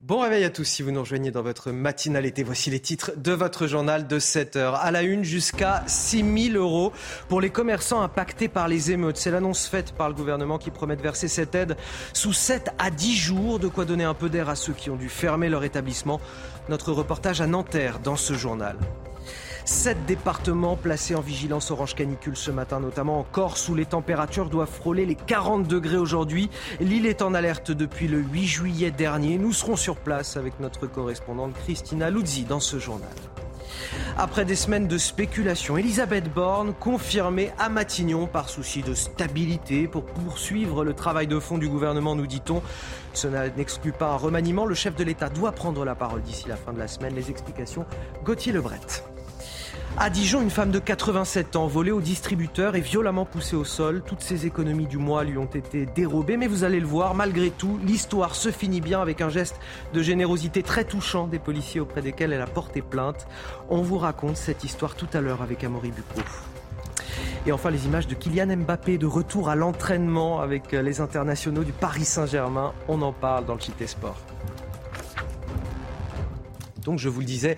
Bon réveil à tous si vous nous rejoignez dans votre matinale été. Voici les titres de votre journal de 7 heures. À la une, jusqu'à 6 000 euros pour les commerçants impactés par les émeutes. C'est l'annonce faite par le gouvernement qui promet de verser cette aide sous 7 à 10 jours. De quoi donner un peu d'air à ceux qui ont dû fermer leur établissement. Notre reportage à Nanterre dans ce journal. Sept départements placés en vigilance orange canicule ce matin, notamment en Corse où les températures doivent frôler les 40 degrés aujourd'hui. L'île est en alerte depuis le 8 juillet dernier. Nous serons sur place avec notre correspondante Christina Luzzi dans ce journal. Après des semaines de spéculation, Elisabeth Borne confirmée à Matignon par souci de stabilité pour poursuivre le travail de fond du gouvernement, nous dit-on. Cela n'exclut pas un remaniement. Le chef de l'État doit prendre la parole d'ici la fin de la semaine. Les explications, Gauthier Lebret. À Dijon, une femme de 87 ans volée au distributeur et violemment poussée au sol. Toutes ses économies du mois lui ont été dérobées, mais vous allez le voir, malgré tout, l'histoire se finit bien avec un geste de générosité très touchant des policiers auprès desquels elle a porté plainte. On vous raconte cette histoire tout à l'heure avec Amaury Bucco. Et enfin, les images de Kylian Mbappé de retour à l'entraînement avec les internationaux du Paris Saint-Germain. On en parle dans le JT Sport. Donc, je vous le disais,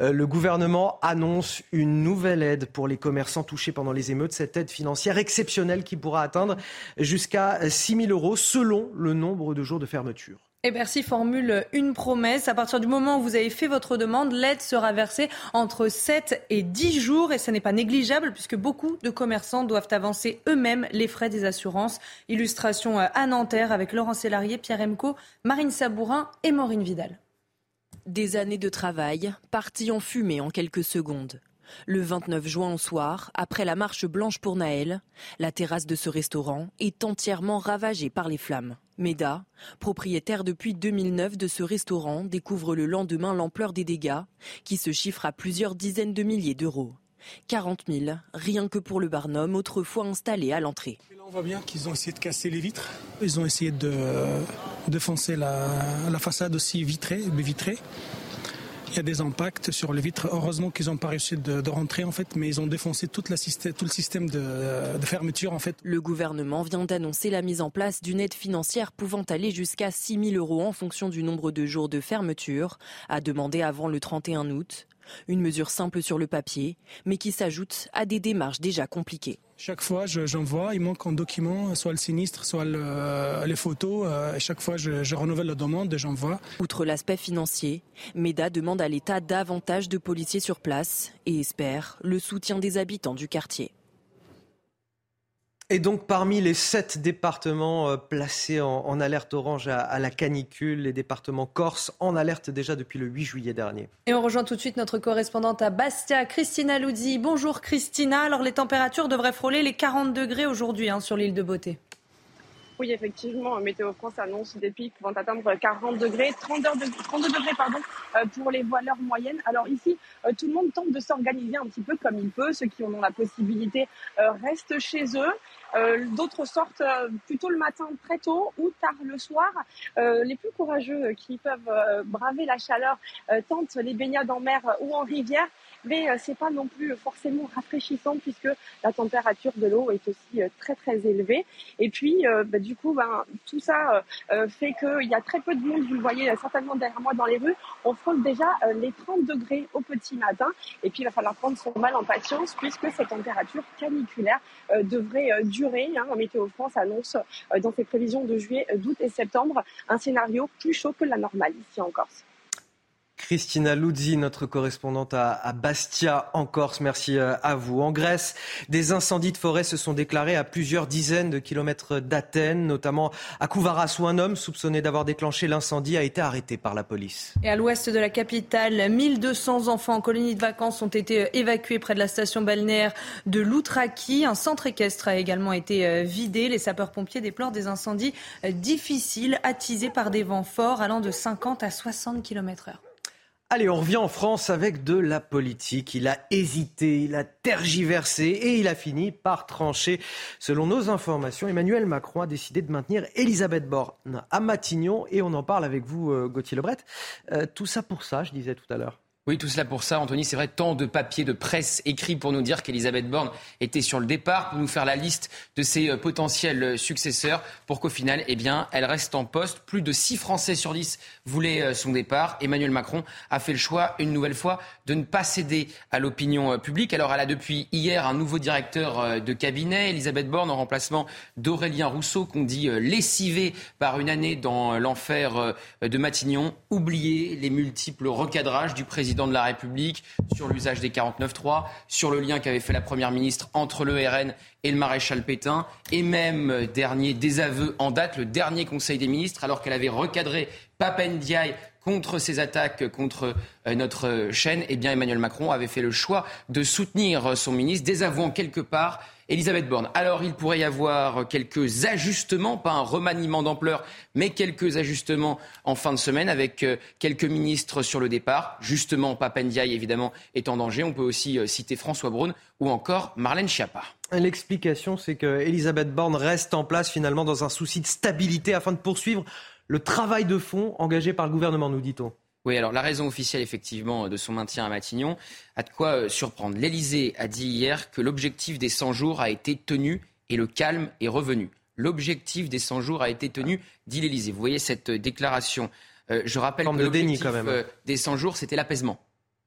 euh, le gouvernement annonce une nouvelle aide pour les commerçants touchés pendant les émeutes. Cette aide financière exceptionnelle qui pourra atteindre jusqu'à 6 000 euros selon le nombre de jours de fermeture. Et Bercy formule une promesse. À partir du moment où vous avez fait votre demande, l'aide sera versée entre 7 et 10 jours. Et ce n'est pas négligeable puisque beaucoup de commerçants doivent avancer eux-mêmes les frais des assurances. Illustration à Nanterre avec Laurent Sélarié, Pierre Emco, Marine Sabourin et Maureen Vidal. Des années de travail parties en fumée en quelques secondes. Le 29 juin au soir, après la marche blanche pour Naël, la terrasse de ce restaurant est entièrement ravagée par les flammes. Meda, propriétaire depuis 2009 de ce restaurant, découvre le lendemain l'ampleur des dégâts, qui se chiffrent à plusieurs dizaines de milliers d'euros. 40 000, rien que pour le barnum, autrefois installé à l'entrée. On voit bien qu'ils ont essayé de casser les vitres. Ils ont essayé de défoncer la, la façade aussi vitrée, vitrée. Il y a des impacts sur les vitres. Heureusement qu'ils n'ont pas réussi de, rentrer en fait, mais ils ont défoncé toute la tout le système de, de, fermeture en fait. Le gouvernement vient d'annoncer la mise en place d'une aide financière pouvant aller jusqu'à 6 000 euros en fonction du nombre de jours de fermeture, à demander avant le 31 août. Une mesure simple sur le papier, mais qui s'ajoute à des démarches déjà compliquées. Chaque fois, j'envoie, il manque un document, soit le sinistre, soit les photos. Euh, et chaque fois, je, je renouvelle la demande et j'envoie. Outre l'aspect financier, MEDA demande à l'État davantage de policiers sur place et espère le soutien des habitants du quartier. Et donc, parmi les sept départements euh, placés en, alerte orange à, la canicule, les départements corse en alerte déjà depuis le 8 juillet dernier. Et on rejoint tout de suite notre correspondante à Bastia, Christina Luzzi. Bonjour Christina. Alors, les températures devraient frôler les 40 degrés aujourd'hui hein, sur l'île de Beauté. Oui, effectivement, Météo France annonce des pics vont atteindre 40 degrés, 32 degrés, 32 degrés pardon, euh, pour les voileurs moyennes. Alors ici, euh, tout le monde tente de s'organiser un petit peu comme il peut. Ceux qui en ont la possibilité restent chez eux. D'autres sortent plutôt le matin très tôt ou tard le soir. les plus courageux qui peuvent braver la chaleur tentent les baignades en mer ou en rivière mais euh, c'est pas non plus forcément rafraîchissant puisque la température de l'eau est aussi euh, très très élevée. Et puis, euh, bah, du coup, ben, tout ça fait qu'il y a très peu de monde. Vous le voyez certainement derrière moi dans les rues. On frôle déjà les 30 degrés au petit matin. Et puis, il va falloir prendre son mal en patience puisque cette température caniculaire devrait durer. Hein. Météo France annonce dans ses prévisions de juillet, d'août et septembre un scénario plus chaud que la normale ici en Corse. Christina Luzzi, notre correspondante à, Bastia en Corse. Merci euh, à vous. En Grèce, des incendies de forêt se sont déclarés à plusieurs dizaines de kilomètres d'Athènes, notamment à Kouvaras, où un homme soupçonné d'avoir déclenché l'incendie a été arrêté par la police. Et à l'ouest de la capitale, 1200 enfants en colonie de vacances ont été évacués près de la station balnéaire de Loutraki. Un centre équestre a également été euh, vidé. Les sapeurs-pompiers déplorent des incendies euh, difficiles, attisés par des vents forts allant de 50 à 60 km heure. Allez, on revient en France avec de la politique. Il a hésité, il a tergiversé et il a fini par trancher. Selon nos informations, Emmanuel Macron a décidé de maintenir Elisabeth Borne à Matignon et on en parle avec vous, euh, Gauthier Lebret. Euh, tout ça pour ça, je disais tout à l'heure. Oui, tout cela pour ça, Anthony. C'est vrai, tant de papiers de presse écrits pour nous dire qu'Elisabeth Borne était sur le départ, pour nous faire la liste de ses euh, potentiels euh, successeurs, pour qu'au final, eh bien, elle reste en poste. Plus de 6 Français sur 10 voulaient euh, son départ. Emmanuel Macron a fait le choix, une nouvelle fois, de ne pas céder à l'opinion publique. Alors, elle a depuis hier un nouveau directeur de cabinet, Elisabeth Borne, en remplacement d'Aurélien Rousseau, qu'on dit lessivé par une année dans l'enfer de Matignon. Oubliez les multiples recadrages du président de la République, sur l'usage des 49.3, sur le lien qu'avait fait la Première ministre entre le RN et le maréchal Pétain, et même, euh, dernier désaveu en date, le dernier Conseil des ministres, alors qu'elle avait recadré Papendiaï contre ces attaques contre euh, notre chaîne, eh bien Emmanuel Macron avait fait le choix de soutenir son ministre, désavouant quelque part Elisabeth Borne. Alors il pourrait y avoir quelques ajustements, pas un remaniement d'ampleur, mais quelques ajustements en fin de semaine avec euh, quelques ministres sur le départ. Justement, Papendiaï évidemment est en danger. On peut aussi euh, citer François Braun ou encore Marlène Schiappa. L'explication, c'est que Elisabeth Borne reste en place finalement dans un souci de stabilité afin de poursuivre le travail de fond engagé par le gouvernement, nous dit-on. Oui, alors la raison officielle, effectivement, de son maintien à Matignon a de quoi euh, surprendre. L'Élysée a dit hier que l'objectif des 100 jours a été tenu et le calme est revenu. L'objectif des 100 jours a été tenu, dit l'Élysée. Vous voyez cette déclaration. Euh, je rappelle que l'objectif euh, des 100 jours, c'était l'apaisement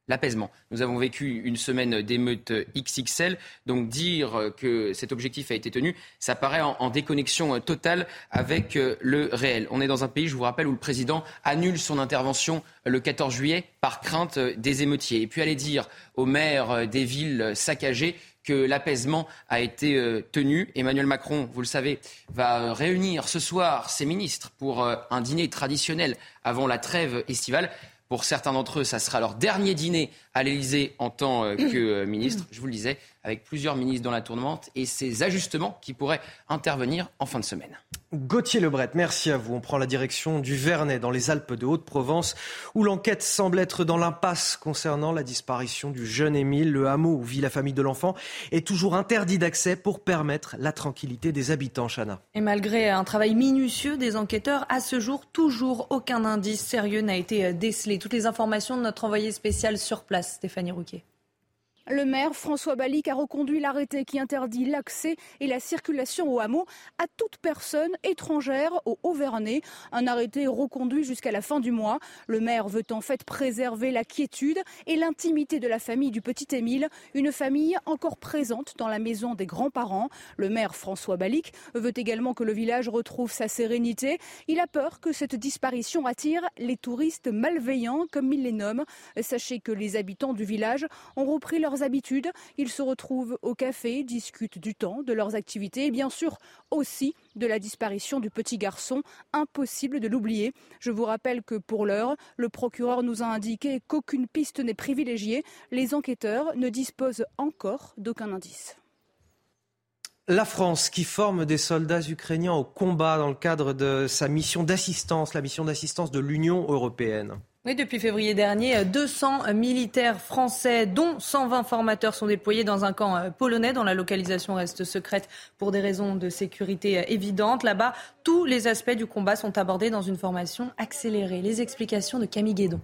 l'apaisement. Nous avons vécu une semaine d'émeutes XXL, donc dire que cet objectif a été tenu, ça paraît en, déconnexion totale avec euh, le réel. On est dans un pays, je vous rappelle, où le président annule son intervention le 14 juillet par crainte des émeutiers. Et puis aller dire aux maires des villes saccagées que l'apaisement a été euh, tenu. Emmanuel Macron, vous le savez, va réunir ce soir ses ministres pour euh, un dîner traditionnel avant la trêve estivale. Pour certains d'entre eux, ça sera leur dernier dîner à l'Élysée en tant euh, que euh, ministre. Je vous le disais, avec plusieurs ministres dans la tourmente et ces ajustements qui pourraient intervenir en fin de semaine. Gauthier Lebret, merci à vous. On prend la direction du Vernet dans les Alpes de Haute-Provence où l'enquête semble être dans l'impasse concernant la disparition du jeune Émile. Le hameau où vit la famille de l'enfant est toujours interdit d'accès pour permettre la tranquillité des habitants, Chana. Et malgré un travail minutieux des enquêteurs, à ce jour, toujours aucun indice sérieux n'a été euh, décelé. Toutes les informations de notre envoyé spécial sur place, Stéphanie Rouquet. Le maire François Balic a reconduit l'arrêté qui interdit l'accès et la circulation au hameau à toute personne étrangère au Haut-Vernay. Un arrêté reconduit jusqu'à la fin du mois. Le maire veut en fait préserver la quiétude et l'intimité de la famille du petit Émile, une famille encore présente dans la maison des grands-parents. Le maire François Balic veut également que le village retrouve sa sérénité. Il a peur que cette disparition attire les touristes malveillants, comme il les nomme. Sachez que les habitants du village ont repris leur habitudes. Ils se retrouvent au café, discutent du temps, de leurs activités et bien sûr aussi de la disparition du petit garçon. Impossible de l'oublier. Je vous rappelle que pour l'heure, le procureur nous a indiqué qu'aucune piste n'est privilégiée. Les enquêteurs ne disposent encore d'aucun indice. La France qui forme des soldats ukrainiens au combat dans le cadre de sa mission d'assistance, la mission d'assistance de l'Union européenne. Oui, depuis février dernier, 200 militaires français, dont 120 formateurs, sont déployés dans un camp euh, polonais dont la localisation reste secrète pour des raisons de sécurité euh, évidentes. Là-bas, tous les aspects du combat sont abordés dans une formation accélérée. Les explications de Camille Guédon.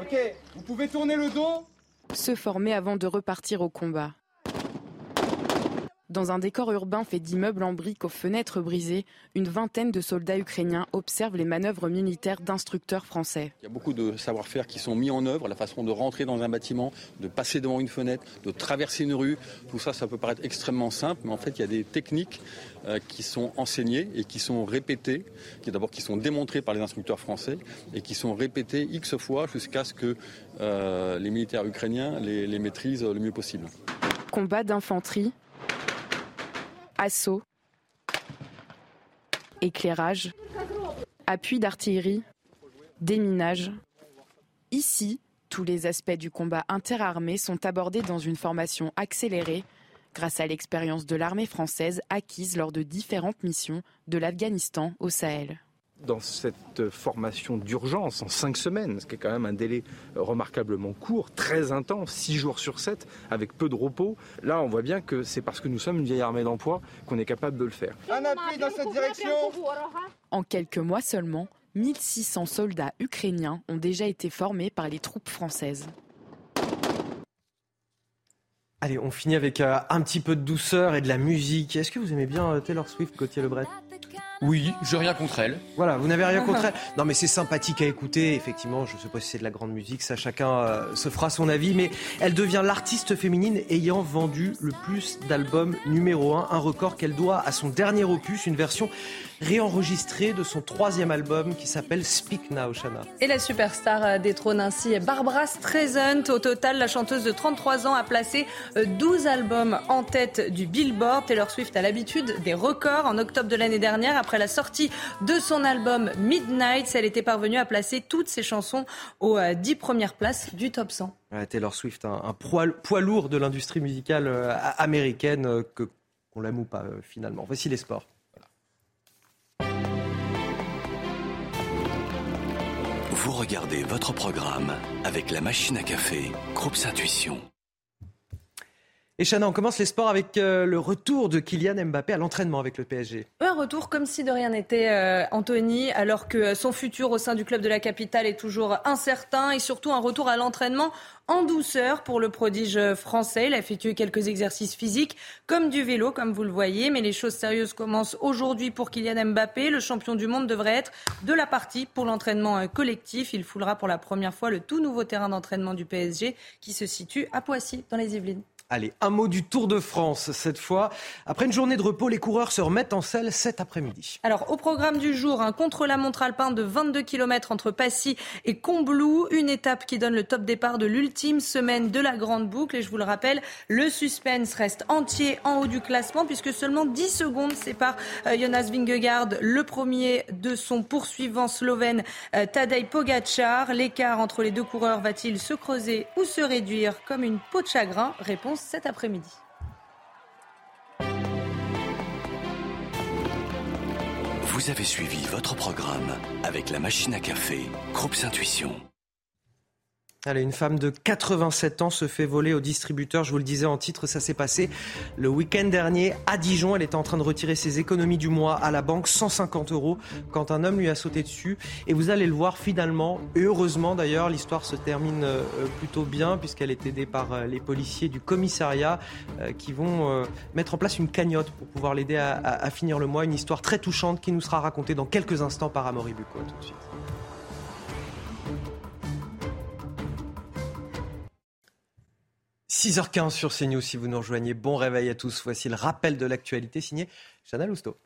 Ok, vous pouvez tourner le dos Se former avant de repartir au combat. Dans un décor urbain fait d'immeubles en briques aux fenêtres brisées, une vingtaine de soldats ukrainiens observent les manœuvres militaires d'instructeurs français. Il y a beaucoup de savoir-faire qui sont mis en œuvre, la façon de rentrer dans un bâtiment, de passer devant une fenêtre, de traverser une rue. Tout ça, ça peut paraître extrêmement simple, mais en fait, il y a des techniques euh, qui sont enseignées et qui sont répétées, qui d'abord qui sont démontrées par les instructeurs français et qui sont répétées x fois jusqu'à ce que euh, les militaires ukrainiens les, les maîtrisent le mieux possible. Combat d'infanterie, assaut, éclairage, appui d'artillerie, déminage. Ici, tous les aspects du combat interarmé sont abordés dans une formation accélérée grâce à l'expérience de l'armée française acquise lors de différentes missions de l'Afghanistan au Sahel dans cette formation d'urgence en cinq semaines, ce qui est quand même un délai remarquablement court, très intense, six jours sur sept, avec peu de repos. Là, on voit bien que c'est parce que nous sommes une vieille armée d'emploi qu'on est capable de le faire. Un appui dans cette direction En quelques mois seulement, 1600 soldats ukrainiens ont déjà été formés par les troupes françaises. Allez, on finit avec euh, un petit peu de douceur et de la musique. Est-ce que vous aimez bien euh, Taylor Swift, Gauthier Lebret? Oui, j'ai rien contre elle. Voilà, vous n'avez rien contre elle. Non, mais c'est sympathique à écouter. Effectivement, je ne sais pas si c'est de la grande musique, ça chacun euh, se fera son avis. Mais elle devient l'artiste féminine ayant vendu le plus d'albums numéro 1, un record qu'elle doit à son dernier opus, une version réenregistré de son troisième album qui s'appelle Speak Now, Shana. Et la superstar euh, détrône ainsi Barbara Streisand. Au total, la chanteuse de 33 ans a placé 12 euh, albums en tête du Billboard. Taylor Swift a l'habitude des records. En octobre de l'année dernière, après la sortie de son album Midnight, elle était parvenue à placer toutes ses chansons aux 10 euh, premières places du top 100. Taylor Swift, un, poids, lourd de l'industrie musicale américaine, que qu'on l'aime ou pas finalement. Voici les sports. Vous regardez votre programme avec la machine à café, Groupe Intuition. Et Chana, on commence les sports avec euh, le retour de Kylian Mbappé à l'entraînement avec le PSG. Un retour comme si de rien n'était, euh, Anthony, alors que son futur au sein du club de la capitale est toujours incertain et surtout un retour à l'entraînement en douceur pour le prodige français. Il a effectué quelques exercices physiques comme du vélo, comme vous le voyez, mais les choses sérieuses commencent aujourd'hui pour Kylian Mbappé. Le champion du monde devrait être de la partie pour l'entraînement euh, collectif. Il foulera pour la première fois le tout nouveau terrain d'entraînement du PSG qui se situe à Poissy, dans les Yvelines. Allez, un mot du Tour de France cette fois. Après une journée de repos, les coureurs se remettent en selle cet après-midi. Alors, au programme du jour, un contre-la-montre alpin de 22 km entre Passy et Combloux. Une étape qui donne le top départ de l'ultime semaine de la Grande Boucle. Et je vous le rappelle, le suspense reste entier en haut du classement puisque seulement 10 secondes séparent euh, Jonas Vingegaard, le premier de son poursuivant slovène euh, Tadej Pogacar. L'écart entre les deux coureurs va-t-il se creuser ou se réduire comme une peau de chagrin? Réponse cet après-midi. Vous avez suivi votre programme avec la machine à café, Groupe Intuition. Allez, une femme de 87 ans se fait voler au distributeur. Je vous le disais en titre, ça s'est passé le week-end dernier à Dijon. Elle était en train de retirer ses économies du mois à la banque, 150 euros, quand un homme lui a sauté dessus. Et vous allez le voir finalement, et heureusement d'ailleurs, l'histoire se termine euh, plutôt bien puisqu'elle est aidée par euh, les policiers du commissariat euh, qui vont mettre en place une cagnotte pour pouvoir l'aider à, finir le mois. Une histoire très touchante qui nous sera racontée dans quelques instants par Amaury Bucco. Tout de suite. 6h15 sur CNews si vous nous rejoignez. Bon réveil à tous. Voici le rappel de l'actualité signé Chana Lousteau.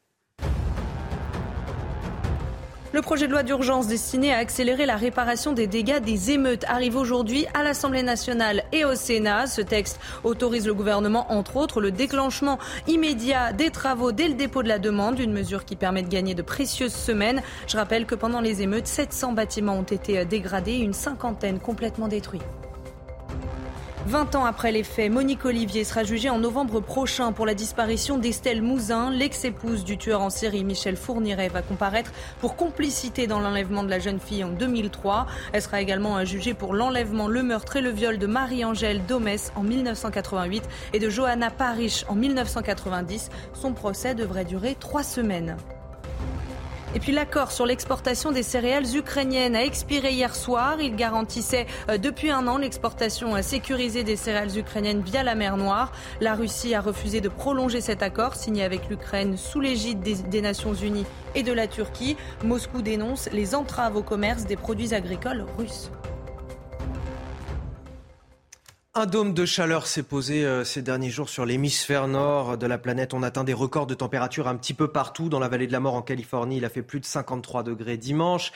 Le projet de loi d'urgence destiné à accélérer la réparation des dégâts des émeutes arrive aujourd'hui à l'Assemblée nationale et au Sénat. Ce texte autorise le gouvernement, entre autres, le déclenchement immédiat des travaux dès le dépôt de la demande, une mesure qui permet de gagner de précieuses semaines. Je rappelle que pendant les émeutes, 700 bâtiments ont été dégradés une cinquantaine complètement détruits. 20 ans après les faits, Monique Olivier sera jugée en novembre prochain pour la disparition d'Estelle Mouzin. L'ex-épouse du tueur en série Michel Fourniret va comparaître pour complicité dans l'enlèvement de la jeune fille en 2003. Elle sera également jugée pour l'enlèvement, le meurtre et le viol de Marie-Angèle Domès en 1988 et de Johanna Parich en 1990. Son procès devrait durer trois semaines. Et puis l'accord sur l'exportation des céréales ukrainiennes a expiré hier soir. Il garantissait euh, depuis un an l'exportation euh, sécurisée des céréales ukrainiennes via la mer Noire. La Russie a refusé de prolonger cet accord signé avec l'Ukraine sous l'égide des, des Nations Unies et de la Turquie. Moscou dénonce les entraves au commerce des produits agricoles russes. Un dôme de chaleur s'est posé euh, ces derniers jours sur l'hémisphère nord de la planète. On atteint des records de température un petit peu partout. Dans la vallée de la mort en Californie, il a fait plus de 53 degrés dimanche.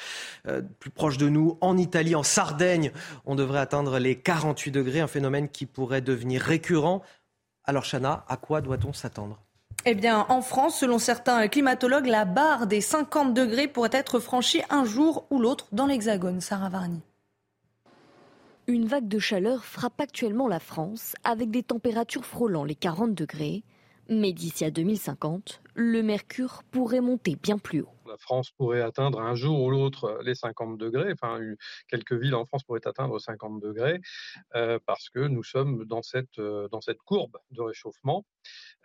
Euh, plus proche de nous, en Italie, en Sardaigne, on devrait atteindre les 48 degrés, un phénomène qui pourrait devenir récurrent. Alors Chana, à quoi doit-on s'attendre? Eh bien, en France, selon certains climatologues, la barre des 50 degrés pourrait être franchie un jour ou l'autre dans l'Hexagone. Sarah Varni. Une vague de chaleur frappe actuellement la France avec des températures frôlant les 40 degrés. Mais d'ici à 2050, le mercure pourrait monter bien plus haut. La France pourrait atteindre un jour ou l'autre les 50 degrés. Enfin, quelques villes en France pourraient atteindre 50 degrés euh, parce que nous sommes dans cette, euh, dans cette courbe de réchauffement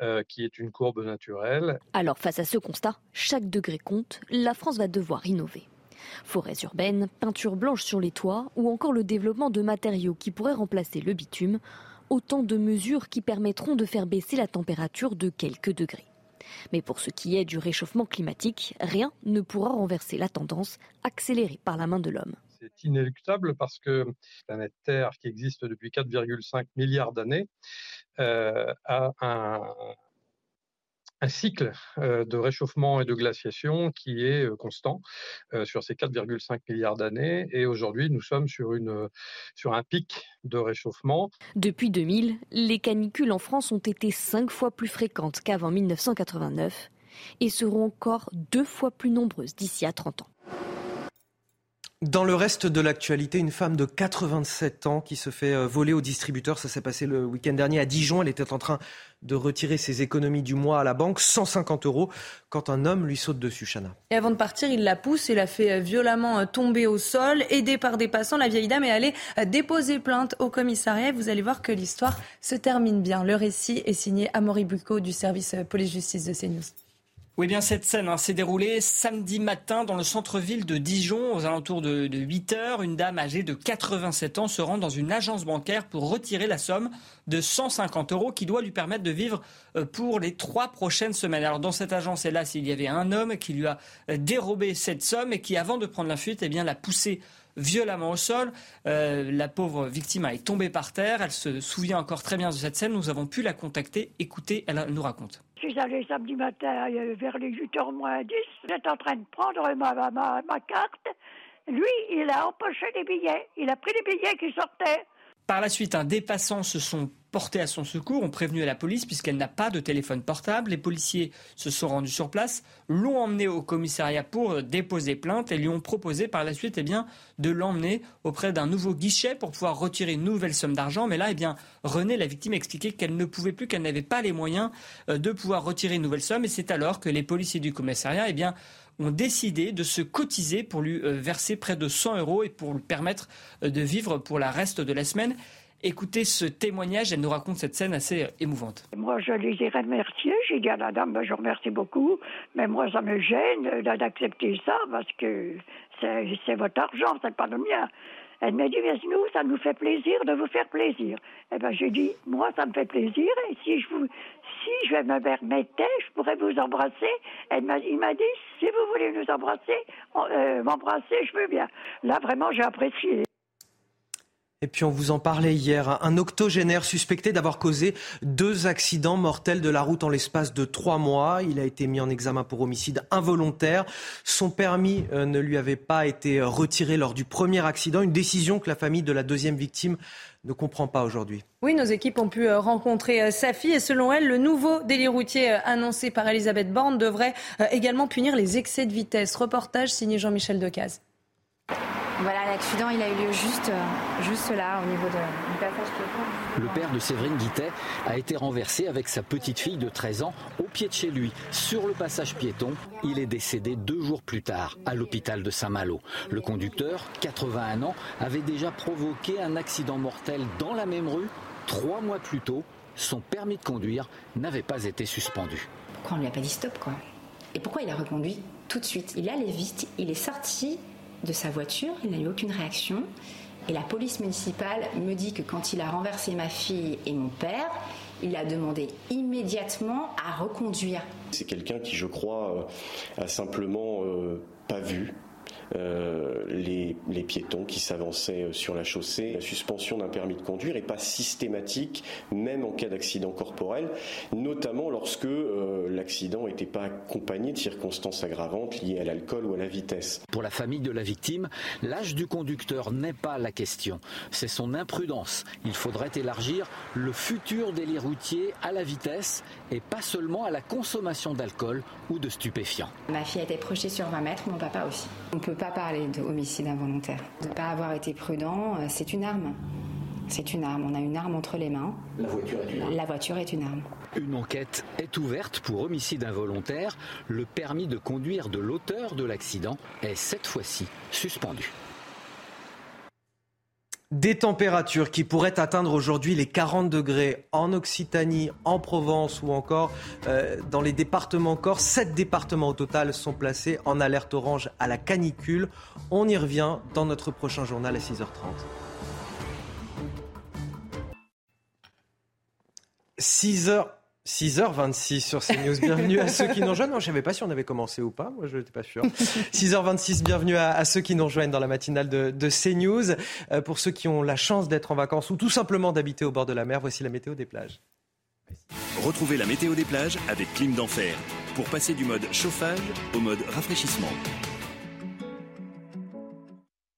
euh, qui est une courbe naturelle. Alors, face à ce constat, chaque degré compte. La France va devoir innover. Forêts urbaines, peinture blanche sur les toits ou encore le développement de matériaux qui pourraient remplacer le bitume, autant de mesures qui permettront de faire baisser la température de quelques degrés. Mais pour ce qui est du réchauffement climatique, rien ne pourra renverser la tendance accélérée par la main de l'homme. C'est inéluctable parce que la planète Terre, qui existe depuis 4,5 milliards d'années, euh, a un, un cycle de réchauffement et de glaciation qui est constant sur ces 4,5 milliards d'années. Et aujourd'hui, nous sommes sur, une, sur un pic de réchauffement. Depuis 2000, les canicules en France ont été cinq fois plus fréquentes qu'avant 1989 et seront encore deux fois plus nombreuses d'ici à 30 ans. Dans le reste de l'actualité, une femme de 87 ans qui se fait euh, voler au distributeur. Ça s'est passé le week-end dernier à Dijon. Elle était en train de retirer ses économies du mois à la banque, 150 euros, quand un homme lui saute dessus, Chana. Et avant de partir, il la pousse et la fait euh, violemment euh, tomber au sol. Aidée par des passants, la vieille dame est allée déposer plainte au commissariat. Vous allez voir que l'histoire se termine bien. Le récit est signé Amaury Bucco du service police-justice de CNews. Oui, bien cette scène hein, s'est déroulée samedi matin dans le centre-ville de Dijon, aux alentours de, 8 heures. Une dame âgée de 87 ans se rend dans une agence bancaire pour retirer la somme de 150 euros qui doit lui permettre de vivre euh, pour les trois prochaines semaines. Alors dans cette agence, hélas, il y avait un homme qui lui a euh, dérobé cette somme et qui, avant de prendre la fuite, eh bien, l'a poussé violemment au sol. Euh, la pauvre victime est tombée par terre. Elle se souvient encore très bien de cette scène. Nous avons pu la contacter. Écoutez, elle nous raconte. Je suis allée samedi matin euh, vers les 8h moins 10. J'étais en train de prendre ma, carte. Lui, il a empoché les billets. Il a pris les billets qui sortaient. Par la suite, un dépassant se sont portés à son secours, ont prévenu la police puisqu'elle n'a pas de téléphone portable. Les policiers se sont rendus sur place, l'ont emmené au commissariat pour déposer plainte et lui ont proposé par la suite eh bien, de l'emmener auprès d'un nouveau guichet pour pouvoir retirer une nouvelle somme d'argent. Mais là, eh bien, René, la victime, expliquait qu'elle ne pouvait plus, qu'elle n'avait pas les moyens euh, de pouvoir retirer une nouvelle somme. Et c'est alors que les policiers du commissariat eh bien, ont décidé de se cotiser pour lui euh, verser près de 100 euros et pour lui permettre euh, de vivre pour la reste de la semaine. Écoutez ce témoignage, elle nous raconte cette scène assez euh, émouvante. Moi, je les ai remerciés. J'ai dit à la dame, ben, je remercie beaucoup, mais moi, ça me gêne d'accepter ça parce que c'est votre argent, c'est pas le mien. Elle m'a dit, mais nous, ça nous fait plaisir de vous faire plaisir. Eh ben, j'ai dit, moi, ça me fait plaisir, et si je vous, si je me permettais, je pourrais vous embrasser. Elle m'a, il m'a dit, si vous voulez nous embrasser, euh, m'embrasser, je veux bien. Là, vraiment, j'ai apprécié. Et puis on vous en parlait hier, un octogénaire suspecté d'avoir causé deux accidents mortels de la route en l'espace de trois mois. Il a été mis en examen pour homicide involontaire. Son permis euh, ne lui avait pas été retiré lors du premier accident, une décision que la famille de la deuxième victime ne comprend pas aujourd'hui. Oui, nos équipes ont pu euh, rencontrer euh, sa fille et selon elle, le nouveau délit routier annoncé par Elisabeth Borne devrait également punir les excès de vitesse. Reportage signé Jean-Michel Decaze. Voilà, l'accident, il a eu lieu juste, euh, juste là, au niveau de, du passage piéton. Le père de Séverine Guittet a été renversé avec sa petite fille de 13 ans au pied de chez lui, sur le passage piéton. Il est décédé deux jours plus tard à l'hôpital de Saint-Malo. Le conducteur, 81 ans, avait déjà provoqué un accident mortel dans la même rue trois mois plus tôt. Son permis de conduire n'avait pas été suspendu. Pourquoi on ne lui a pas dit stop, quoi? Et pourquoi il a reconduit tout de suite? Il allait vite, il est sorti de sa voiture, il n'a eu aucune réaction. Et la police municipale me dit que quand il a renversé ma fille et mon père, il a demandé immédiatement à reconduire. C'est quelqu'un qui, je crois, euh, a simplement euh, pas vu euh, les, piétons qui s'avançaient euh, sur la chaussée. La suspension d'un permis de conduire n'est pas systématique, même en cas d'accident corporel, notamment lorsque euh, l'accident n'était pas accompagné de circonstances aggravantes liées à l'alcool ou à la vitesse. Pour la famille de la victime, l'âge du conducteur n'est pas la question, c'est son imprudence. Il faudrait élargir le futur délit routier à la vitesse et pas seulement à la consommation d'alcool ou de stupéfiants. Ma fille a été projetée sur 20 mètres, mon papa aussi. On ne peut pas parler d'homicide involontaire. De ne pas avoir été prudent, euh, c'est une arme. C'est une arme. On a une arme entre les mains. La voiture est une arme. La voiture est une arme. Une enquête est ouverte pour homicide involontaire. Le permis de conduire de l'auteur de l'accident est cette fois-ci suspendu. Des températures qui pourraient atteindre aujourd'hui les 40 degrés en Occitanie, en Provence ou encore euh, dans les départements corps. Sept départements au total sont placés en alerte orange à la canicule. On y revient dans notre prochain journal à 6h30. 6h. 6h26 sur CNews. Bienvenue à ceux qui nous rejoignent. je ne savais pas si on avait commencé ou pas. Moi, je n'étais pas sûr. 6h26, bienvenue à, ceux qui nous rejoignent dans la matinale de, de CNews. Euh, pour ceux qui ont la chance d'être en vacances ou tout simplement d'habiter au bord de la mer, voici la météo des plages. Retrouvez la météo des plages avec Clim d'Enfer pour passer du mode chauffage au mode rafraîchissement.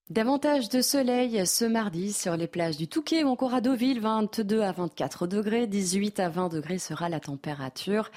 Davantage de soleil ce mardi sur les plages du Touquet ou encore à Deauville, 22 à 24 degrés, 18 à 20 degrés sera la température.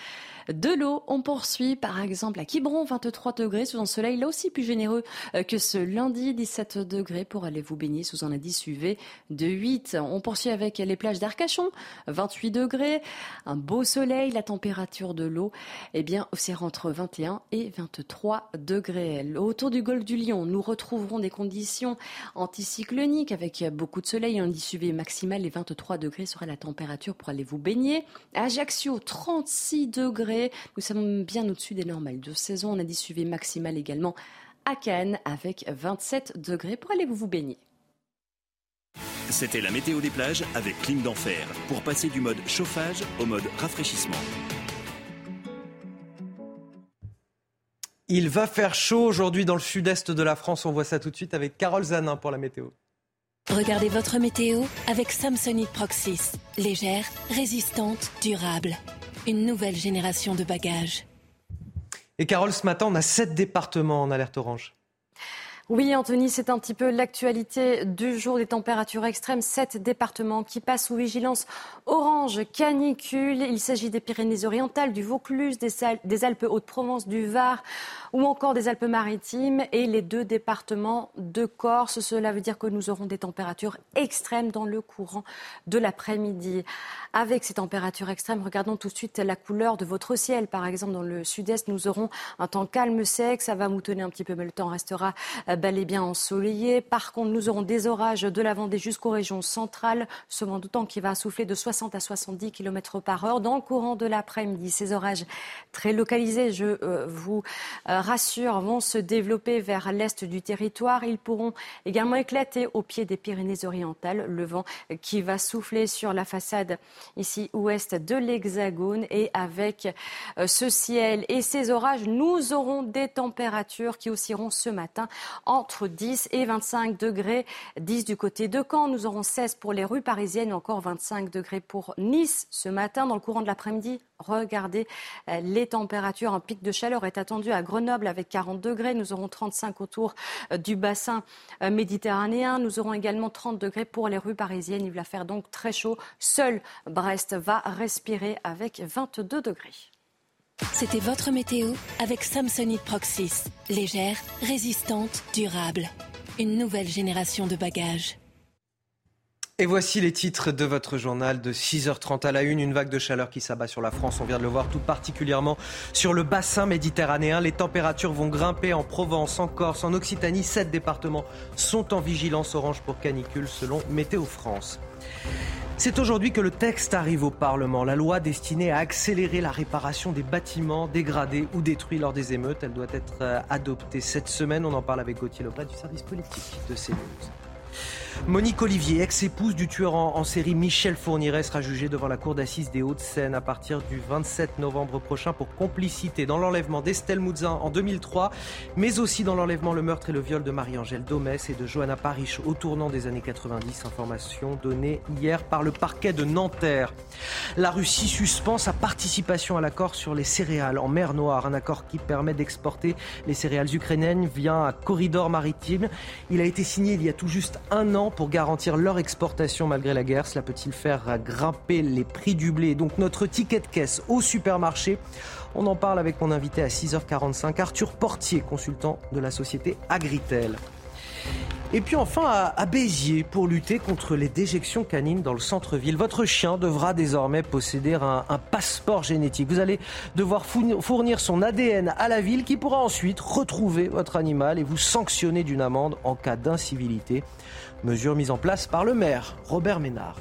De l'eau, on poursuit par exemple à Quiberon, 23 degrés sous un soleil là aussi plus généreux euh, que ce lundi, 17 degrés pour aller vous baigner sous un indice UV de 8. On poursuit avec les plages d'Arcachon, 28 degrés, un beau soleil, la température de l'eau, eh bien, aussi entre 21 et 23 degrés. Autour du golfe du Lion, nous retrouverons des conditions anticycloniques avec beaucoup de soleil, un indice UV maximal et 23 degrés sera la température pour aller vous baigner. Ajaccio, 36 degrés nous sommes bien au-dessus des normales de saison. On a dit suivi maximal également à Cannes avec 27 degrés pour aller vous baigner. C'était la météo des plages avec Clim d'Enfer pour passer du mode chauffage au mode rafraîchissement. Il va faire chaud aujourd'hui dans le sud-est de la France. On voit ça tout de suite avec Carole Zanin pour la météo. Regardez votre météo avec Samsonite Proxys. Légère, résistante, durable une nouvelle génération de bagages. Et Carole, ce matin, on a sept départements en alerte orange. Oui, Anthony, c'est un petit peu l'actualité du jour des températures extrêmes. Sept départements qui passent sous vigilance orange canicule. Il s'agit des Pyrénées-Orientales, du Vaucluse, des Alpes Haute-Provence, du Var ou encore des Alpes-Maritimes et les deux départements de Corse. Cela veut dire que nous aurons des températures extrêmes dans le courant de l'après-midi. Avec ces températures extrêmes, regardons tout de suite la couleur de votre ciel. Par exemple, dans le sud-est, nous aurons un temps calme, sec. Ça va moutonner un petit peu, mais le temps restera bel et bien ensoleillé. Par contre, nous aurons des orages de la Vendée jusqu'aux régions centrales, ce vent temps qui va souffler de 60 à 70 km par heure dans le courant de l'après-midi. Ces orages très localisés, je euh, vous euh, rassure, vont se développer vers l'est du territoire. Ils pourront également éclater au pied des Pyrénées-Orientales. Le vent qui va souffler sur la façade ici ouest de l'Hexagone et avec euh, ce ciel et ces orages, nous aurons des températures qui oscilleront ce matin entre 10 et 25 degrés. 10 du côté de Caen, nous aurons 16 pour les rues parisiennes, encore 25 degrés pour Nice ce matin. Dans le courant de l'après-midi, regardez euh, les températures. Un pic de chaleur est attendu à Grenoble avec 40 degrés. Nous aurons 35 autour euh, du bassin euh, méditerranéen. Nous aurons également 30 degrés pour les rues parisiennes. Il va faire donc très chaud. Seul Brest va respirer avec 22 degrés. C'était votre météo avec Samsonite Proxys. Légère, résistante, durable. Une nouvelle génération de bagages. Et voici les titres de votre journal de 6h30 à la une. Une vague de chaleur qui s'abat sur la France. On vient de le voir tout particulièrement sur le bassin méditerranéen. Les températures vont grimper en Provence, en Corse, en Occitanie. Sept départements sont en vigilance orange pour canicule selon Météo France. C'est aujourd'hui que le texte arrive au Parlement. La loi destinée à accélérer la réparation des bâtiments dégradés ou détruits lors des émeutes. Elle doit être euh, adoptée cette semaine. On en parle avec Gauthier Lebret du service politique de CNews. Monique Olivier, ex-épouse du tueur en, série Michel Fourniret, sera jugée devant la cour d'assises des Hauts-de-Seine à partir du 27 novembre prochain pour complicité dans l'enlèvement d'Estelle Mouzin en 2003, mais aussi dans l'enlèvement, le meurtre et le viol de Marie-Angèle Domès et de Johanna Parish au tournant des années 90. Information donnée hier par le parquet de Nanterre. La Russie suspend sa participation à l'accord sur les céréales en mer Noire, un accord qui permet d'exporter les céréales ukrainiennes via un corridor maritime. Il a été signé il y a tout juste un an pour garantir leur exportation malgré la guerre. Cela peut-il faire grimper les prix du blé? Donc notre ticket de caisse au supermarché. On en parle avec mon invité à 6h45, Arthur Portier, consultant de la société Agritel. Et puis enfin à, Béziers, pour lutter contre les déjections canines dans le centre-ville, votre chien devra désormais posséder un, un, passeport génétique. Vous allez devoir fournir son ADN à la ville qui pourra ensuite retrouver votre animal et vous sanctionner d'une amende en cas d'incivilité. Mesure mise en place par le maire, Robert Ménard.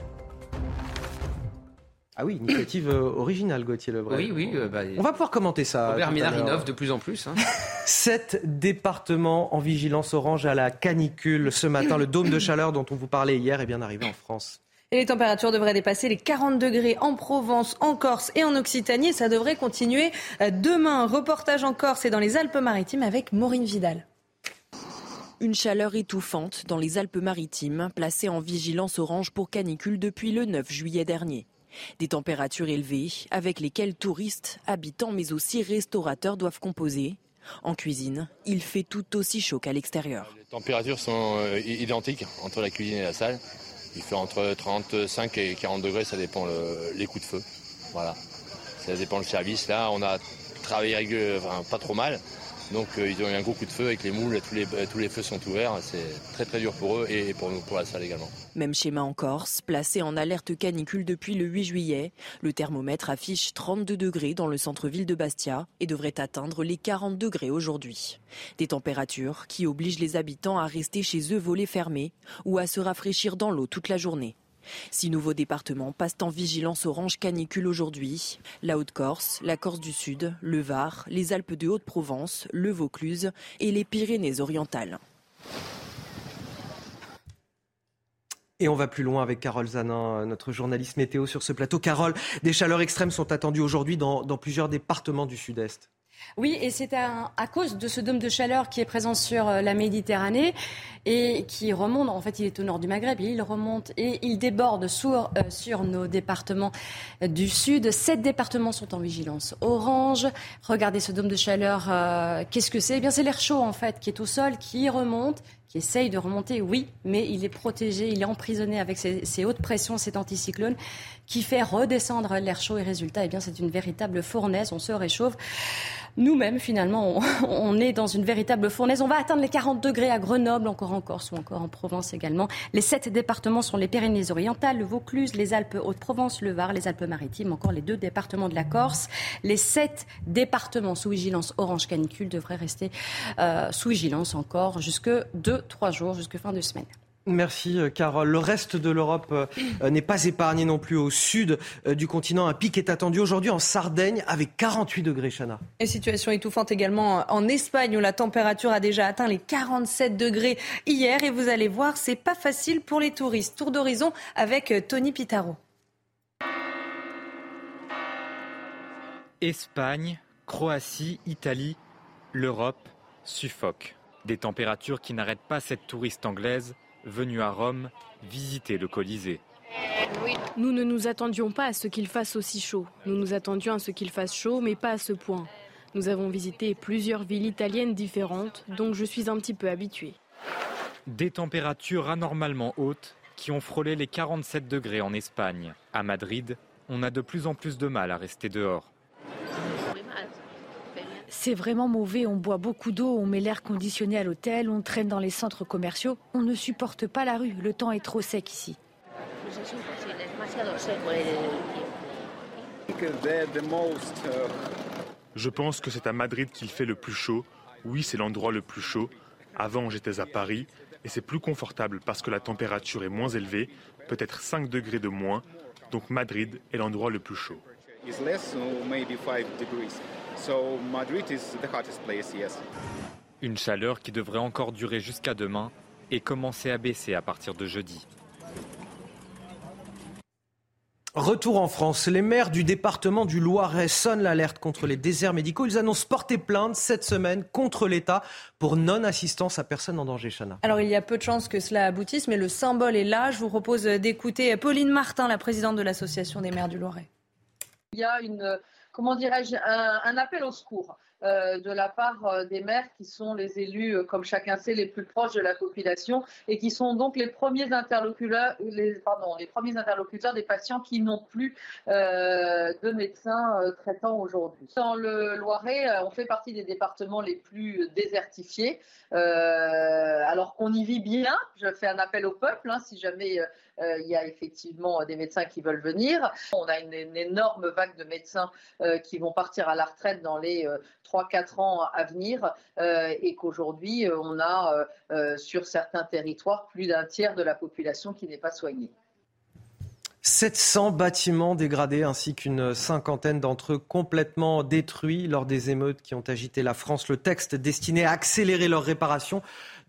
Ah oui, initiative euh, originale, Gauthier Lebray. Oui, oui. Euh, bah, On va pouvoir commenter ça. Robert Ménard innove de plus en plus. Hein. Sept départements en vigilance orange à la canicule ce matin. Le dôme de chaleur dont on vous parlait hier est bien arrivé en France. Et les températures devraient dépasser les 40 degrés en Provence, en Corse et en Occitanie. Et ça devrait continuer euh, demain. Reportage en Corse et dans les Alpes-Maritimes avec Maureen Vidal. Une chaleur étouffante dans les Alpes-Maritimes, placée en vigilance orange pour canicule depuis le 9 juillet dernier. Des températures élevées avec lesquelles touristes, habitants mais aussi restaurateurs doivent composer. En cuisine, il fait tout aussi chaud qu'à l'extérieur. Les températures sont euh, identiques entre la cuisine et la salle. Il fait entre 35 et 40 degrés, ça dépend les coups de feu. Voilà. Ça dépend le service. Là, on a travaillé enfin, pas trop mal. Donc euh, ils ont eu un gros coup de feu avec les moules, tous les, tous les feux sont ouverts. C'est très très dur pour eux et pour nous, pour la salle également. Même schéma en Corse, placé en alerte canicule depuis le 8 juillet. Le thermomètre affiche 32 degrés dans le centre-ville de Bastia et devrait atteindre les 40 degrés aujourd'hui. Des températures qui obligent les habitants à rester chez eux volets fermés ou à se rafraîchir dans l'eau toute la journée. Six nouveaux départements passent en vigilance orange canicule aujourd'hui. La Haute-Corse, la Corse du Sud, le Var, les Alpes de Haute-Provence, le Vaucluse et les Pyrénées-Orientales. Et on va plus loin avec Carole Zanin, notre journaliste météo sur ce plateau. Carole, des chaleurs extrêmes sont attendues aujourd'hui dans, dans plusieurs départements du Sud-Est. Oui, et c'est à, cause de ce dôme de chaleur qui est présent sur euh, la Méditerranée et qui remonte, en fait il est au nord du Maghreb, il remonte et il déborde sur, euh, nos départements du sud. Sept départements sont en vigilance orange. Regardez ce dôme de chaleur, euh, qu'est-ce que c'est? Eh bien c'est l'air chaud en fait qui est au sol, qui remonte, qui essaye de remonter, oui, mais il est protégé, il est emprisonné avec ces, hautes pressions, cet anticyclone qui fait redescendre l'air chaud et résultat, eh bien c'est une véritable fournaise, on se réchauffe nous-mêmes, finalement, on, est dans une véritable fournaise. On va atteindre les 40 degrés à Grenoble, encore en Corse ou encore en Provence également. Les sept départements sont les Pyrénées-Orientales, le Vaucluse, les Alpes-Haute-Provence, le Var, les Alpes-Maritimes, encore les deux départements de la Corse. Les sept départements sous vigilance orange canicule devraient rester euh, sous vigilance encore jusque deux, trois jours, jusque fin de semaine. Merci euh, Carole. Le reste de l'Europe euh, euh, n'est pas épargné non plus au sud du continent. Un pic est attendu aujourd'hui en Sardaigne avec 48 degrés, Chana. Et situation étouffante également en Espagne où la température a déjà atteint les 47 degrés hier. Et vous allez voir, c'est pas facile pour les touristes. Tour d'horizon avec Tony Pitaro. Espagne, Croatie, Italie, l'Europe suffoque. Des températures qui n'arrêtent pas cette touriste anglaise venu à Rome visiter le Colisée. Nous ne nous attendions pas à ce qu'il fasse aussi chaud. Nous nous attendions à ce qu'il fasse chaud, mais pas à ce point. Nous avons visité plusieurs villes italiennes différentes, donc je suis un petit peu habitué. Des températures anormalement hautes qui ont frôlé les 47 degrés en Espagne. À Madrid, on a de plus en plus de mal à rester dehors. C'est vraiment mauvais, on boit beaucoup d'eau, on met l'air conditionné à l'hôtel, on traîne dans les centres commerciaux, on ne supporte pas la rue, le temps est trop sec ici. Je pense que c'est à Madrid qu'il fait le plus chaud. Oui, c'est l'endroit le plus chaud. Avant, j'étais à Paris et c'est plus confortable parce que la température est moins élevée, peut-être 5 degrés de moins. Donc Madrid est l'endroit le plus chaud. Une chaleur qui devrait encore durer jusqu'à demain et commencer à baisser à partir de jeudi. Retour en France. Les maires du département du Loiret sonnent l'alerte contre les déserts médicaux. Ils annoncent porter plainte cette semaine contre l'État pour non-assistance à personne en danger, Chana. Alors il y a peu de chances que cela aboutisse, mais le symbole est là. Je vous propose d'écouter Pauline Martin, la présidente de l'Association des maires du Loiret. Il y a une, comment dirais-je, un, appel au secours. euh, de la part euh, des maires qui sont les élus, euh, comme chacun sait, les plus proches de la population et qui sont donc les premiers interlocuteurs, les, pardon, les premiers interlocuteurs des patients qui n'ont plus de médecins traitants aujourd'hui. Dans le Loiret, on fait partie des départements les plus désertifiés, alors qu'on y vit bien. Je fais un appel au peuple, hein, si jamais euh, il y a effectivement des médecins qui veulent venir. On a une, énorme vague de médecins euh, qui vont partir à la retraite dans les 3-4 euh, ans à venir et qu'aujourd'hui, on a sur certains territoires plus d'un tiers de la population qui n'est pas soignée. 700 bâtiments dégradés ainsi qu'une cinquantaine d'entre eux complètement détruits lors des émeutes qui ont agité la France. Le texte destiné à accélérer leur réparation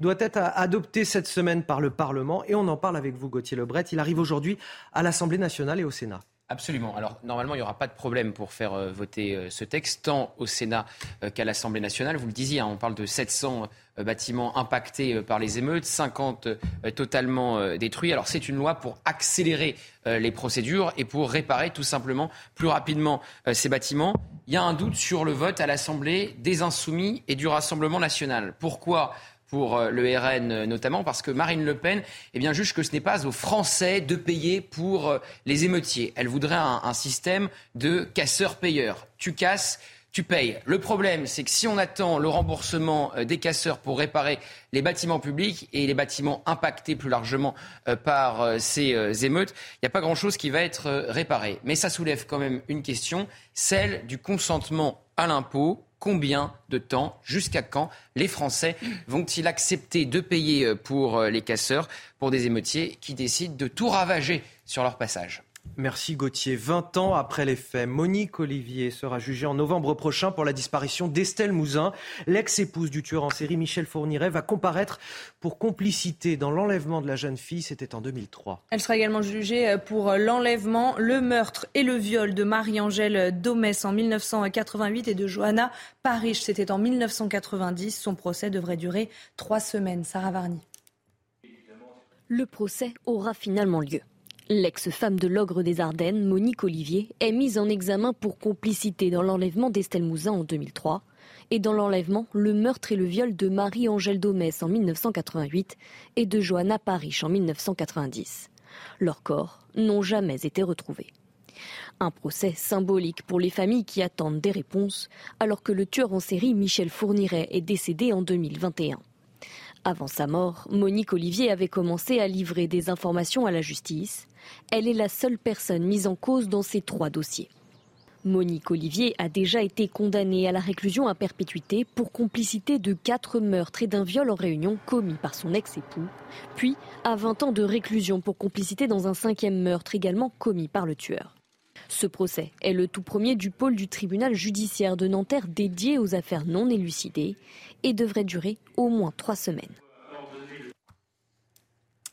doit être adopté cette semaine par le Parlement et on en parle avec vous Gauthier Lebret. Il arrive aujourd'hui à l'Assemblée nationale et au Sénat. Absolument. Alors normalement, il n'y aura pas de problème pour faire euh, voter euh, ce texte, tant au Sénat euh, qu'à l'Assemblée nationale. Vous le disiez, hein, on parle de 700 bâtiments impactés par les émeutes, 50 totalement détruits. Alors c'est une loi pour accélérer les procédures et pour réparer tout simplement plus rapidement ces bâtiments. Il y a un doute sur le vote à l'Assemblée des Insoumis et du Rassemblement national. Pourquoi pour euh, le RN euh, notamment, parce que Marine Le Pen eh bien, juge que ce n'est pas aux Français de payer pour euh, les émeutiers. Elle voudrait un, système de casseurs-payeurs. Tu casses, tu payes. Le problème, c'est que si on attend le remboursement des casseurs pour réparer les bâtiments publics et les bâtiments impactés plus largement par ces émeutes, il n'y a pas grand-chose qui va être réparé. Mais ça soulève quand même une question, celle du consentement à l'impôt combien de temps, jusqu'à quand les Français vont-ils accepter de payer euh, pour euh, les casseurs, pour des émeutiers qui décident de tout ravager sur leur passage? Merci Gauthier. 20 ans après les faits, Monique Olivier sera jugée en novembre prochain pour la disparition d'Estelle Mouzin. L'ex-épouse du tueur en série Michel Fourniret va comparaître pour complicité dans l'enlèvement de la jeune fille. C'était en 2003. Elle sera également jugée pour l'enlèvement, le meurtre et le viol de Marie-Angèle Domès en 1988 et de Johanna Parrish. C'était en 1990. Son procès devrait durer trois semaines. Sarah Varny. Le procès aura finalement lieu. L'ex-femme de l'ogre des Ardennes, Monique Olivier, est mise en examen pour complicité dans l'enlèvement d'Estelle Mouzin en 2003 et dans l'enlèvement, le meurtre et le viol de Marie-Angèle Domès en 1988 et de Johanna Parish en 1990. Leurs corps n'ont jamais été retrouvés. Un procès symbolique pour les familles qui attendent des réponses alors que le tueur en série Michel Fourniret est décédé en 2021. Avant sa mort, Monique Olivier avait commencé à livrer des informations à la justice. Elle est la seule personne mise en cause dans ces trois dossiers. Monique Olivier a déjà été condamnée à la réclusion à perpétuité pour complicité de quatre meurtres et d'un viol en réunion commis par son ex-époux, puis à 20 ans de réclusion pour complicité dans un cinquième meurtre également commis par le tueur. Ce procès est le tout premier du pôle du tribunal judiciaire de Nanterre dédié aux affaires non élucidées et devrait durer au moins trois semaines.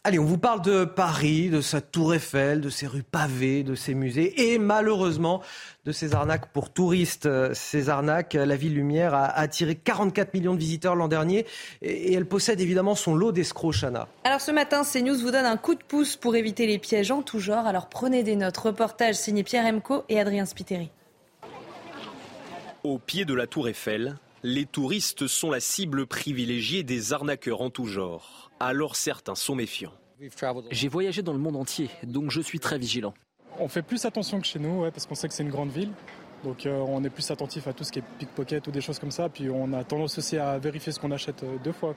Allez, on vous parle de Paris, de sa tour Eiffel, de ses rues pavées, de ses musées et malheureusement de ces arnaques pour touristes. Ces arnaques, la ville Lumière a attiré 44 millions de visiteurs l'an dernier et elle possède évidemment son lot d'escrocs, Chana. Alors ce matin, CNews vous donne un coup de pouce pour éviter les pièges en tout genre. Alors prenez des notes. Reportage signé Pierre Emco et Adrien Spiteri. Au pied de la tour Eiffel, les touristes sont la cible privilégiée des arnaqueurs en tout genre. Alors certains sont méfiants. J'ai voyagé dans le monde entier, donc je suis très vigilant. On fait plus attention que chez nous, parce qu'on sait que c'est une grande ville. Donc euh, on est plus attentif à tout ce qui est pickpocket ou des choses comme ça. Puis on a tendance aussi à vérifier ce qu'on achète euh, deux fois.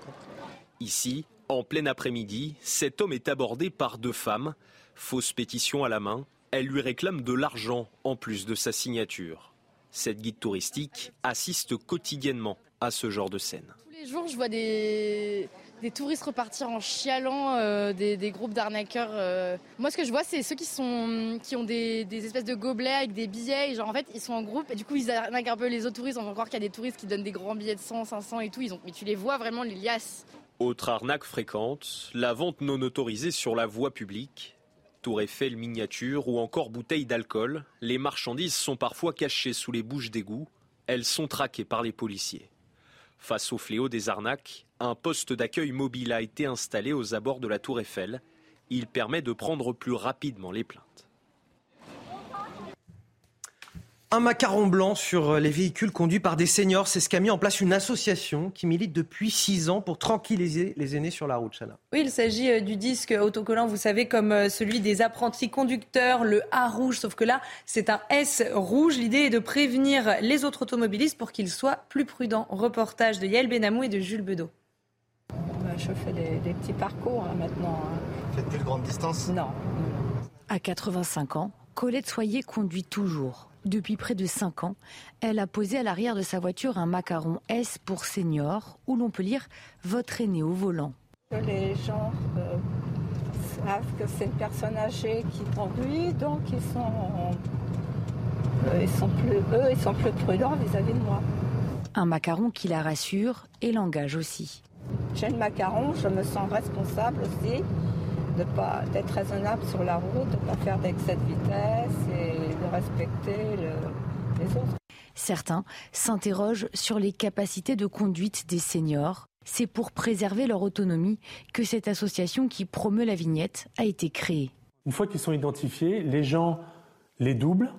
Ici, en plein après-midi, cet homme est abordé par deux femmes. Fausse pétition à la main, elles lui réclament de l'argent en plus de sa signature. Cette guide touristique assiste quotidiennement à ce genre de scène. Tous les jours, je vois des, touristes repartir en chialant, euh, des, groupes d'arnaqueurs. Euh. Moi, ce que je vois, c'est ceux qui, sont, qui ont des, espèces de gobelets avec des billets. genre, en fait, ils sont en groupe et du coup, ils arnaquent un peu les autres touristes. On va croire qu'il y a des touristes qui donnent des grands billets de 100, 500 et tout. Ils ont, mais tu les vois vraiment, les liasses. Autre arnaque fréquente, la vente non autorisée sur la voie publique. Tour Eiffel miniature ou encore bouteilles d'alcool, les marchandises sont parfois cachées sous les bouches d'égout. Elles sont traquées par les policiers. Face au fléau des arnaques, un poste d'accueil mobile a été installé aux abords de la Tour Eiffel. Il permet de prendre plus rapidement les plaintes. Un macaron blanc sur les véhicules conduits par des seniors, c'est ce qu'a mis en place une association qui milite depuis six ans pour tranquilliser les aînés sur la route, Chana. Oui, il s'agit euh, du disque autocollant, vous savez, comme euh, celui des apprentis conducteurs, le A rouge, sauf que là, c'est un S rouge. L'idée est de prévenir les autres automobilistes pour qu'ils soient plus prudents. Reportage de Yael Benamou et de Jules Bedeau. Je fais des, petits parcours hein, maintenant. Hein. Vous faites plus de grandes distances Non. À 85 ans, Colette Soyer conduit toujours. Depuis près de 5 ans, elle a posé à l'arrière de sa voiture un macaron S pour seniors où l'on peut lire Votre aîné au volant. Les gens euh, savent que c'est une personne âgée qui conduit, donc ils sont, euh, ils sont, plus, eux, ils sont plus prudents vis-à-vis de moi. Un macaron qui la rassure et l'engage aussi. J'ai le macaron, je me sens responsable aussi de pas d'être raisonnable sur la route, de ne pas faire d'excès de vitesse et de respecter les autres. Certains s'interrogent sur les capacités de conduite des seniors. C'est pour préserver leur autonomie que cette association qui promeut la vignette a été créée. Une fois qu'ils sont identifiés, les gens les doublent,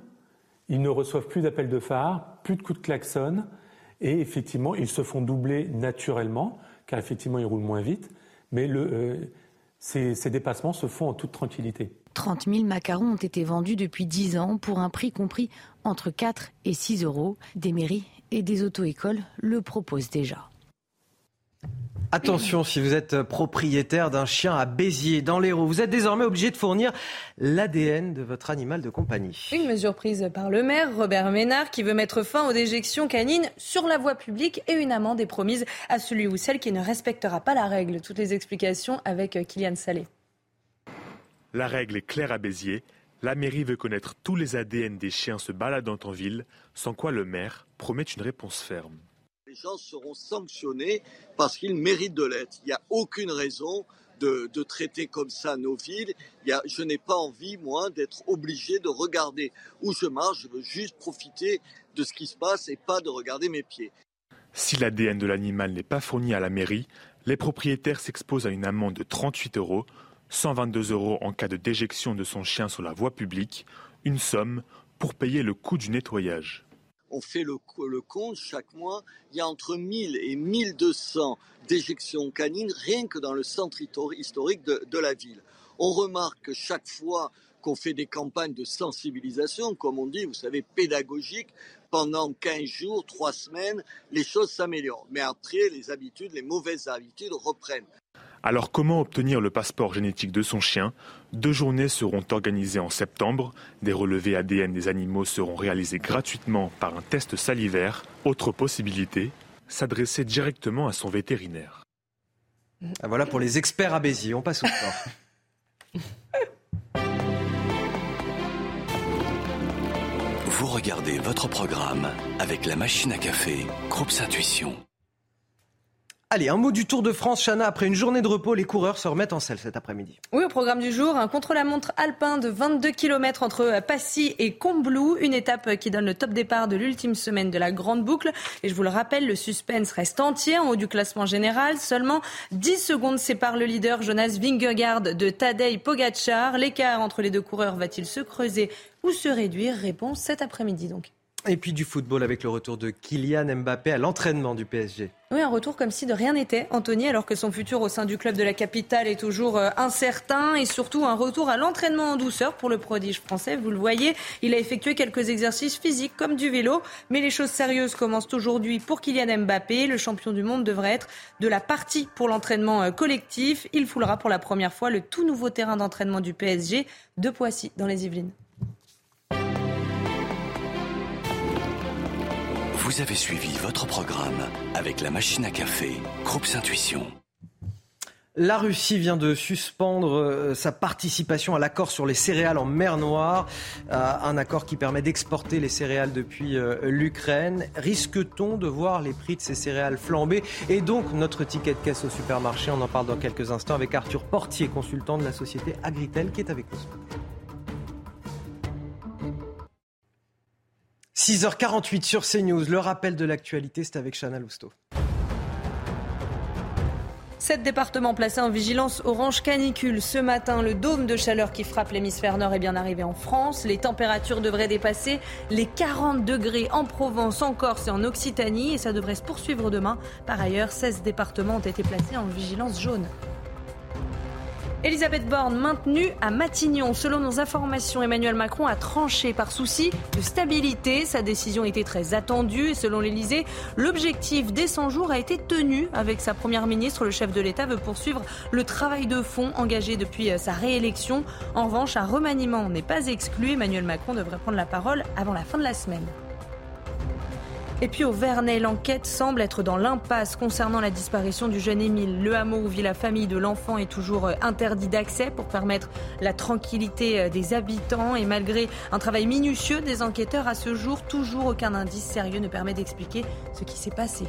ils ne reçoivent plus d'appels de phare, plus de coups de klaxon, et effectivement, ils se font doubler naturellement, effectivement, ils roulent moins vite, mais euh, ces, dépassements se font en toute tranquillité. 30 000 macarons ont été vendus depuis 10 ans pour un prix compris entre 4 et 6 euros. Des mairies et des auto-écoles le proposent déjà. Attention, si vous êtes propriétaire d'un chien à Béziers, dans l'Hérault, vous êtes désormais obligé de fournir l'ADN de votre animal de compagnie. Une mesure prise par le maire, Robert Ménard, qui veut mettre fin aux déjections canines sur la voie publique et une amende est promise à celui ou celle qui ne respectera pas la règle. Toutes les explications avec Kylian Salé. La règle est claire à Béziers. La mairie veut connaître tous les ADN des chiens se baladant en ville, sans quoi le maire promet une réponse ferme les gens seront sanctionnés parce qu'ils méritent de l'être. Il n'y a aucune raison de, traiter comme ça nos villes. je n'ai pas envie, moi, d'être obligé de regarder où je marche. Je veux juste profiter de ce qui se passe et pas de regarder mes pieds. Si l'ADN de l'animal n'est pas fourni à la mairie, les propriétaires s'exposent à une amende de 38 euros, 122 euros en cas de déjection de son chien sur la voie publique, une somme pour payer le coût du nettoyage on fait le, compte chaque mois, il y a entre 1000 et 1200 déjections canines rien que dans le centre historique de, la ville. On remarque que chaque fois qu'on fait des campagnes de sensibilisation, comme on dit, vous savez, pédagogiques, pendant 15 jours, 3 semaines, les choses s'améliorent. Mais après, les habitudes, les mauvaises habitudes reprennent. Alors comment obtenir le passeport génétique de son chien? Deux journées seront organisées en septembre. Des relevés ADN des animaux seront réalisés gratuitement par un test salivaire. Autre possibilité, s'adresser directement à son vétérinaire. Ah, voilà pour les experts à Béziers. On passe au sport. Vous regardez votre programme avec la machine à café, Groupe Intuition. Allez, un mot du Tour de France, Chana. Après une journée de repos, les coureurs se remettent en selle cet après-midi. Oui, au programme du jour, un contre-la-montre alpin de 22 km entre Passy et Combloux. Une étape qui donne le top départ de l'ultime semaine de la grande boucle. Et je vous le rappelle, le suspense reste entier en haut du classement général. Seulement 10 secondes séparent le leader Jonas Vingegaard de Tadej Pogacar. L'écart entre les deux coureurs va-t-il se creuser ou se réduire? Réponse cet après-midi donc. Et puis du football avec le retour de Kylian Mbappé à l'entraînement du PSG. Oui, un retour comme si de rien n'était, Anthony, alors que son futur au sein du club de la capitale est toujours euh, incertain et surtout un retour à l'entraînement en douceur pour le prodige français. Vous le voyez, il a effectué quelques exercices physiques comme du vélo, mais les choses sérieuses commencent aujourd'hui pour Kylian Mbappé. Le champion du monde devrait être de la partie pour l'entraînement euh, collectif. Il foulera pour la première fois le tout nouveau terrain d'entraînement du PSG de Poissy dans les Yvelines. Vous avez suivi votre programme avec la machine à café, Groupe Intuition. La Russie vient de suspendre euh, sa participation à l'accord sur les céréales en mer Noire, euh, un accord qui permet d'exporter les céréales depuis euh, l'Ukraine. Risque-t-on de voir les prix de ces céréales flamber? Et donc notre ticket de caisse au supermarché, on en parle dans quelques instants avec Arthur Portier, consultant de la société Agritel, qui est avec nous. 6h48 sur CNews. Le rappel de l'actualité, c'est avec Chana Lousteau. Sept départements placés en vigilance orange canicule. Ce matin, le dôme de chaleur qui frappe l'hémisphère nord est bien arrivé en France. Les températures devraient dépasser les 40 degrés en Provence, en Corse et en Occitanie. Et ça devrait se poursuivre demain. Par ailleurs, 16 départements ont été placés en vigilance jaune. Elisabeth Borne maintenue à Matignon. Selon nos informations, Emmanuel Macron a tranché par souci de stabilité. Sa décision était très attendue et selon l'Elysée, l'objectif des 100 jours a été tenu avec sa première ministre. Le chef de l'État veut poursuivre le travail de fond engagé depuis sa réélection. En revanche, un remaniement n'est pas exclu. Emmanuel Macron devrait prendre la parole avant la fin de la semaine. Et puis au Vernet, l'enquête semble être dans l'impasse concernant la disparition du jeune Émile. Le hameau où vit la famille de l'enfant est toujours euh, interdit d'accès pour permettre la tranquillité euh, des habitants. Et malgré un travail minutieux des enquêteurs à ce jour, toujours aucun indice sérieux ne permet d'expliquer ce qui s'est passé.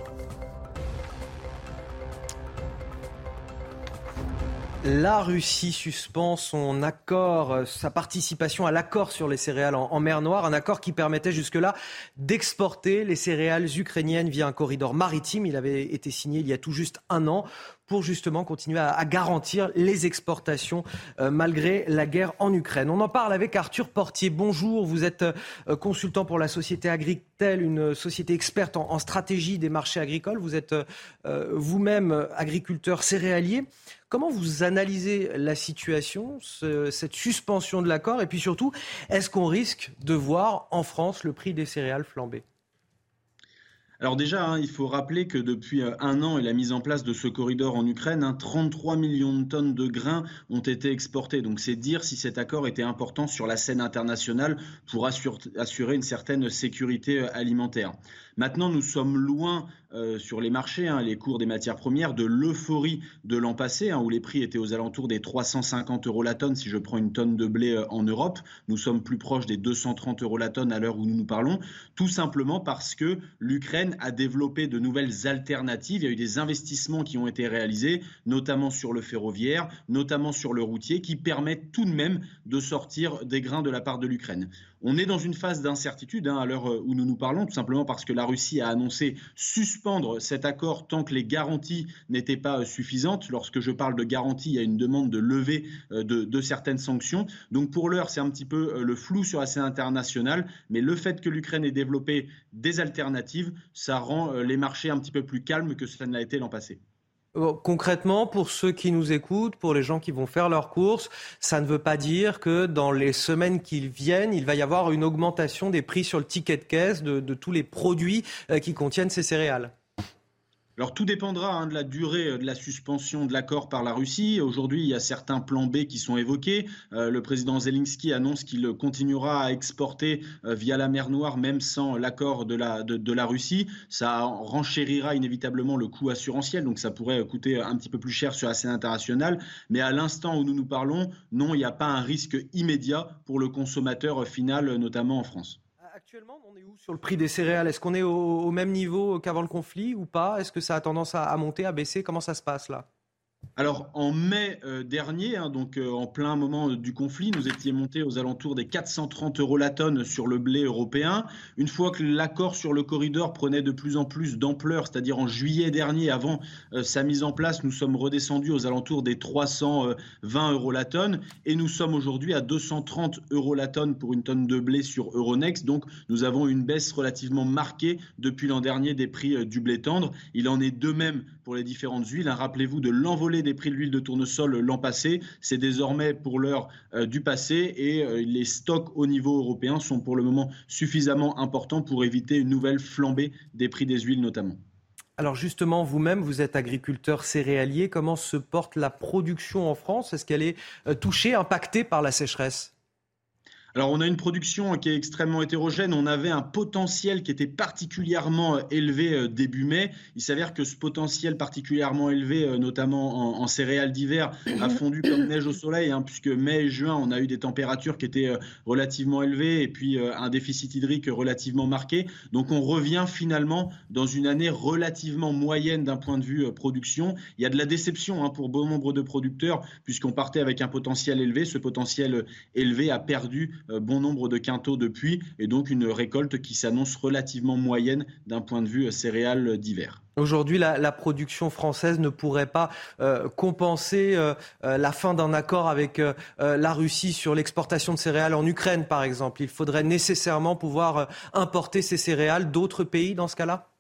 La Russie suspend son accord, euh, sa participation à l'accord sur les céréales en, mer Noire, un accord qui permettait jusque-là d'exporter les céréales ukrainiennes via un corridor maritime. Il avait été signé il y a tout juste un an pour justement continuer à, garantir les exportations euh, malgré la guerre en Ukraine. On en parle avec Arthur Portier. Bonjour, vous êtes euh, consultant pour la société Agritel, une société experte en, stratégie des marchés agricoles. Vous êtes vous-même agriculteur céréalier. Comment vous analysez la situation, cette suspension de l'accord Et puis surtout, est-ce qu'on risque de voir en France le prix des céréales flamber? Alors déjà, hein, il faut rappeler que depuis euh, un an et la mise en place de ce corridor en Ukraine, 33 hein, millions de tonnes de grains ont été exportés. Donc c'est dire si cet accord était important sur la scène internationale pour assurer une certaine sécurité euh, alimentaire. Maintenant, nous sommes loin euh, sur les marchés, hein, les cours des matières premières, de l'euphorie de l'an passé, hein, où les prix étaient aux alentours des 350 euros la tonne si je prends une tonne de blé euh, en Europe. Nous sommes plus proches des 230 euros la tonne à l'heure où nous nous parlons, tout simplement parce que l'Ukraine a développé de nouvelles alternatives. Il y a eu des investissements qui ont été réalisés, notamment sur le ferroviaire, notamment sur le routier, qui permettent tout de même de sortir des grains de la part de l'Ukraine. On est dans une phase d'incertitude hein, à l'heure euh, où nous nous parlons, tout simplement parce que la Russie a annoncé suspendre cet accord tant que les garanties n'étaient pas euh, suffisantes. Lorsque je parle de garantie, il y a une demande de levée euh, de, certaines sanctions. Donc pour l'heure, c'est un petit peu le flou sur la scène internationale, mais le fait que l'Ukraine ait développé des alternatives, ça rend les marchés un petit peu plus calmes que cela ne l'a été l'an passé. Concrètement, pour ceux qui nous écoutent, pour les gens qui vont faire leurs courses, ça ne veut pas dire que dans les semaines qui viennent, il va y avoir une augmentation des prix sur le ticket de caisse de, de tous les produits euh, qui contiennent ces céréales. Alors tout dépendra hein, de la durée euh, de la suspension de l'accord par la Russie. Aujourd'hui, il y a certains plans B qui sont évoqués. Euh, le président Zelensky annonce qu'il continuera à exporter euh, via la mer Noire même sans l'accord de la, de, la Russie. Ça renchérira inévitablement le coût assurantiel, donc ça pourrait coûter un petit peu plus cher sur la scène internationale. Mais à l'instant où nous nous parlons, non, il n'y a pas un risque immédiat pour le consommateur final, notamment en France. Actuellement, on est où sur le prix des céréales Est-ce qu'on est au, même niveau qu'avant le conflit ou pas? Est-ce que ça a tendance à monter, à baisser? Comment ça se passe là? Alors en mai euh, dernier, hein, donc euh, en plein moment du conflit, nous étions montés aux alentours des 430 euros la tonne sur le blé européen. Une fois que l'accord sur le corridor prenait de plus en plus d'ampleur, c'est-à-dire en juillet dernier, avant euh, sa mise en place, nous sommes redescendus aux alentours des 320 euros la tonne et nous sommes aujourd'hui à 230 euros la tonne pour une tonne de blé sur Euronext. Donc nous avons une baisse relativement marquée depuis l'an dernier des prix du blé tendre. Il en est de même pour les différentes huiles. Hein. Rappelez-vous de l'envolée des prix de l'huile de tournesol l'an passé. C'est désormais pour l'heure euh, du passé et euh, les stocks au niveau européen sont pour le moment suffisamment importants pour éviter une nouvelle flambée des prix des huiles notamment. Alors justement, vous-même, vous êtes agriculteur céréalier. Comment se porte la production en France? Est-ce qu'elle est euh, touchée, impactée par la sécheresse? Alors on a une production qui est extrêmement hétérogène. On avait un potentiel qui était particulièrement euh, élevé euh, début mai. Il s'avère que ce potentiel particulièrement élevé, euh, notamment en, céréales d'hiver, a fondu comme neige au soleil, hein, puisque mai et juin, on a eu des températures qui étaient relativement élevées et puis un déficit hydrique relativement marqué. Donc on revient finalement dans une année relativement moyenne d'un point de vue production. Il y a de la déception hein, pour bon nombre de producteurs, puisqu'on partait avec un potentiel élevé. Ce potentiel élevé a perdu bon nombre de quintaux depuis, et donc une récolte qui s'annonce relativement moyenne d'un point de vue céréales d'hiver. Aujourd'hui, la, production française ne pourrait pas euh, compenser euh, euh, la fin d'un accord avec la Russie sur l'exportation de céréales en Ukraine, par exemple. Il faudrait nécessairement pouvoir importer ces céréales d'autres pays dans ce cas-là?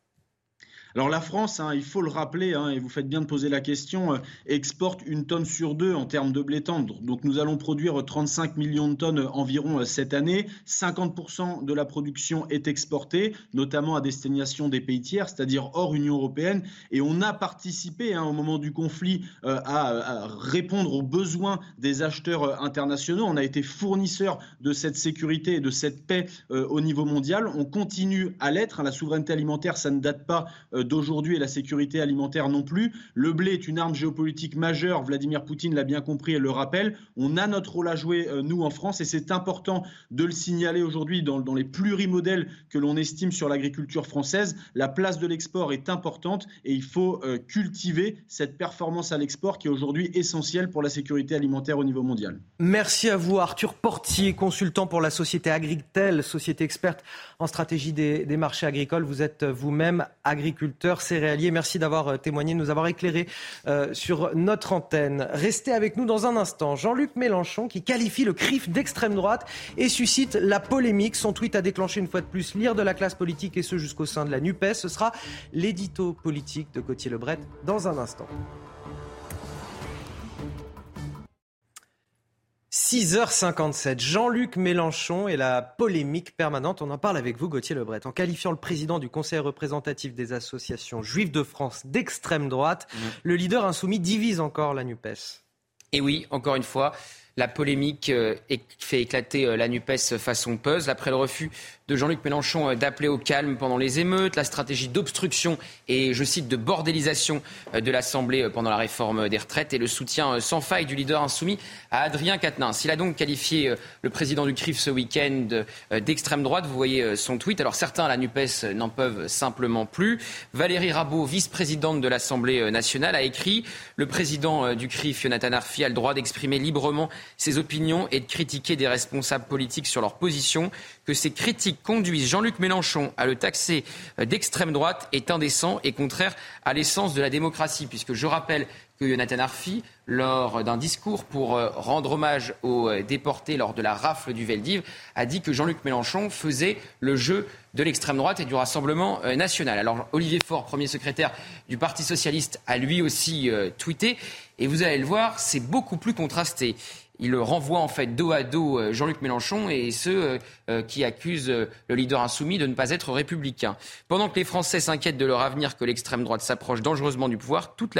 Alors la France, hein, il faut le rappeler, hein, et vous faites bien de poser la question, euh, exporte une tonne sur deux en termes de blé tendre. Donc nous allons produire 35 millions de tonnes environ euh, cette année. 50% de la production est exportée, notamment à destination des pays tiers, c'est-à-dire hors Union européenne. Et on a participé hein, au moment du conflit euh, à, répondre aux besoins des acheteurs internationaux. On a été fournisseur de cette sécurité et de cette paix au niveau mondial. On continue à l'être. La souveraineté alimentaire, ça ne date pas d'aujourd'hui et la sécurité alimentaire non plus. Le blé est une arme géopolitique majeure, Vladimir Poutine l'a bien compris et le rappelle. On a notre rôle à jouer, euh, nous, en France, et c'est important de le signaler aujourd'hui dans, les plurimodèles que l'on estime sur l'agriculture française. La place de l'export est importante et il faut euh, cultiver cette performance à l'export qui est aujourd'hui essentielle pour la sécurité alimentaire au niveau mondial. Merci à vous, Arthur Portier, consultant pour la société Agritel, société experte en stratégie des, des marchés agricoles. Vous êtes vous-même agriculteur céréalier. Merci d'avoir euh, témoigné, de nous avoir éclairé euh, sur notre antenne. Restez avec nous dans un instant. Jean-Luc Mélenchon qui qualifie le CRIF d'extrême droite et suscite la polémique. Son tweet a déclenché une fois de plus l'ire de la classe politique et ce jusqu'au sein de la NUPES. Ce sera l'édito politique de Gauthier Lebret dans un instant. 6h57, Jean-Luc Mélenchon et la polémique permanente. On en parle avec vous, Gauthier Lebret. En qualifiant le président du Conseil représentatif des associations juives de France d'extrême droite, mmh. le leader insoumis divise encore la NUPES. Et oui, encore une fois, la polémique euh, fait éclater euh, la NUPES façon puzzle. Après le refus de Jean-Luc Mélenchon euh, d'appeler au calme pendant les émeutes, la stratégie d'obstruction et, je cite, de bordélisation euh, de l'Assemblée euh, pendant la réforme des retraites et le soutien sans faille du leader insoumis à Adrien Quatennens. Il a donc qualifié le président du CRIF ce week-end d'extrême droite. Vous voyez son tweet. Alors certains à la NUPES n'en peuvent simplement plus. Valérie Rabault, vice-présidente de l'Assemblée nationale, a écrit Le président du CRIF, Jonathan Arfi, a le droit d'exprimer librement ses opinions et de critiquer des responsables politiques sur leur position que ces critiques conduisent Jean-Luc Mélenchon à le taxer euh, d'extrême droite est indécent et contraire à l'essence de la démocratie, puisque je rappelle que Jonathan Arfi, lors d'un discours pour euh, rendre hommage aux euh, déportés lors de la rafle du Veldiv, a dit que Jean-Luc Mélenchon faisait le jeu de l'extrême droite et du Rassemblement national. Alors Olivier Faure, premier secrétaire du Parti socialiste, a lui aussi tweeté, et vous allez le voir, c'est beaucoup plus contrasté il renvoie en fait dos à dos euh, Jean-Luc Mélenchon et ceux euh, euh, qui accusent le leader insoumis de ne pas être républicain. Pendant que les Français s'inquiètent de leur avenir, que l'extrême droite s'approche dangereusement du pouvoir, toute,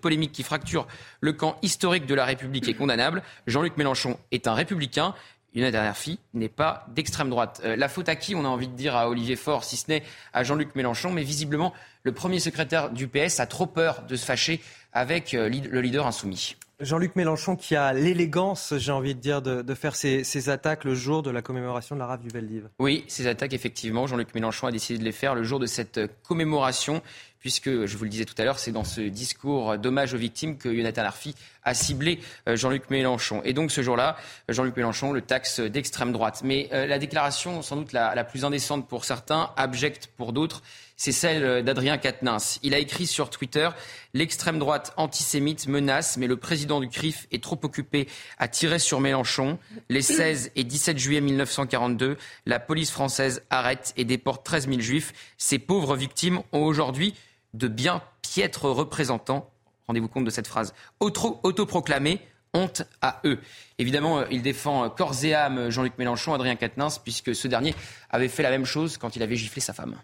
polémique qui fracture le camp historique de la République est condamnable. Jean-Luc Mélenchon est un républicain. Une dernière fille n'est pas d'extrême droite. la faute à qui On a envie de dire à Olivier Faure, si ce n'est à Jean-Luc Mélenchon, mais visiblement, le premier secrétaire du PS a trop peur de se fâcher avec le leader insoumis. Jean-Luc Mélenchon qui a l'élégance, j'ai envie de dire, de, faire ses, attaques le jour de la commémoration de la rave du Veldiv. Oui, ces attaques, effectivement, Jean-Luc Mélenchon a décidé de les faire le jour de cette commémoration, puisque, je vous le disais tout à l'heure, c'est dans ce discours d'hommage aux victimes que Jonathan Arfi a ciblé euh, Jean-Luc Mélenchon. Et donc, ce jour-là, Jean-Luc Mélenchon le taxe d'extrême droite. Mais euh, la déclaration, sans doute la, la plus indécente pour certains, abjecte pour d'autres, c'est celle d'Adrien Quatennens. Il a écrit sur Twitter L'extrême droite antisémite menace, mais le président du CRIF est trop occupé à tirer sur Mélenchon. Les 16 et 17 juillet 1942, la police française arrête et déporte 13 000 juifs. Ces pauvres victimes ont aujourd'hui de bien piètres représentants. Rendez-vous compte de cette phrase. Autoproclamés, honte à eux. Évidemment, il défend corps et âme Jean-Luc Mélenchon, Adrien Quatennens, puisque ce dernier avait fait la même chose quand il avait giflé sa femme.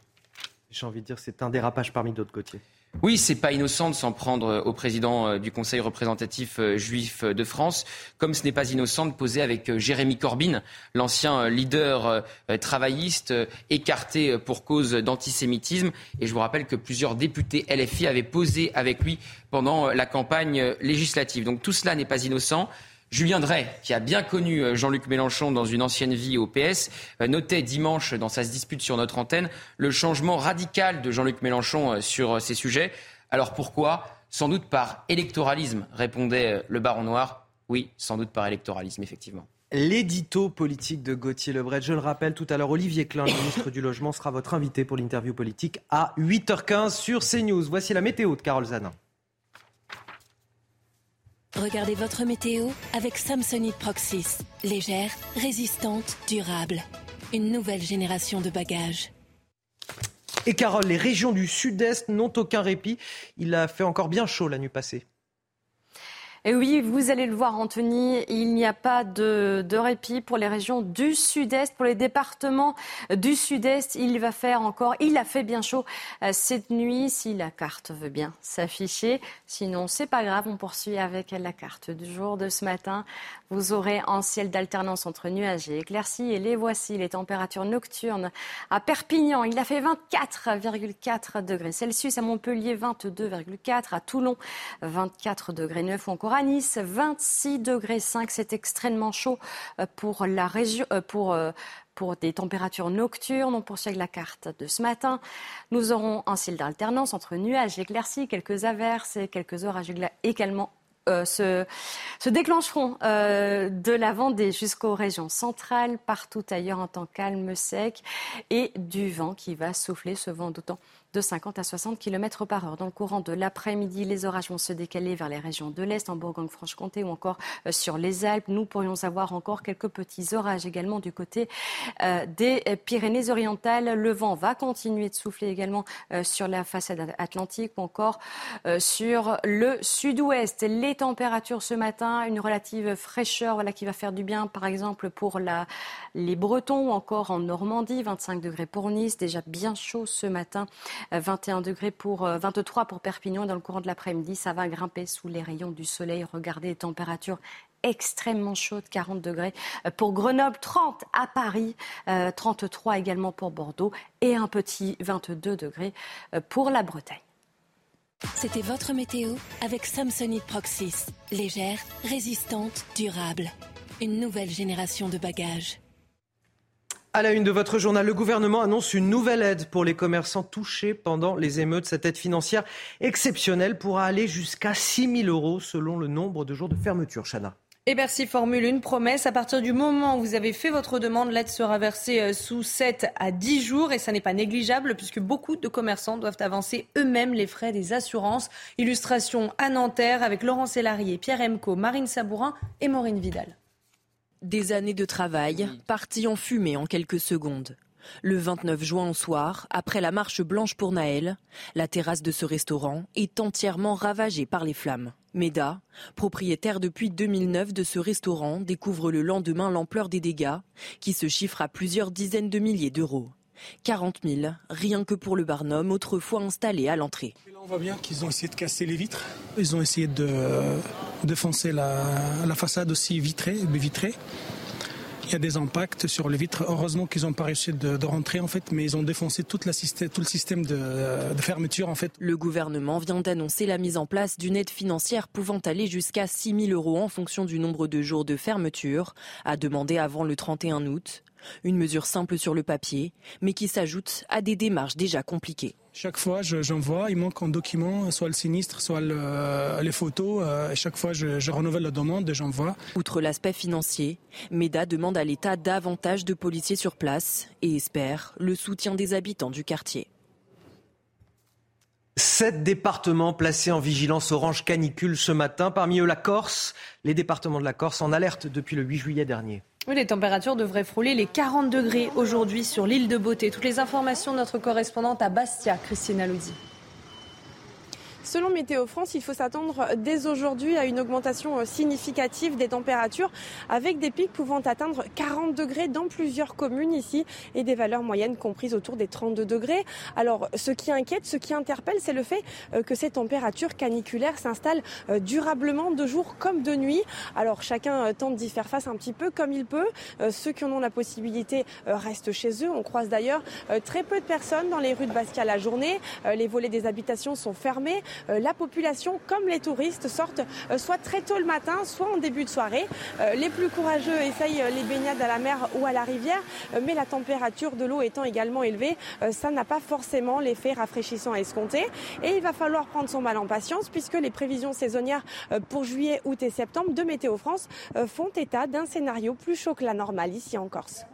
J'ai envie de dire, c'est un dérapage parmi d'autres côtés. Oui, c'est pas innocent de s'en prendre euh, au président euh, du Conseil représentatif euh, juif de France, comme ce n'est pas innocent de poser avec Jérémy Corbyn, l'ancien leader travailliste écarté pour cause d'antisémitisme. Et je vous rappelle que plusieurs députés LFI avaient posé avec lui pendant la campagne législative. Donc tout cela n'est pas innocent. Julien Drey, qui a bien connu euh, Jean-Luc Mélenchon dans une ancienne vie au PS, euh, notait dimanche dans sa dispute sur notre antenne le changement radical de Jean-Luc Mélenchon euh, sur ces sujets. Alors pourquoi? Sans doute par électoralisme, répondait le baron noir. Oui, sans doute par électoralisme, effectivement. l'édito politique de Gauthier Lebret. Je le rappelle tout à l'heure, Olivier Klein, le ministre du Logement, sera votre invité pour l'interview politique à 8h15 sur CNews. Voici la météo de Carole Zanin. Regardez votre météo avec Samsonite Proxys. Légère, résistante, durable. Une nouvelle génération de bagages. Et Carole, les régions du sud-est n'ont aucun répit. Il a fait encore bien chaud la nuit passée. Et oui, vous allez le voir, Anthony, il n'y a pas de, répit pour les régions du sud-est, pour les départements du sud-est. Il va faire encore, il a fait bien chaud euh, cette nuit, si la carte veut bien s'afficher. Sinon, c'est pas grave, on poursuit avec la carte du jour de ce matin. Vous aurez un ciel d'alternance entre nuages et éclaircies. Et les voici, les températures nocturnes. À Perpignan, il a fait 24,4 degrés Celsius. À Montpellier, 22,4. À Toulon, 24 degrés 9. Ou encore à Nice, 26 degrés 5. C'est extrêmement chaud euh, pour la région, euh, pour, euh, pour des températures nocturnes. On poursuit la carte de ce matin. Nous aurons un ciel d'alternance entre nuages et éclaircies, quelques averses et quelques orages également se, déclencheront de la Vendée jusqu'aux régions centrales, partout ailleurs en temps calme, sec, et du vent qui va souffler, ce vent d'autant de 50 à 60 km par heure. Dans le courant de l'après-midi, les orages vont se décaler vers les régions de l'Est, en Bourgogne-Franche-Comté ou encore euh, sur les Alpes. Nous pourrions avoir encore quelques petits orages également du côté euh, des Pyrénées-Orientales. Le vent va continuer de souffler également euh, sur la façade atlantique ou encore sur le sud-ouest. Les températures ce matin, une relative fraîcheur voilà, qui va faire du bien, par exemple, pour les Bretons ou encore en Normandie. 25 degrés pour Nice, déjà bien chaud ce matin. 21 degrés pour 23 euh, pour Perpignan. Dans le courant de l'après-midi, ça va grimper sous les rayons du soleil. Regardez les températures extrêmement chaudes, 40 degrés euh, pour Grenoble, 30 à Paris, 33 euh, également pour Bordeaux et un petit 22 degrés pour la Bretagne. C'était votre météo avec Samsonite Proxys. Légère, résistante, durable. Une nouvelle génération de bagages. À la une de votre journal, le gouvernement annonce une nouvelle aide pour les commerçants touchés pendant les émeutes. Cette aide financière exceptionnelle pourra aller jusqu'à 6 000 euros selon le nombre de jours de fermeture. Chana. Et Bercy formule une promesse. À partir du moment où vous avez fait votre demande, l'aide sera versée euh, sous 7 à 10 jours et ça n'est pas négligeable puisque beaucoup de commerçants doivent avancer eux-mêmes les frais des assurances. Illustration à Nanterre avec Laurent Sélarié, Pierre Emco, Marine Sabourin et Maureen Vidal. Des années de travail parties en fumée en quelques secondes. Le 29 juin au soir, après la marche blanche pour Naël, la terrasse de ce restaurant est entièrement ravagée par les flammes. Meda, propriétaire depuis 2009 de ce restaurant, découvre le lendemain l'ampleur des dégâts, qui se chiffrent à plusieurs dizaines de milliers d'euros. 40 000, rien que pour le barnum, autrefois installé à l'entrée. on voit bien qu'ils ont essayé de casser les vitres. Ils ont essayé de défoncer la, façade aussi vitrée, vitrée. Il y a des impacts sur les vitres. Heureusement qu'ils n'ont pas réussi de, rentrer en fait, mais ils ont défoncé toute la tout le système de, de, fermeture en fait. Le gouvernement vient d'annoncer la mise en place d'une aide financière pouvant aller jusqu'à 6 000 euros en fonction du nombre de jours de fermeture, à demander avant le 31 août. Une mesure simple sur le papier, mais qui s'ajoute à des démarches déjà compliquées. Chaque fois, j'envoie, il manque un document, soit le sinistre, soit les photos. Euh, et chaque fois, je, renouvelle la demande et j'envoie. Outre l'aspect financier, MEDA demande à l'État davantage de policiers sur place et espère le soutien des habitants du quartier. Sept départements placés en vigilance orange canicule ce matin, parmi eux la Corse. Les départements de la Corse en alerte depuis le 8 juillet dernier les températures devraient frôler les 40 degrés aujourd'hui sur l'île de Beauté. Toutes les informations de notre correspondante à Bastia, Christina Lodi. Selon Météo France, il faut s'attendre dès aujourd'hui à une augmentation euh, significative des températures avec des pics pouvant atteindre 40 degrés dans plusieurs communes ici et des valeurs moyennes comprises autour des 32 degrés. Alors ce qui inquiète, ce qui interpelle, c'est le fait euh, que ces températures caniculaires s'installent euh, durablement de jour comme de nuit. Alors chacun tente d'y faire face un petit peu comme il peut. Ceux qui en ont la possibilité restent chez eux. On croise d'ailleurs très peu de personnes dans les rues de Bastia la journée. Les volets des habitations sont fermés. La population comme les touristes sortent soit très tôt le matin, soit en début de soirée. Les plus courageux essayent les baignades à la mer ou à la rivière, mais la température de l'eau étant également élevée, ça n'a pas forcément l'effet rafraîchissant escompté. Et il va falloir prendre son mal en patience puisque les prévisions saisonnières pour juillet, août et septembre de Météo France font état d'un scénario plus chaud que la normale ici en Corse.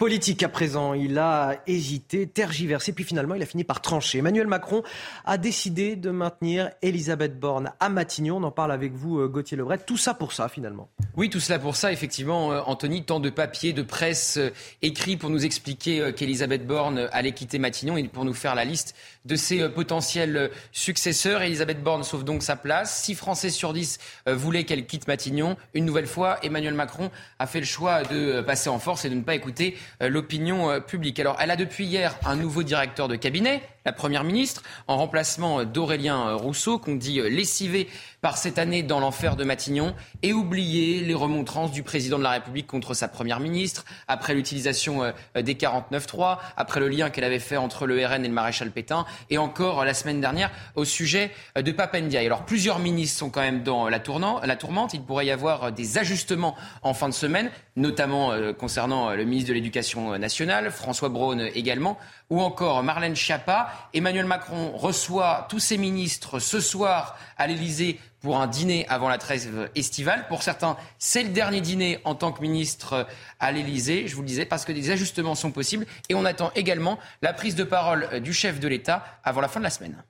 Politique à présent, il a hésité, tergiversé, puis finalement il a fini par trancher. Emmanuel Macron a décidé de maintenir Elisabeth Borne à Matignon. On en parle avec vous, euh, Gauthier Lebret. Tout ça pour ça, finalement. Oui, tout cela pour ça, effectivement, euh, Anthony. Tant de papiers, de presse euh, écrits pour nous expliquer qu'Elisabeth Borne allait quitter Matignon et pour nous faire la liste de ses potentiels successeurs. Elisabeth Borne sauve donc sa place. Six Français sur dix voulaient qu'elle quitte Matignon. Une nouvelle fois, Emmanuel Macron a fait le choix de passer en force et de ne pas écouter l'opinion euh, publique. Alors, elle a depuis hier un nouveau directeur de cabinet, la Première ministre, en remplacement d'Aurélien Rousseau, qu'on dit lessivé par cette année dans l'enfer de Matignon, et oublier les remontrances du président de la République contre sa Première ministre, après l'utilisation euh, des 49.3, après le lien qu'elle avait fait entre le RN et le maréchal Pétain, et encore la semaine dernière au sujet de Papendia. Alors, plusieurs ministres sont quand même dans la tourmente. Il pourrait y avoir des ajustements en fin de semaine, notamment concernant le ministre de l'Éducation nationale, François Braun également ou encore Marlène Schiappa. Emmanuel Macron reçoit tous ses ministres ce soir à l'Elysée pour un dîner avant la trêve estivale. Pour certains, c'est le dernier dîner en tant que ministre à l'Elysée, je vous le disais, parce que des ajustements sont possibles. Et on attend également la prise de parole du chef de l'État avant la fin de la semaine.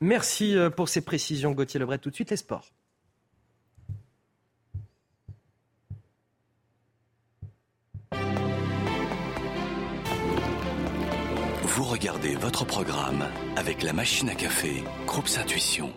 Merci euh, pour ces précisions, Gauthier Lebret. Tout de suite, les sports. Vous regardez votre programme avec la machine à café, Groupe Intuition.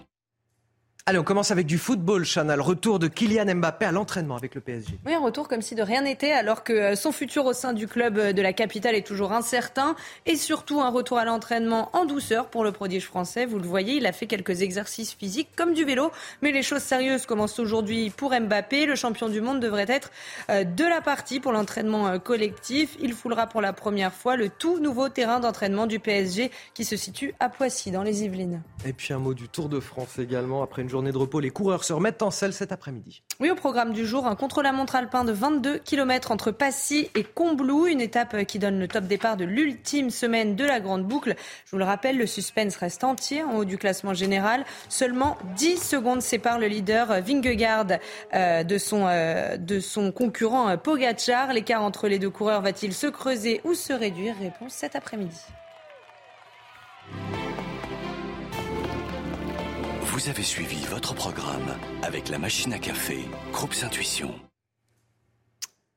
Allez, on commence avec du football, Chanel. Retour de Kylian Mbappé à l'entraînement avec le PSG. Oui, un retour comme si de rien n'était, alors que euh, son futur au sein du club euh, de la capitale est toujours incertain. Et surtout, un retour à l'entraînement en douceur pour le prodige français. Vous le voyez, il a fait quelques exercices physiques comme du vélo. Mais les choses sérieuses commencent aujourd'hui pour Mbappé. Le champion du monde devrait être euh, de la partie pour l'entraînement collectif. Il foulera pour la première fois le tout nouveau terrain d'entraînement du PSG qui se situe à Poissy, dans les Yvelines. Et puis un mot du Tour de France également. Après une journée les coureurs se remettent en selle cet après-midi. Oui, au programme du jour, un contre-la-montre alpin de 22 km entre Passy et Combloux, une étape qui donne le top départ de l'ultime semaine de la grande boucle. Je vous le rappelle, le suspense reste entier en haut du classement général. Seulement 10 secondes séparent le leader Vingegaard euh, de, son, euh, de son concurrent Pogacar. L'écart entre les deux coureurs va-t-il se creuser ou se réduire? Réponse cet après-midi. Vous avez suivi votre programme avec la machine à café, Groupe Intuition.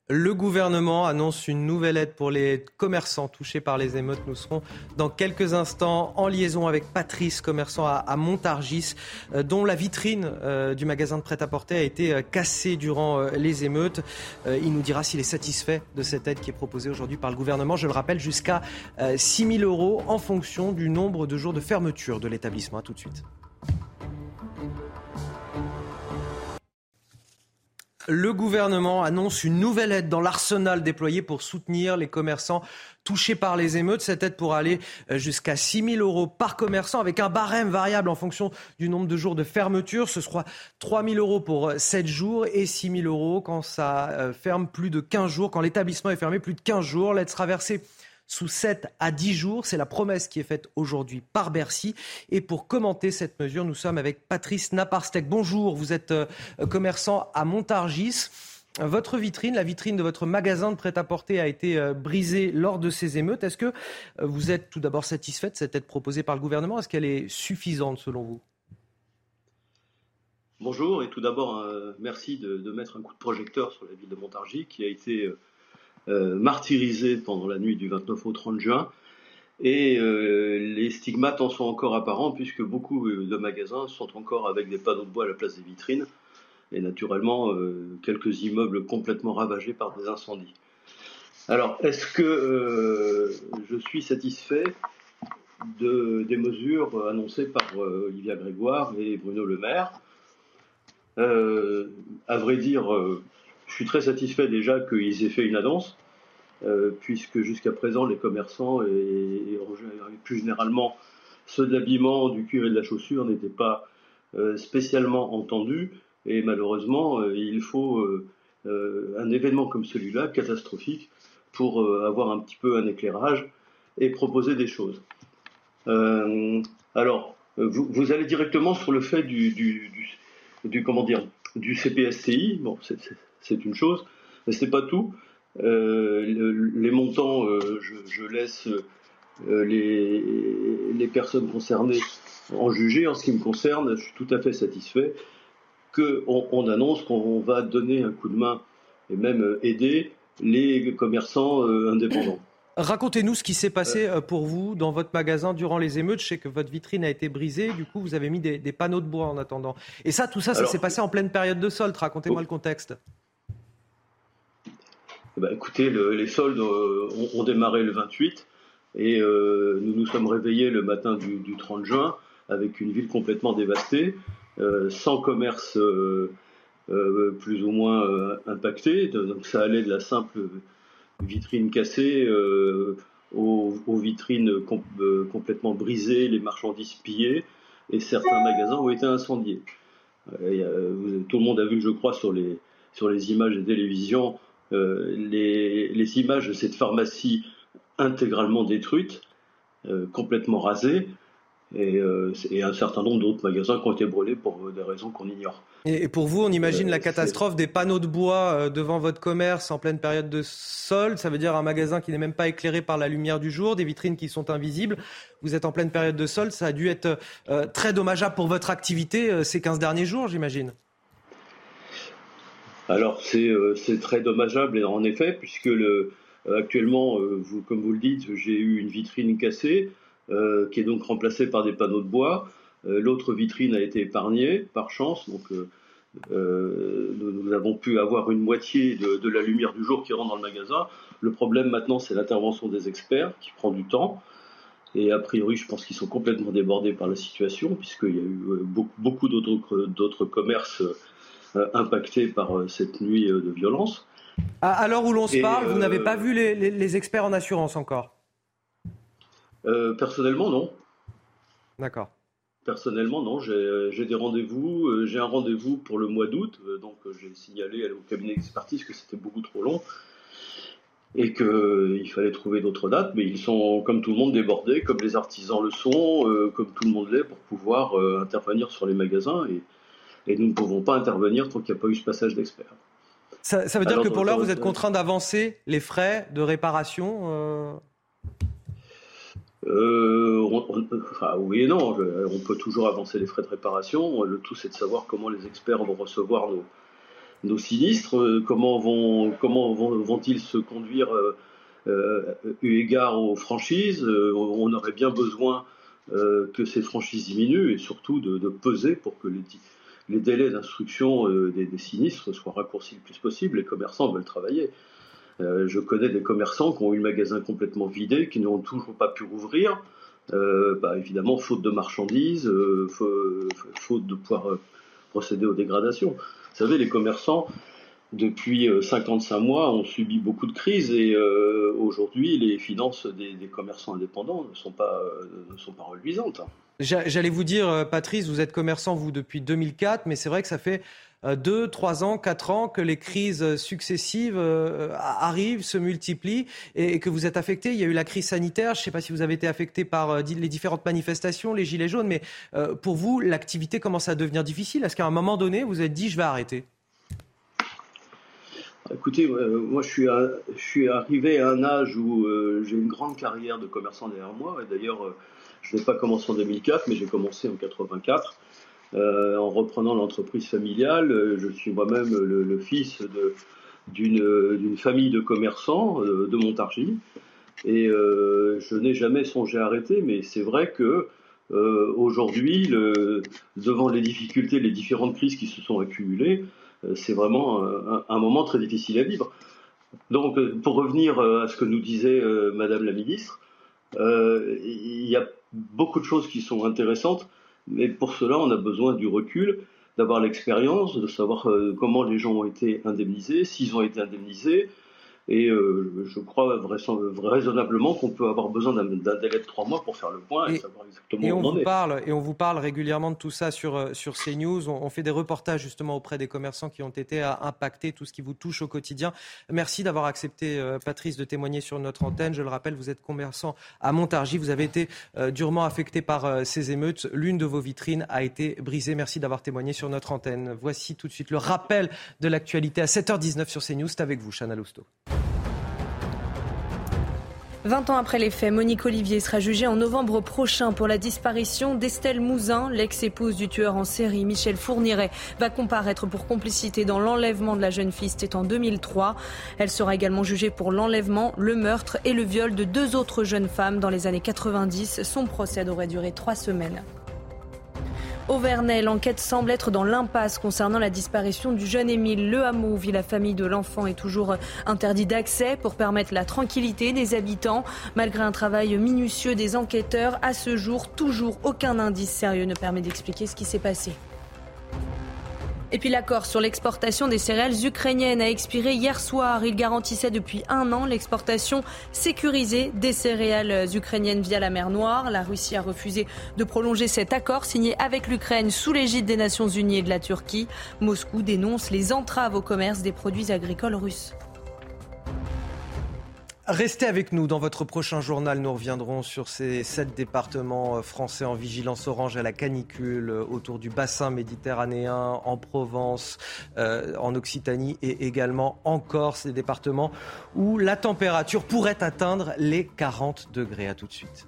Le gouvernement annonce une nouvelle aide pour les commerçants touchés par les émeutes. Nous serons dans quelques instants en liaison avec Patrice, commerçant à, Montargis, euh, dont la vitrine euh, du magasin de prêt-à-porter a été euh, cassée durant les émeutes. il nous dira s'il est satisfait de cette aide qui est proposée aujourd'hui par le gouvernement. Je le rappelle, jusqu'à 6 000 euros en fonction du nombre de jours de fermeture de l'établissement. A tout de suite. Le gouvernement annonce une nouvelle aide dans l'arsenal déployé pour soutenir les commerçants touchés par les émeutes. Cette aide pourra aller euh, jusqu'à 6 000 euros par commerçant avec un barème variable en fonction du nombre de jours de fermeture. Ce sera 3 000 euros pour 7 jours et 6 000 euros quand ça euh, ferme plus de 15 jours, quand l'établissement est fermé plus de 15 jours. L'aide sera versée sous 7 à 10 jours. C'est la promesse qui est faite aujourd'hui par Bercy. Et pour commenter cette mesure, nous sommes avec Patrice Naparstek. Bonjour, vous êtes euh, commerçant à Montargis. Votre vitrine, la vitrine de votre magasin de prêt-à-porter a été euh, brisée lors de ces émeutes. Est-ce que euh, vous êtes tout d'abord satisfait de cette aide proposée par le gouvernement? Est-ce qu'elle est suffisante selon vous? Bonjour et tout d'abord merci de, mettre un coup de projecteur sur la ville de Montargis qui a été martyrisés pendant la nuit du 29 au 30 juin. Et euh, les stigmates en sont encore apparents puisque beaucoup euh, de magasins sont encore avec des panneaux de bois à la place des vitrines et naturellement quelques immeubles complètement ravagés par des incendies. Alors, est-ce que je suis satisfait de, des mesures annoncées par Olivia Grégoire et Bruno Le Maire? À vrai dire, je suis très satisfait déjà qu'ils aient fait une annonce, euh, puisque jusqu'à présent, les commerçants et, plus généralement ceux de l'habillement, du cuir et de la chaussure n'étaient pas spécialement entendus. Et malheureusement, il faut un événement comme celui-là, catastrophique, pour avoir un petit peu un éclairage et proposer des choses. alors, vous, allez directement sur le fait du, comment dire, du CPSCI. Bon, une chose, mais ce n'est pas tout. Euh, les montants, euh, je, laisse euh, les, les, personnes concernées en juger. En ce qui me concerne, je suis tout à fait satisfait qu'on on annonce qu'on va donner un coup de main et même aider les commerçants indépendants. Racontez-nous ce qui s'est passé pour vous dans votre magasin durant les émeutes. Je sais que votre vitrine a été brisée, du coup vous avez mis des, panneaux de bois en attendant. Et ça, tout ça, ça s'est passé en pleine période de solde. Racontez-moi le contexte. Ben, écoutez, les soldes euh, ont, démarré le 28 et euh, nous nous sommes réveillés le matin du, 30 juin avec une ville complètement dévastée, euh, sans commerce plus ou moins impacté. Donc ça allait de la simple vitrine cassée aux, vitrines complètement brisées, les marchandises pillées et certains magasins ont été incendiés. tout le monde a vu, je crois, sur les, sur les images de télévision, euh, les, images de cette pharmacie intégralement détruite, euh, complètement rasée, euh, et, un certain nombre d'autres magasins qui ont été brûlés pour des raisons qu'on ignore. Et pour vous, on imagine la catastrophe des panneaux de bois devant votre commerce en pleine période de solde. Ça veut dire un magasin qui n'est même pas éclairé par la lumière du jour, des vitrines qui sont invisibles. Vous êtes en pleine période de solde. Ça a dû être très dommageable pour votre activité ces 15 derniers jours, j'imagine. Alors euh, c'est très dommageable en effet, puisque euh, actuellement, euh, vous, comme vous le dites, j'ai eu une vitrine cassée, qui est donc remplacée par des panneaux de bois. L'autre vitrine a été épargnée, par chance, donc nous, avons pu avoir une moitié de, la lumière du jour qui rentre dans le magasin. Le problème maintenant, c'est l'intervention des experts, qui prend du temps. Et a priori, je pense qu'ils sont complètement débordés par la situation, puisqu'il y a eu beaucoup, beaucoup d'autres commerces euh, impacté par euh, cette nuit euh, de violence. À, l'heure où l'on se parle, vous n'avez pas vu les, experts en assurance encore? Personnellement, non. D'accord. Personnellement, non. J'ai des rendez-vous. J'ai un rendez-vous pour le mois d'août. donc, j'ai signalé au cabinet d'expertise que c'était beaucoup trop long et qu'il fallait trouver d'autres dates. Mais ils sont, comme tout le monde, débordés, comme les artisans le sont, comme tout le monde l'est, pour pouvoir intervenir sur les magasins. Et, et nous ne pouvons pas intervenir tant qu'il n'y a pas eu ce passage d'experts. Ça, veut dire que pour l'heure, vous êtes contraint d'avancer les frais de réparation euh? Euh, enfin, oui et non. On peut toujours avancer les frais de réparation. Le tout, c'est de savoir comment les experts vont recevoir nos, sinistres, comment vont comment vont, ils se conduire euh, eu égard aux franchises. on aurait bien besoin que ces franchises diminuent et surtout de, de peser pour que les, les délais d'instruction euh, des, sinistres soient raccourcis le plus possible. Les commerçants veulent travailler. Euh, je connais des commerçants qui ont eu le magasin complètement vidé, qui n'ont toujours pas pu rouvrir. Euh, bah, évidemment, faute de marchandises, faute de pouvoir procéder aux dégradations. Vous savez, les commerçants, depuis 55 mois, ont subi beaucoup de crises et aujourd'hui, les finances des, commerçants indépendants ne sont pas, ne sont pas reluisantes. J'allais vous dire, euh, Patrice, vous êtes commerçant, vous, depuis 2004, mais c'est vrai que ça fait 2, euh, 3 ans, 4 ans que les crises successives euh, arrivent, se multiplient et, que vous êtes affecté. Il y a eu la crise sanitaire. Je ne sais pas si vous avez été affecté par les différentes manifestations, les gilets jaunes, mais pour vous, l'activité commence à devenir difficile. Est-ce qu'à un moment donné, vous êtes dit, je vais arrêter? Écoutez, moi je suis, je suis, arrivé à un âge où j'ai une grande carrière de commerçant derrière moi. Et d'ailleurs, je n'ai pas commencé en 2004, mais j'ai commencé en 84. Euh, en reprenant l'entreprise familiale, euh, je suis moi-même le, fils d'une famille de commerçants euh, de Montargis. Et je n'ai jamais songé à arrêter, mais c'est vrai que aujourd'hui, devant les difficultés, les différentes crises qui se sont accumulées, c'est vraiment un, un, moment très difficile à vivre. Donc, pour revenir à ce que nous disait Madame la ministre, il y a beaucoup de choses qui sont intéressantes, mais pour cela, on a besoin du recul, d'avoir l'expérience, de savoir euh, comment les gens ont été indemnisés, s'ils ont été indemnisés, Et euh, je crois raisonnablement qu'on peut avoir besoin d'un délai de trois mois pour faire le point et, savoir exactement où on, en est. Parle, et on vous parle régulièrement de tout ça sur, euh, sur CNews. On, on fait des reportages justement auprès des commerçants qui ont été impactés, tout ce qui vous touche au quotidien. Merci d'avoir accepté, euh, Patrice, de témoigner sur notre antenne. Je le rappelle, vous êtes commerçant à Montargis. Vous avez été durement affecté par ces émeutes. L'une de vos vitrines a été brisée. Merci d'avoir témoigné sur notre antenne. Voici tout de suite le rappel de l'actualité à 7h19 sur CNews. C'est avec vous, Chana Lousteau. 20 ans après les faits, Monique Olivier sera jugée en novembre prochain pour la disparition d'Estelle Mouzin, l'ex-épouse du tueur en série Michel Fourniret, va comparaître pour complicité dans l'enlèvement de la jeune fille, c'était en 2003. Elle sera également jugée pour l'enlèvement, le meurtre et le viol de deux autres jeunes femmes dans les années 90. Son procès aurait duré trois semaines. Au Vernet, l'enquête semble être dans l'impasse concernant la disparition du jeune Émile. Le hameau où la famille de l'enfant est toujours interdit d'accès pour permettre la tranquillité des habitants. Malgré un travail minutieux des enquêteurs, à ce jour, toujours aucun indice sérieux ne permet d'expliquer ce qui s'est passé. Et puis l'accord sur l'exportation des céréales ukrainiennes a expiré hier soir. Il garantissait depuis un an l'exportation sécurisée des céréales ukrainiennes via la mer Noire. La Russie a refusé de prolonger cet accord signé avec l'Ukraine sous l'égide des Nations Unies et de la Turquie. Moscou dénonce les entraves au commerce des produits agricoles russes. Restez avec nous dans votre prochain journal. Nous reviendrons sur ces sept départements euh, français en vigilance orange à la canicule euh, autour du bassin méditerranéen, en Provence, euh, en Occitanie et également en Corse, des départements où la température pourrait atteindre les 40 degrés. À tout de suite.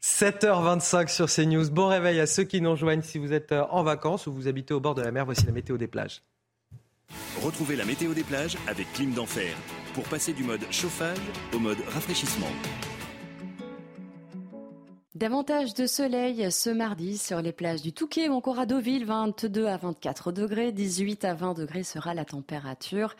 7h25 sur CNews. Bon réveil à ceux qui nous rejoignent si vous êtes en vacances ou vous habitez au bord de la mer. Voici la météo des plages. Retrouvez la météo des plages avec Clim d'Enfer pour passer du mode chauffage au mode rafraîchissement. Davantage de soleil ce mardi sur les plages du Touquet ou encore à Deauville, 22 à 24 degrés, 18 à 20 degrés sera la température.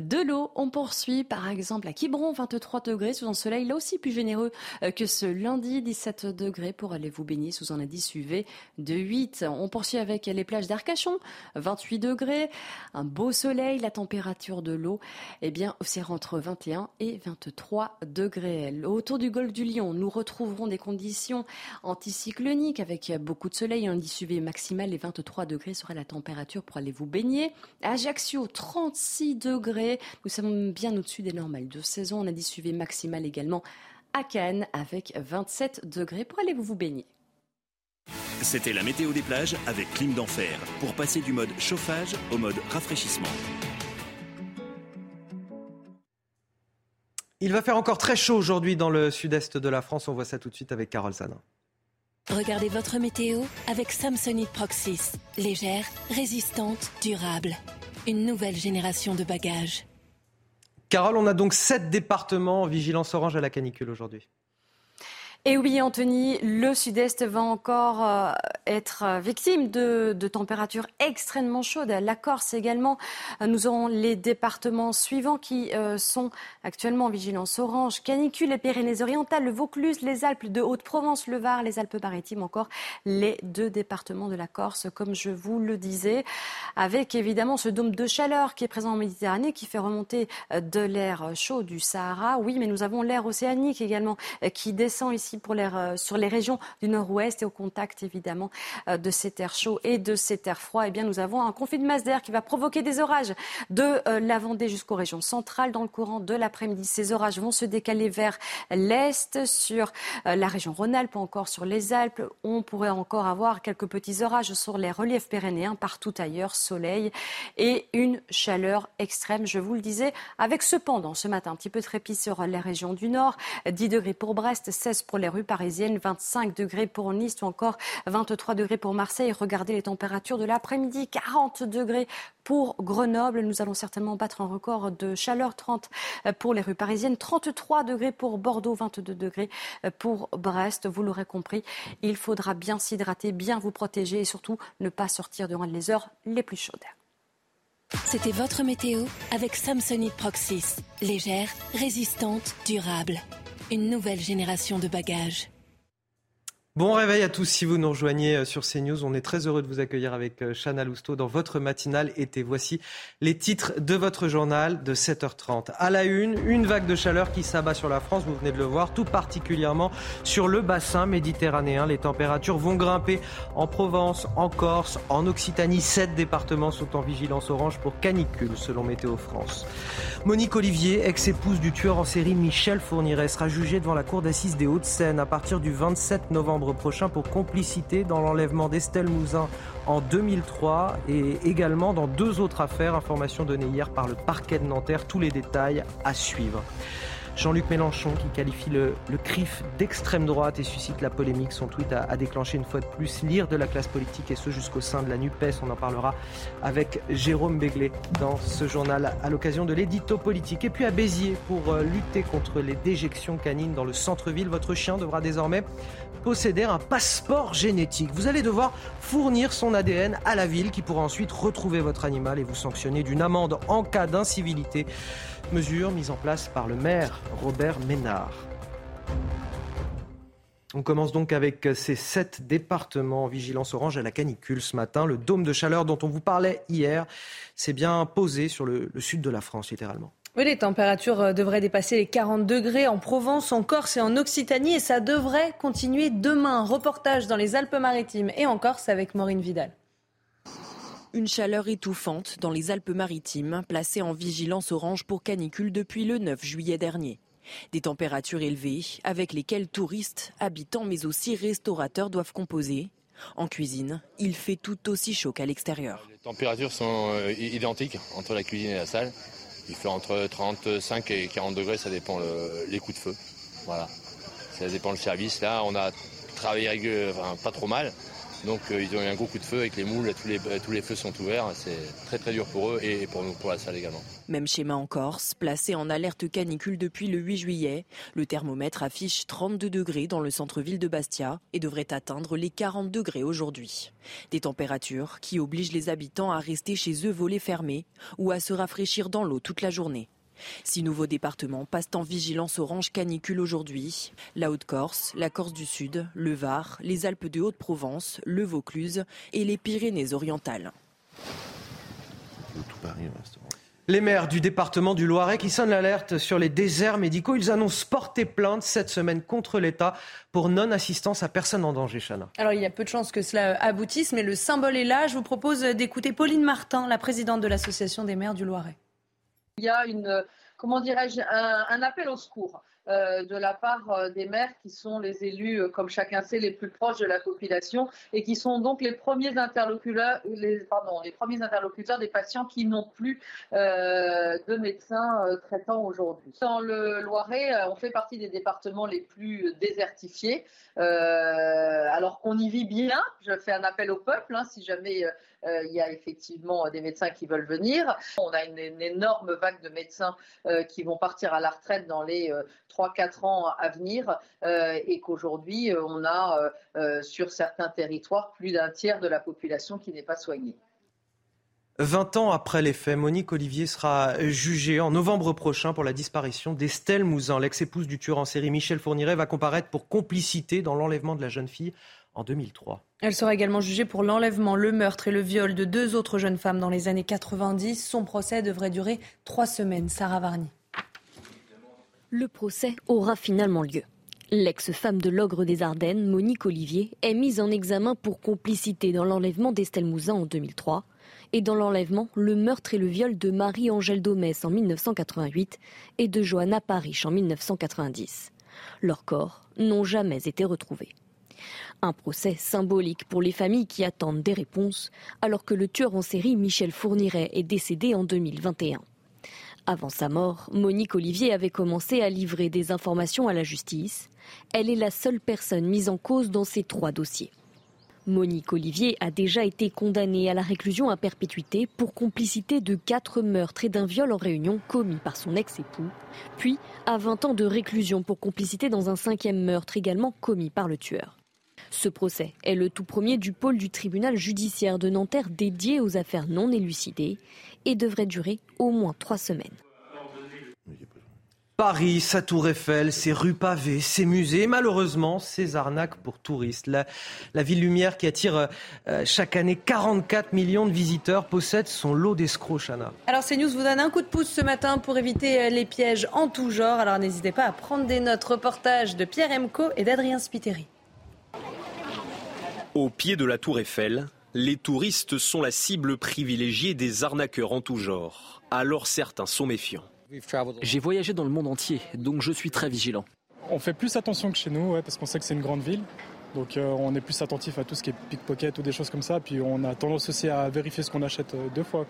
De l'eau, on poursuit par exemple à Quiberon, 23 degrés sous un soleil là aussi plus généreux euh, que ce lundi, 17 degrés pour aller vous baigner sous un indice UV de 8. On poursuit avec les plages d'Arcachon, 28 degrés, un beau soleil, la température de l'eau eh bien c'est entre 21 et 23 degrés. Autour du golfe du Lion, nous retrouverons des conditions anticycloniques avec beaucoup de soleil, un indice UV maximal et 23 degrés sera la température pour aller vous baigner. Ajaccio, 36 degrés nous sommes bien au-dessus des normales de saison. On a dit suivi maximal également à Cannes avec 27 degrés pour aller vous baigner. C'était la météo des plages avec Clim d'Enfer pour passer du mode chauffage au mode rafraîchissement. Il va faire encore très chaud aujourd'hui dans le sud-est de la France. On voit ça tout de suite avec Carole Sanin. Regardez votre météo avec Samsonite Proxys. Légère, résistante, durable. Une nouvelle génération de bagages. Carole, on a donc sept départements en vigilance orange à la canicule aujourd'hui. Et oui, Anthony, le sud-est va encore euh, être euh, victime de, températures extrêmement chaudes. La Corse également. Nous aurons les départements suivants qui euh, sont actuellement en vigilance orange. Canicule, les Pyrénées-Orientales, le Vaucluse, les Alpes de Haute-Provence, le Var, les Alpes-Maritimes, encore les deux départements de la Corse, comme je vous le disais, avec évidemment ce dôme de chaleur qui est présent en Méditerranée, qui fait remonter de l'air chaud du Sahara. Oui, mais nous avons l'air océanique également qui descend ici euh, sur les régions du nord-ouest et au contact évidemment euh, de cet air chaud et de cet air froid, eh bien, nous avons un conflit de masse d'air qui va provoquer des orages de euh, la Vendée jusqu'aux régions centrales dans le courant de l'après-midi. Ces orages vont se décaler vers l'est sur la région Rhône-Alpes, encore sur les Alpes. On pourrait encore avoir quelques petits orages sur les reliefs pyrénéens, partout ailleurs, soleil et une chaleur extrême, je vous le disais, avec cependant ce matin un petit peu de répit sur les régions du nord, 10 degrés pour Brest, 16 pour les rues parisiennes, 25 degrés pour Nice ou encore 23 degrés pour Marseille. Regardez les températures de l'après-midi, 40 degrés pour Grenoble. Nous allons certainement battre un record de chaleur, 30 pour les rues parisiennes, 33 degrés pour Bordeaux, 22 degrés pour Brest. Vous l'aurez compris, il faudra bien s'hydrater, bien vous protéger et surtout ne pas sortir durant les heures les plus chaudes. C'était votre météo avec Samsonite Proxys. Légère, résistante, durable une nouvelle génération de bagages. Bon réveil à tous si vous nous rejoignez euh, sur CNews. On est très heureux de vous accueillir avec euh, Chana Lousteau dans votre matinale été. Voici les titres de votre journal de 7h30. À la une, une vague de chaleur qui s'abat sur la France, vous venez de le voir, tout particulièrement sur le bassin méditerranéen. Les températures vont grimper en Provence, en Corse, en Occitanie. Sept départements sont en vigilance orange pour canicule selon Météo France. Monique Olivier, ex-épouse du tueur en série Michel Fourniret, sera jugée devant la cour d'assises des Hauts-de-Seine à partir du 27 novembre prochain pour complicité dans l'enlèvement d'Estelle Mouzin en 2003 et également dans deux autres affaires. Information donnée hier par le parquet de Nanterre. Tous les détails à suivre. Jean-Luc Mélenchon qui qualifie le, CRIF d'extrême droite et suscite la polémique. Son tweet a, a, déclenché une fois de plus l'ire de la classe politique et ce jusqu'au sein de la NUPES. On en parlera avec Jérôme Béglé dans ce journal à l'occasion de l'édito politique. Et puis à Béziers pour euh, lutter contre les déjections canines dans le centre-ville. Votre chien devra désormais posséder un passeport génétique. Vous allez devoir fournir son ADN à la ville qui pourra ensuite retrouver votre animal et vous sanctionner d'une amende en cas d'incivilité. Mesure mise en place par le maire Robert Ménard. On commence donc avec ces sept départements en vigilance orange à la canicule ce matin. Le dôme de chaleur dont on vous parlait hier s'est bien posé sur le, le sud de la France, littéralement. Oui, les températures euh, devraient dépasser les 40 degrés en Provence, en Corse et en Occitanie et ça devrait continuer demain. Reportage dans les Alpes-Maritimes et en Corse avec Maureen Vidal. Une chaleur étouffante dans les Alpes-Maritimes, placée en vigilance orange pour canicule depuis le 9 juillet dernier. Des températures élevées avec lesquelles touristes, habitants mais aussi restaurateurs doivent composer. En cuisine, il fait tout aussi chaud qu'à l'extérieur. Les températures sont euh, identiques entre la cuisine et la salle. Il fait entre 35 et 40 degrés, ça dépend les coups de feu. Voilà. Ça dépend le service. Là, on a travaillé enfin, pas trop mal. Donc euh, ils ont eu un gros coup de feu avec les moules, tous les, tous les feux sont ouverts. C'est très très dur pour eux et pour nous, pour la salle également. Même schéma en Corse, placé en alerte canicule depuis le 8 juillet. Le thermomètre affiche 32 degrés dans le centre-ville de Bastia et devrait atteindre les 40 degrés aujourd'hui. Des températures qui obligent les habitants à rester chez eux volets fermés ou à se rafraîchir dans l'eau toute la journée. Six nouveaux départements passent en vigilance orange canicule aujourd'hui. La Haute-Corse, la Corse du Sud, le Var, les Alpes de Haute-Provence, le Vaucluse et les Pyrénées-Orientales. Les maires du département du Loiret qui sonnent l'alerte sur les déserts médicaux, ils annoncent porter plainte cette semaine contre l'État pour non-assistance à personne en danger, Chana. Alors il y a peu de chances que cela aboutisse, mais le symbole est là. Je vous propose d'écouter Pauline Martin, la présidente de l'Association des maires du Loiret. Il y a une, comment dirais-je, un, appel au secours. Euh, de la part euh, des maires qui sont les élus, euh, comme chacun sait, les plus proches de la population et qui sont donc les premiers interlocuteurs, les, pardon, les premiers interlocuteurs des patients qui n'ont plus de médecins traitants aujourd'hui. Dans le Loiret, on fait partie des départements les plus désertifiés, alors qu'on y vit bien. Je fais un appel au peuple, hein, si jamais euh, il y a effectivement des médecins qui veulent venir. On a une, énorme vague de médecins euh, qui vont partir à la retraite dans les 3-4 euh, ans à venir et qu'aujourd'hui, on a sur certains territoires plus d'un tiers de la population qui n'est pas soignée. 20 ans après les faits, Monique Olivier sera jugée en novembre prochain pour la disparition d'Estelle Mouzin. L'ex-épouse du tueur en série Michel Fourniret va comparaître pour complicité dans l'enlèvement de la jeune fille en 2003. Elle sera également jugée pour l'enlèvement, le meurtre et le viol de deux autres jeunes femmes dans les années 90. Son procès devrait durer trois semaines. Sarah Varny. Le procès aura finalement lieu. L'ex-femme de l'ogre des Ardennes, Monique Olivier, est mise en examen pour complicité dans l'enlèvement d'Estelle Mouzin en 2003 et dans l'enlèvement, le meurtre et le viol de Marie-Angèle Domès en 1988 et de Johanna Parish en 1990. Leurs corps n'ont jamais été retrouvés. Un procès symbolique pour les familles qui attendent des réponses, alors que le tueur en série Michel Fourniret est décédé en 2021. Avant sa mort, Monique Olivier avait commencé à livrer des informations à la justice. Elle est la seule personne mise en cause dans ces trois dossiers. Monique Olivier a déjà été condamnée à la réclusion à perpétuité pour complicité de quatre meurtres et d'un viol en réunion commis par son ex-époux, puis à 20 ans de réclusion pour complicité dans un cinquième meurtre également commis par le tueur. Ce procès est le tout premier du pôle du tribunal judiciaire de Nanterre dédié aux affaires non élucidées et devrait durer au moins trois semaines. Paris, sa tour Eiffel, ses rues pavées, ses musées, malheureusement, ses arnaques pour touristes. La, ville lumière qui attire euh, chaque année 44 millions de visiteurs possède son lot d'escrocs, Chana. Alors CNews vous donne un coup de pouce ce matin pour éviter euh, les pièges en tout genre. Alors n'hésitez pas à prendre des notes. Reportage de Pierre Emco et d'Adrien Spiteri. Au pied de la tour Eiffel, les touristes sont la cible privilégiée des arnaqueurs en tout genre. Alors certains sont méfiants. J'ai voyagé dans le monde entier, donc je suis très vigilant. On fait plus attention que chez nous, parce qu'on sait que c'est une grande ville. Donc euh, on est plus attentif à tout ce qui est pickpocket ou des choses comme ça. Puis on a tendance aussi à vérifier ce qu'on achète euh, deux fois.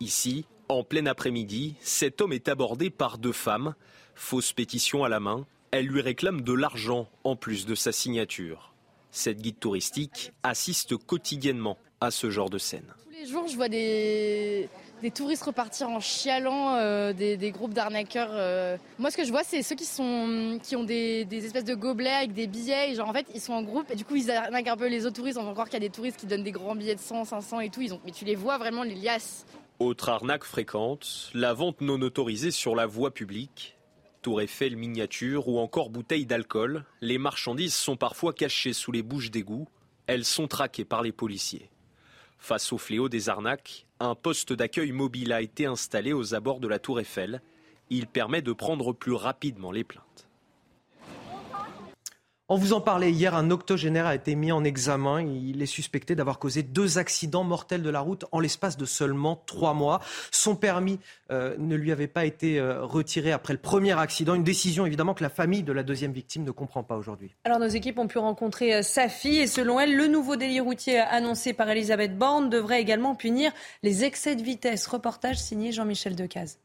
Ici, en plein après-midi, cet homme est abordé par deux femmes. Fausse pétition à la main, elles lui réclament de l'argent en plus de sa signature. Cette guide touristique assiste quotidiennement à ce genre de scène. Tous les jours, je vois des, des touristes repartir en chialant, euh, des, groupes d'arnaqueurs. Euh. Moi, ce que je vois, c'est ceux qui, sont, qui ont des, espèces de gobelets avec des billets. genre, en fait, ils sont en groupe et du coup, ils arnaquent un peu les autres touristes. On va croire qu'il y a des touristes qui donnent des grands billets de 100, 500 et tout. Ils ont, mais tu les vois vraiment, les liasses. Autre arnaque fréquente, la vente non autorisée sur la voie publique. Tour Eiffel miniature ou encore bouteilles d'alcool, les marchandises sont parfois cachées sous les bouches d'égout. Elles sont traquées par les policiers. Face au fléau des arnaques, un poste d'accueil mobile a été installé aux abords de la tour Eiffel. Il permet de prendre plus rapidement les plaintes. On vous en parlait hier, un octogénaire a été mis en examen. Il est suspecté d'avoir causé deux accidents mortels de la route en l'espace de seulement trois mois. Son permis euh, ne lui avait pas été euh, retiré après le premier accident. Une décision évidemment que la famille de la deuxième victime ne comprend pas aujourd'hui. Alors nos équipes ont pu rencontrer euh, sa fille et selon elle, le nouveau délit routier annoncé par Elisabeth Borne devrait également punir les excès de vitesse. Reportage signé Jean-Michel Decaze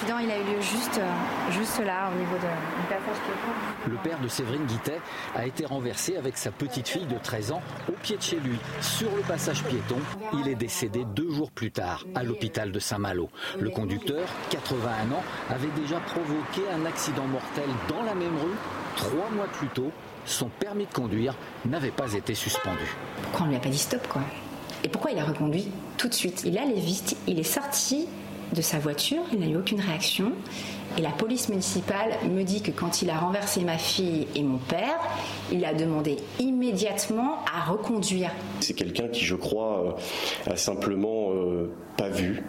l'accident il a eu lieu juste, euh, juste là, au niveau de, du passage piéton. Le père de Séverine Guittet a été renversé avec sa petite fille de 13 ans au pied de chez lui, sur le passage piéton. Il est décédé deux jours plus tard à l'hôpital de Saint-Malo. Le conducteur, 81 ans, avait déjà provoqué un accident mortel dans la même rue trois mois plus tôt. Son permis de conduire n'avait pas été suspendu. Pourquoi on ne lui a pas dit stop quoi? Et pourquoi il a reconduit tout de suite? Il allait vite, il est sorti de sa voiture, il n'a eu aucune réaction. Et la police municipale me dit que quand il a renversé ma fille et mon père, il a demandé immédiatement à reconduire. C'est quelqu'un qui, je crois, euh, a simplement euh, pas vu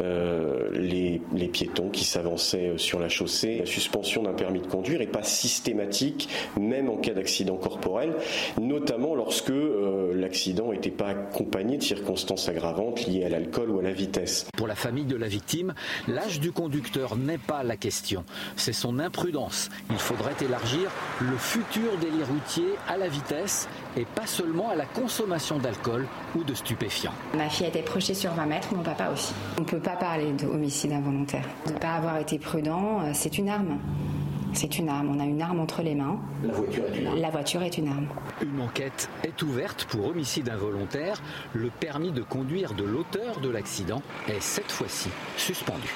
euh, les, piétons qui s'avançaient sur la chaussée. La suspension d'un permis de conduire n'est pas systématique, même en cas d'accident corporel, notamment lorsque euh, l'accident n'était pas accompagné de circonstances aggravantes liées à l'alcool ou à la vitesse. Pour la famille de la victime, l'âge du conducteur n'est pas la question, c'est son imprudence. Il faudrait élargir le futur délit routier à la vitesse et pas seulement à la consommation d'alcool ou de stupéfiants. Ma fille a été projetée sur 20 mètres, mon papa aussi. On ne peut pas parler d'homicide involontaire. De ne pas avoir été prudent, euh, c'est une arme. C'est une arme. On a une arme entre les mains. La voiture est une arme. La voiture est une arme. Une enquête est ouverte pour homicide involontaire. Le permis de conduire de l'auteur de l'accident est cette fois-ci suspendu.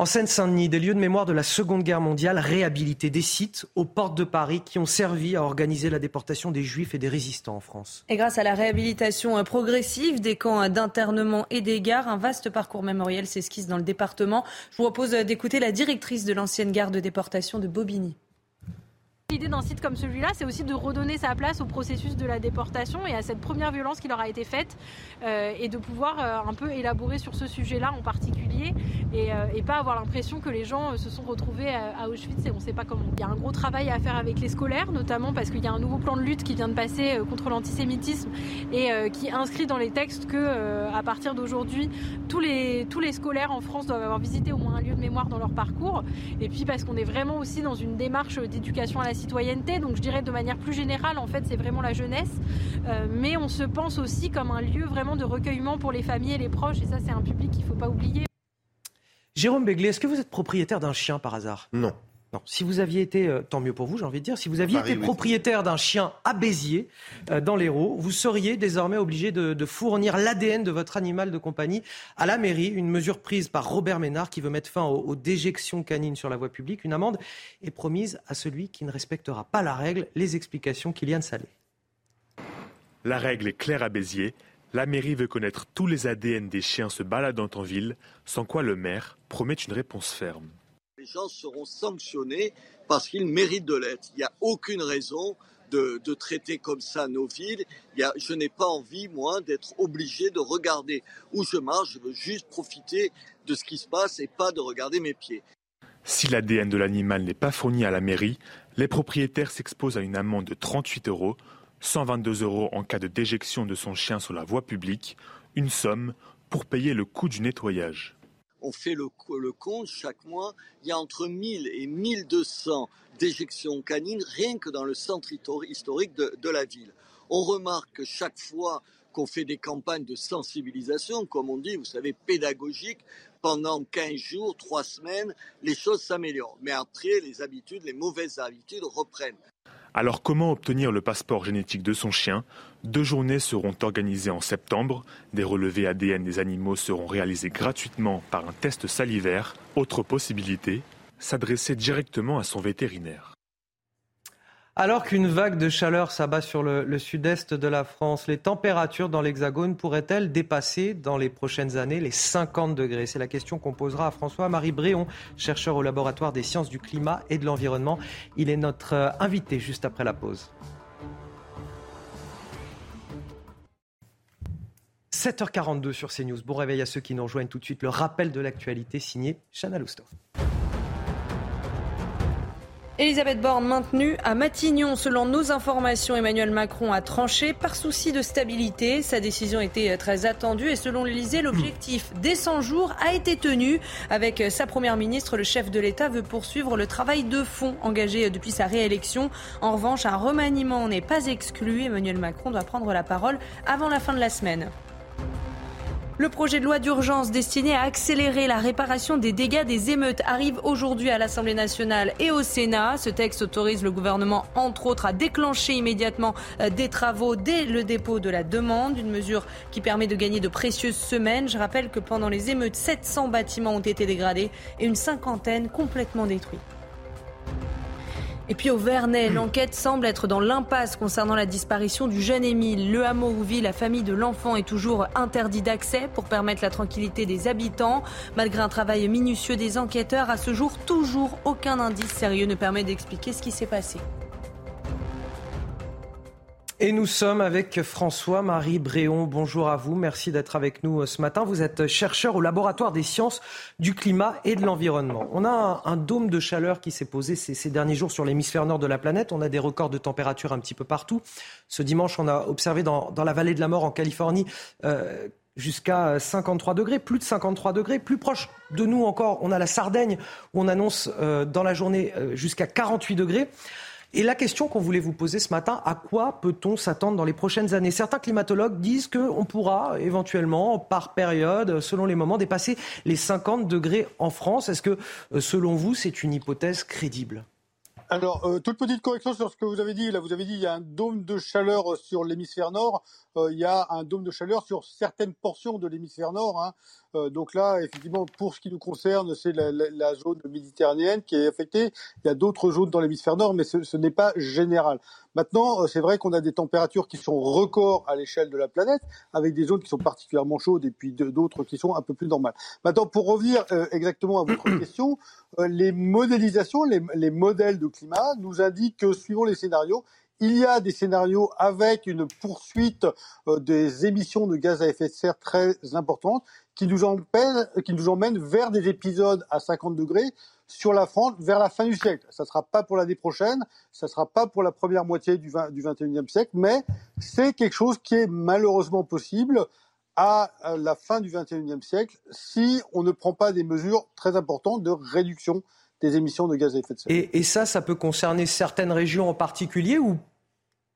En Seine-Saint-Denis, des lieux de mémoire de la Seconde Guerre mondiale réhabilités, des sites aux portes de Paris qui ont servi à organiser la déportation des Juifs et des résistants en France. Et grâce à la réhabilitation progressive des camps d'internement et des gares, un vaste parcours mémoriel s'esquisse dans le département. Je vous propose d'écouter la directrice de l'ancienne gare de déportation de Bobigny. L'idée d'un site comme celui-là, c'est aussi de redonner sa place au processus de la déportation et à cette première violence qui leur a été faite euh, et de pouvoir euh, un peu élaborer sur ce sujet-là en particulier et, euh, pas avoir l'impression que les gens se sont retrouvés à, Auschwitz et on ne sait pas comment. Il y a un gros travail à faire avec les scolaires, notamment parce qu'il y a un nouveau plan de lutte qui vient de passer contre l'antisémitisme et qui inscrit dans les textes que à partir d'aujourd'hui, tous les, tous les scolaires en France doivent avoir visité au moins un lieu de mémoire dans leur parcours. Et puis parce qu'on est vraiment aussi dans une démarche d'éducation à la citoyenneté. Donc je dirais de manière plus générale, en fait, c'est vraiment la jeunesse. Euh, mais on se pense aussi comme un lieu vraiment de recueillement pour les familles et les proches. Et ça, c'est un public qu'il ne faut pas oublier. Jérôme Béglé, est-ce que vous êtes propriétaire d'un chien par hasard? Non. Non. Si vous aviez été, euh, tant mieux pour vous, j'ai envie de dire, si vous aviez été propriétaire d'un chien à Béziers, euh, dans l'Hérault, vous seriez désormais obligé de, fournir l'ADN de votre animal de compagnie à la mairie. Une mesure prise par Robert Ménard qui veut mettre fin aux, déjections canines sur la voie publique. Une amende est promise à celui qui ne respectera pas la règle. Les explications, Kylian Salé. La règle est claire à Béziers. La mairie veut connaître tous les ADN des chiens se baladant en ville, sans quoi le maire promet une réponse ferme. Les gens seront sanctionnés parce qu'ils méritent de l'être. Il n'y a aucune raison de, traiter comme ça nos villes. je n'ai pas envie, moi, d'être obligé de regarder où je marche. Je veux juste profiter de ce qui se passe et pas de regarder mes pieds. Si l'ADN de l'animal n'est pas fourni à la mairie, les propriétaires s'exposent à une amende de 38 euros 122 euros en cas de déjection de son chien sur la voie publique, une somme pour payer le coût du nettoyage. On fait le, compte chaque mois, il y a entre 1000 et 1200 déjections canines rien que dans le centre historique de, la ville. On remarque que chaque fois qu'on fait des campagnes de sensibilisation, comme on dit, vous savez, pédagogiques, pendant 15 jours, 3 semaines, les choses s'améliorent. Mais après, les habitudes, les mauvaises habitudes reprennent. Alors comment obtenir le passeport génétique de son chien? Deux journées seront organisées en septembre. Des relevés ADN des animaux seront réalisés gratuitement par un test salivaire. Autre possibilité, s'adresser directement à son vétérinaire. Alors qu'une vague de chaleur s'abat sur le, sud-est de la France, les températures dans l'Hexagone pourraient-elles dépasser dans les prochaines années les 50 degrés? C'est la question qu'on posera à François-Marie Bréon, chercheur au laboratoire des sciences du climat et de l'environnement. Il est notre euh, invité juste après la pause. 7h42 sur CNews. Bon réveil à ceux qui nous rejoignent tout de suite. Le rappel de l'actualité signé Chana Lousteau. Elisabeth Borne maintenue à Matignon. Selon nos informations, Emmanuel Macron a tranché par souci de stabilité. Sa décision était très attendue et selon l'Elysée, l'objectif des 100 jours a été tenu. Avec sa première ministre, le chef de l'État veut poursuivre le travail de fond engagé depuis sa réélection. En revanche, un remaniement n'est pas exclu. Emmanuel Macron doit prendre la parole avant la fin de la semaine. Le projet de loi d'urgence destiné à accélérer la réparation des dégâts des émeutes arrive aujourd'hui à l'Assemblée nationale et au Sénat. Ce texte autorise le gouvernement, entre autres, à déclencher immédiatement euh, des travaux dès le dépôt de la demande, une mesure qui permet de gagner de précieuses semaines. Je rappelle que pendant les émeutes, 700 bâtiments ont été dégradés et une cinquantaine complètement détruits. Et puis au Vernet, l'enquête semble être dans l'impasse concernant la disparition du jeune Émile. Le hameau où vit la famille de l'enfant est toujours interdit d'accès pour permettre la tranquillité des habitants. Malgré un travail minutieux des enquêteurs, à ce jour, toujours aucun indice sérieux ne permet d'expliquer ce qui s'est passé. Et nous sommes avec François-Marie Bréon. Bonjour à vous. Merci d'être avec nous euh, ce matin. Vous êtes chercheur au laboratoire des sciences du climat et de l'environnement. On a un, dôme de chaleur qui s'est posé ces, derniers jours sur l'hémisphère nord de la planète. On a des records de température un petit peu partout. Ce dimanche, on a observé dans, la vallée de la mort en Californie euh, jusqu'à 53 degrés, plus de 53 degrés. Plus proche de nous encore, on a la Sardaigne où on annonce euh, dans la journée jusqu'à 48 degrés. Et la question qu'on voulait vous poser ce matin, à quoi peut-on s'attendre dans les prochaines années? Certains climatologues disent qu'on pourra éventuellement, par période, selon les moments, dépasser les 50 degrés en France. Est-ce que, euh, selon vous, c'est une hypothèse crédible? Alors, euh, toute petite correction sur ce que vous avez dit. Là, vous avez dit il y a un dôme de chaleur sur l'hémisphère nord. Euh, il y a un dôme de chaleur sur certaines portions de l'hémisphère nord. Hein. Euh, donc là, effectivement, pour ce qui nous concerne, c'est la, zone méditerranéenne qui est affectée. Il y a d'autres zones dans l'hémisphère nord, mais ce, n'est pas général. Maintenant, euh, c'est vrai qu'on a des températures qui sont records à l'échelle de la planète, avec des zones qui sont particulièrement chaudes et puis d'autres qui sont un peu plus normales. Maintenant, pour revenir exactement à votre question, les modélisations, les, les modèles de climat nous indiquent que suivant les scénarios, il y a des scénarios avec une poursuite euh, des émissions de gaz à effet de serre très importantes qui nous, qui nous emmènent vers des épisodes à 50 degrés sur la France vers la fin du siècle. Ça ne sera pas pour l'année prochaine, ça ne sera pas pour la première moitié du, 20, du 21e siècle, mais c'est quelque chose qui est malheureusement possible à la fin du 21e siècle si on ne prend pas des mesures très importantes de réduction des émissions de gaz à effet de serre. Et, ça, ça peut concerner certaines régions en particulier ou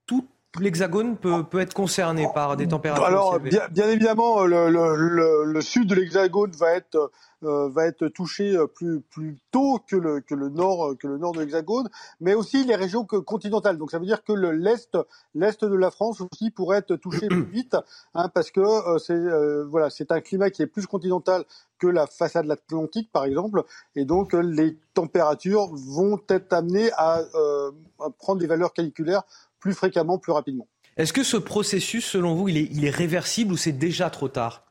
tout l'Hexagone peut, peut, être concerné par des températures Alors, bien, bien, évidemment, le, le, le, sud de l'Hexagone va être euh, va être touché euh, plus plus tôt que le que le nord euh, que le nord de l'Hexagone, mais aussi les régions continentales. Donc ça veut dire que le l'est l'est de la France aussi pourrait être touché plus vite, hein, parce que c'est voilà c'est un climat qui est plus continental que la façade atlantique par exemple, et donc les températures vont être amenées à, à prendre des valeurs caniculaires plus fréquemment, plus rapidement. Est-ce que ce processus, selon vous, il est, il est réversible ou c'est déjà trop tard?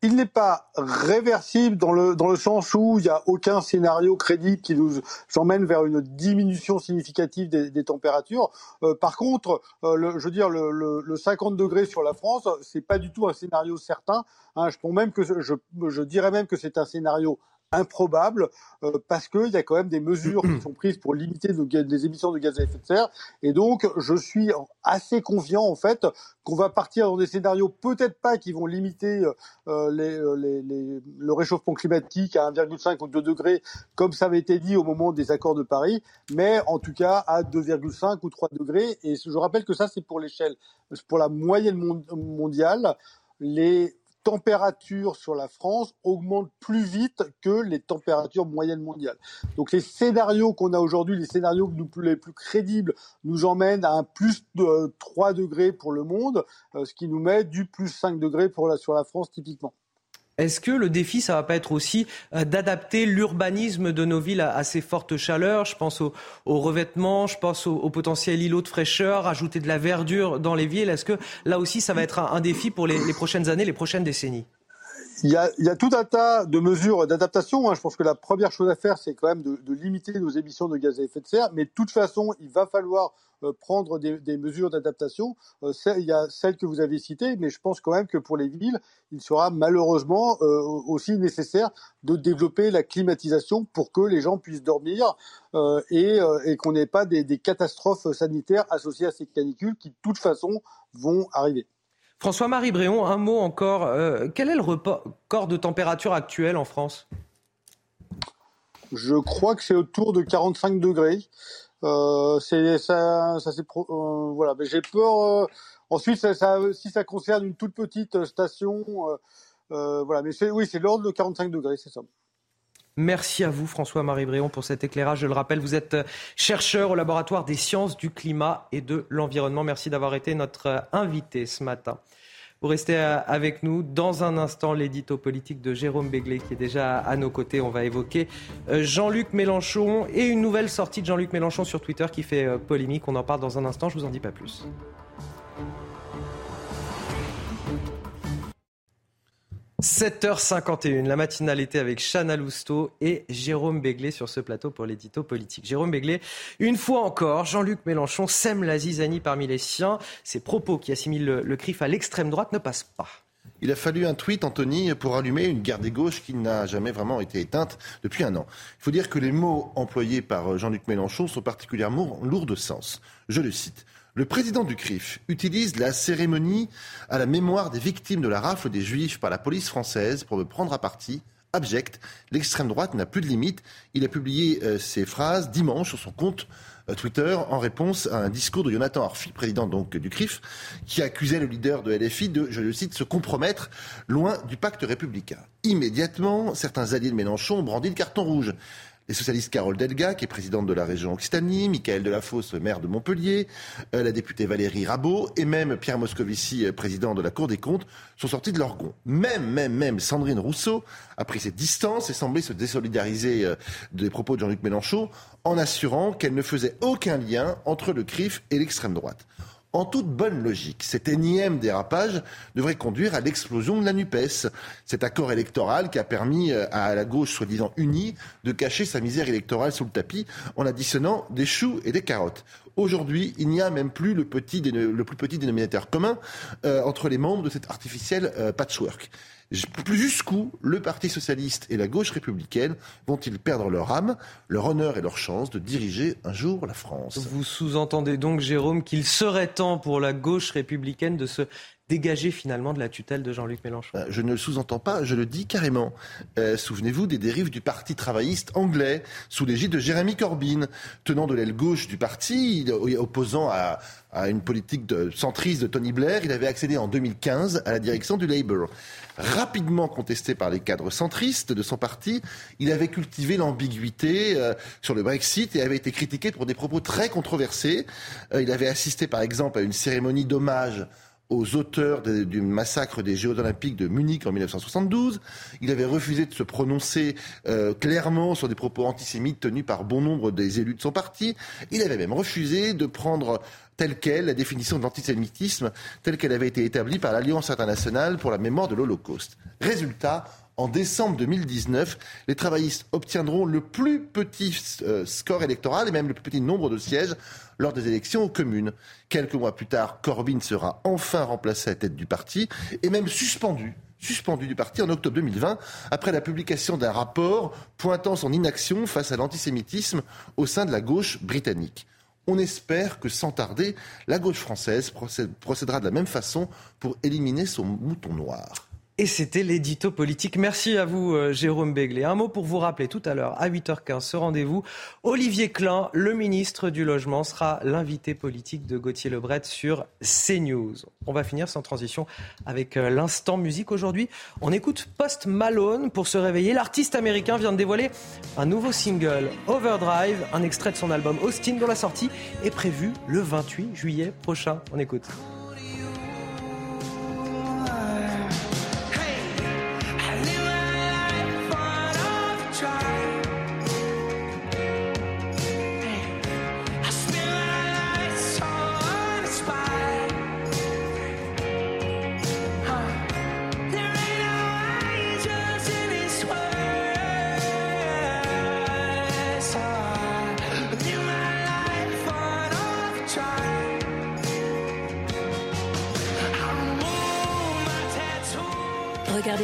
Il n'est pas réversible dans le, dans le sens où il n'y a aucun scénario crédible qui nous emmène vers une diminution significative des, des températures. Euh, par contre, euh, le, je veux dire, le, le, le, 50 degrés sur la France, c'est pas du tout un scénario certain. Hein, je, même que je, je dirais même que c'est un scénario improbable euh, parce qu'il y a quand même des mesures qui sont prises pour limiter les émissions de gaz à effet de serre. Et donc, je suis assez confiant en fait qu'on va partir dans des scénarios peut-être pas qui vont limiter euh, les, euh, les, les, le réchauffement climatique à 1,5 ou 2 degrés, comme ça avait été dit au moment des accords de Paris, mais en tout cas à 2,5 ou 3 degrés. Et je rappelle que ça, c'est pour l'échelle, pour la moyenne mondiale. Les températures sur la France augmentent plus vite que les températures moyennes mondiales. Donc les scénarios qu'on a aujourd'hui, les scénarios les plus crédibles, nous emmènent à un plus de 3 degrés pour le monde, euh, ce qui nous met du plus 5 degrés pour la, sur la France typiquement. Est-ce que le défi, ça va pas être aussi euh, d'adapter l'urbanisme de nos villes à, ces fortes chaleurs? Je pense au, revêtement, je pense au, potentiel îlot de fraîcheur, ajouter de la verdure dans les villes. Est-ce que là aussi, ça va être un, défi pour les, prochaines années, les prochaines décennies? Il y, a, tout un tas de mesures d'adaptation. Hein. Je pense que la première chose à faire, c'est quand même de, limiter nos émissions de gaz à effet de serre. Mais de toute façon, il va falloir euh, prendre des, mesures d'adaptation. Euh, il y a celles que vous avez citées, mais je pense quand même que pour les villes, il sera malheureusement euh, aussi nécessaire de développer la climatisation pour que les gens puissent dormir et, et qu'on n'ait pas des, des catastrophes sanitaires associées à ces canicules qui, de toute façon, vont arriver. François-Marie Bréon, un mot encore. quel est le record de température actuel en France? Je crois que c'est autour de 45 degrés. Euh, euh, j'ai peur. Euh, ensuite, si ça concerne une toute petite station, voilà. Mais oui, c'est l'ordre de 45 degrés, c'est ça. Merci à vous, François-Marie Bréon, pour cet éclairage. Je le rappelle, vous êtes chercheur au laboratoire des sciences du climat et de l'environnement. Merci d'avoir été notre invité ce matin. Vous restez euh, avec nous. Dans un instant, l'édito politique de Jérôme Béglé qui est déjà à nos côtés. On va évoquer euh, Jean-Luc Mélenchon et une nouvelle sortie de Jean-Luc Mélenchon sur Twitter qui fait euh, polémique. On en parle dans un instant. Je vous en dis pas plus. 7h51, la matinale était avec Chana Lousteau et Jérôme Béglé sur ce plateau pour l'édito politique. Jérôme Béglé, une fois encore, Jean-Luc Mélenchon sème la zizanie parmi les siens. Ses propos qui assimilent le, le à l'extrême droite ne passent pas. Il a fallu un tweet, Anthony, pour allumer une guerre des gauches qui n'a jamais vraiment été éteinte depuis un an. Il faut dire que les mots employés par Jean-Luc Mélenchon sont particulièrement lourds de sens. Je le cite. Le président du CRIF utilise la cérémonie à la mémoire des victimes de la rafle des Juifs par la police française pour me prendre à partie. Abject, l'extrême droite n'a plus de limite. Il a publié euh, ces phrases dimanche sur son compte euh, Twitter en réponse à un discours de Jonathan Arfi, président donc du CRIF, qui accusait le leader de LFI de, je le cite, se compromettre loin du pacte républicain. Immédiatement, certains alliés de Mélenchon ont brandi le carton rouge les socialistes Carole Delga, qui est présidente de la région Occitanie, Michael Delafosse, maire de Montpellier, euh, la députée Valérie Rabault et même Pierre Moscovici, euh, président de la Cour des comptes, sont sortis de leur gond. Même, même, même Sandrine Rousseau a pris ses distances et semblait se désolidariser euh, des propos de Jean-Luc Mélenchon en assurant qu'elle ne faisait aucun lien entre le CRIF et l'extrême droite. En toute bonne logique, cet énième dérapage devrait conduire à l'explosion de la NUPES. Cet accord électoral qui a permis euh, à la gauche soi-disant unie de cacher sa misère électorale sous le tapis en additionnant des choux et des carottes. Aujourd'hui, il n'y a même plus le, petit, plus petit dénominateur commun euh, entre les membres de cet artificiel euh, patchwork. Jusqu'où le Parti socialiste et la gauche républicaine vont-ils perdre leur âme, leur honneur et leur chance de diriger un jour la France? Vous sous-entendez donc, Jérôme, qu'il serait temps pour la gauche républicaine de se dégager finalement de la tutelle de Jean-Luc Mélenchon euh, Je ne le sous-entends pas, je le dis carrément. Euh, souvenez-vous des dérives du Parti travailliste anglais sous l'égide de Jérémy Corbyn, tenant de l'aile gauche du parti, opposant à, une politique centriste de Tony Blair. Il avait accédé en 2015 à la direction du Labour. Rapidement contesté par les cadres centristes de son parti, il avait cultivé l'ambiguïté euh, sur le Brexit et avait été critiqué pour des propos très controversés. il avait assisté par exemple à une cérémonie d'hommage aux auteurs du massacre des Jeux olympiques de Munich en 1972. Il avait refusé de se prononcer euh, clairement sur des propos antisémites tenus par bon nombre des élus de son parti. Il avait même refusé de prendre telle qu'elle la définition de l'antisémitisme telle qu'elle avait été établie par l'Alliance internationale pour la mémoire de l'Holocauste. Résultat, en décembre 2019, les travaillistes obtiendront le plus petit euh, score électoral et même le plus petit nombre de sièges lors des élections aux communes. Quelques mois plus tard, Corbyn sera enfin remplacé à la tête du parti et même suspendu suspendu du parti en octobre 2020 après la publication d'un rapport pointant son inaction face à l'antisémitisme au sein de la gauche britannique. On espère que sans tarder, la gauche française procédera de la même façon pour éliminer son mouton noir. Et c'était l'édito politique. Merci à vous, euh, Jérôme Béglé. Un mot pour vous rappeler tout à l'heure, à 8h15, ce rendez-vous. Olivier Klein, le ministre du Logement, sera l'invité politique de Gauthier Lebret sur CNews. On va finir sans transition avec euh, l'instant musique aujourd'hui. On écoute Post Malone pour se réveiller. L'artiste américain vient de dévoiler un nouveau single, Overdrive, un extrait de son album Austin, dont la sortie est prévue le 28 juillet prochain. On écoute.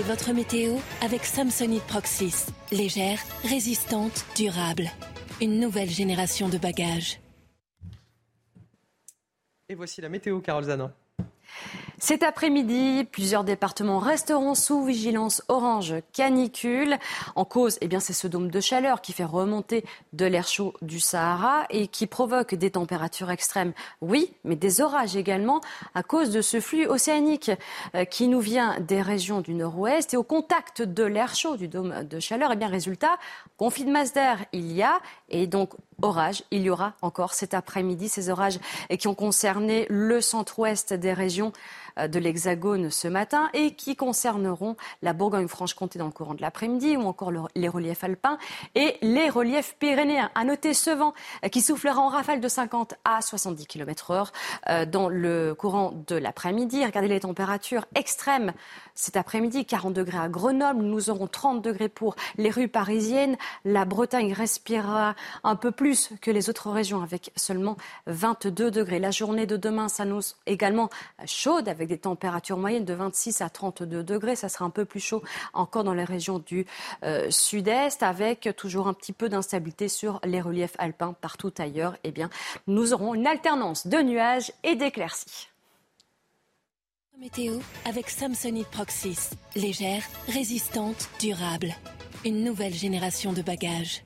Votre météo avec Samsonite Proxys. Légère, résistante, durable. Une nouvelle génération de bagages. Et voici la météo, Carole Zanin. Cet après-midi, plusieurs départements resteront sous vigilance orange canicule. En cause, eh bien, c'est ce dôme de chaleur qui fait remonter de l'air chaud du Sahara et qui provoque des températures extrêmes. Oui, mais des orages également à cause de ce flux océanique euh, qui nous vient des régions du nord-ouest et au contact de l'air chaud du dôme de chaleur. Eh bien, résultat, conflit de masse d'air, il y a et donc orage, il y aura encore cet après-midi ces orages qui ont concerné le centre-ouest des régions euh, de l'Hexagone ce matin et qui concerneront la Bourgogne-Franche-Comté dans le courant de l'après-midi ou encore les reliefs alpins et les reliefs pyrénéens. À noter ce vent euh, qui soufflera en rafale de 50 à 70 km heure euh, dans le courant de l'après-midi. Regardez les températures extrêmes cet après-midi, 40 degrés à Grenoble, nous aurons 30 degrés pour les rues parisiennes. La Bretagne respirera un peu plus que les autres régions avec seulement 22 degrés. La journée de demain s'annonce également chaude avec des températures moyennes de 26 à 32 degrés. Ça sera un peu plus chaud encore dans les régions du euh, sud-est avec toujours un petit peu d'instabilité sur les reliefs alpins partout ailleurs. Eh bien, nous aurons une alternance de nuages et d'éclaircies. Météo avec Samsonite Proxys. Légère, résistante, durable. Une nouvelle génération de bagages.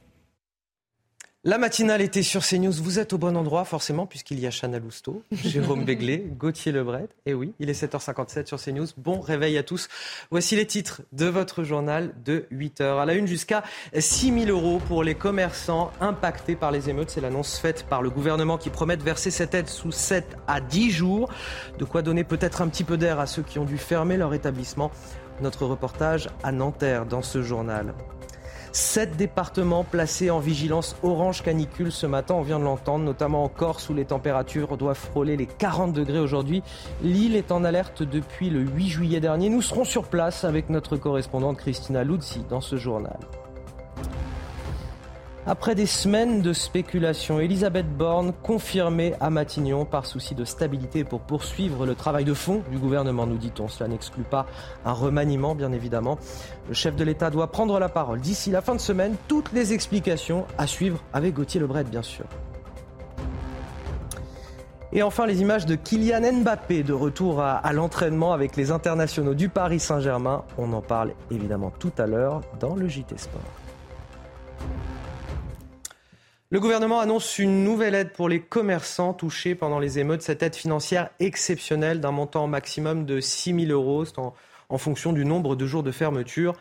La matinale était sur CNews. Vous êtes au bon endroit, forcément, puisqu'il y a Chana Lousteau, Jérôme Béglé, Gauthier Lebret. Et oui, il est 7h57 sur CNews. Bon réveil à tous. Voici les titres de votre journal de 8h. À la une, jusqu'à 6 000 euros pour les commerçants impactés par les émeutes. C'est l'annonce faite par le gouvernement qui promet de verser cette aide sous 7 à 10 jours. De quoi donner peut-être un petit peu d'air à ceux qui ont dû fermer leur établissement. Notre reportage à Nanterre dans ce journal. Sept départements placés en vigilance orange canicule ce matin, on vient de l'entendre, notamment en Corse où les températures doivent frôler les 40 degrés aujourd'hui. L'île est en alerte depuis le 8 juillet dernier. Nous serons sur place avec notre correspondante Christina Luzzi dans ce journal. Après des semaines de spéculation, Elisabeth Borne confirmée à Matignon par souci de stabilité pour poursuivre le travail de fond du gouvernement, nous dit-on. Cela n'exclut pas un remaniement, bien évidemment. Le chef de l'État doit prendre la parole d'ici la fin de semaine. Toutes les explications à suivre avec Gauthier Lebret, bien sûr. Et enfin, les images de Kylian Mbappé de retour à, à l'entraînement avec les internationaux du Paris Saint-Germain. On en parle évidemment tout à l'heure dans le JT Sport. Le gouvernement annonce une nouvelle aide pour les commerçants touchés pendant les émeutes. Cette aide financière exceptionnelle d'un montant maximum de 6 000 euros en, fonction du nombre de jours de fermeture.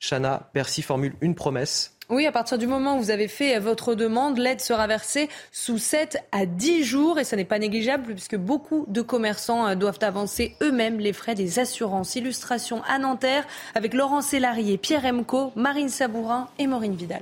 Chana Percy formule une promesse. Oui, à partir du moment où vous avez fait votre demande, l'aide sera versée sous 7 à 10 jours et ce n'est pas négligeable puisque beaucoup de commerçants euh, doivent avancer eux-mêmes les frais des assurances. Illustration à Nanterre avec Laurent Sélarié, Pierre Emco, Marine Sabourin et Maureen Vidal.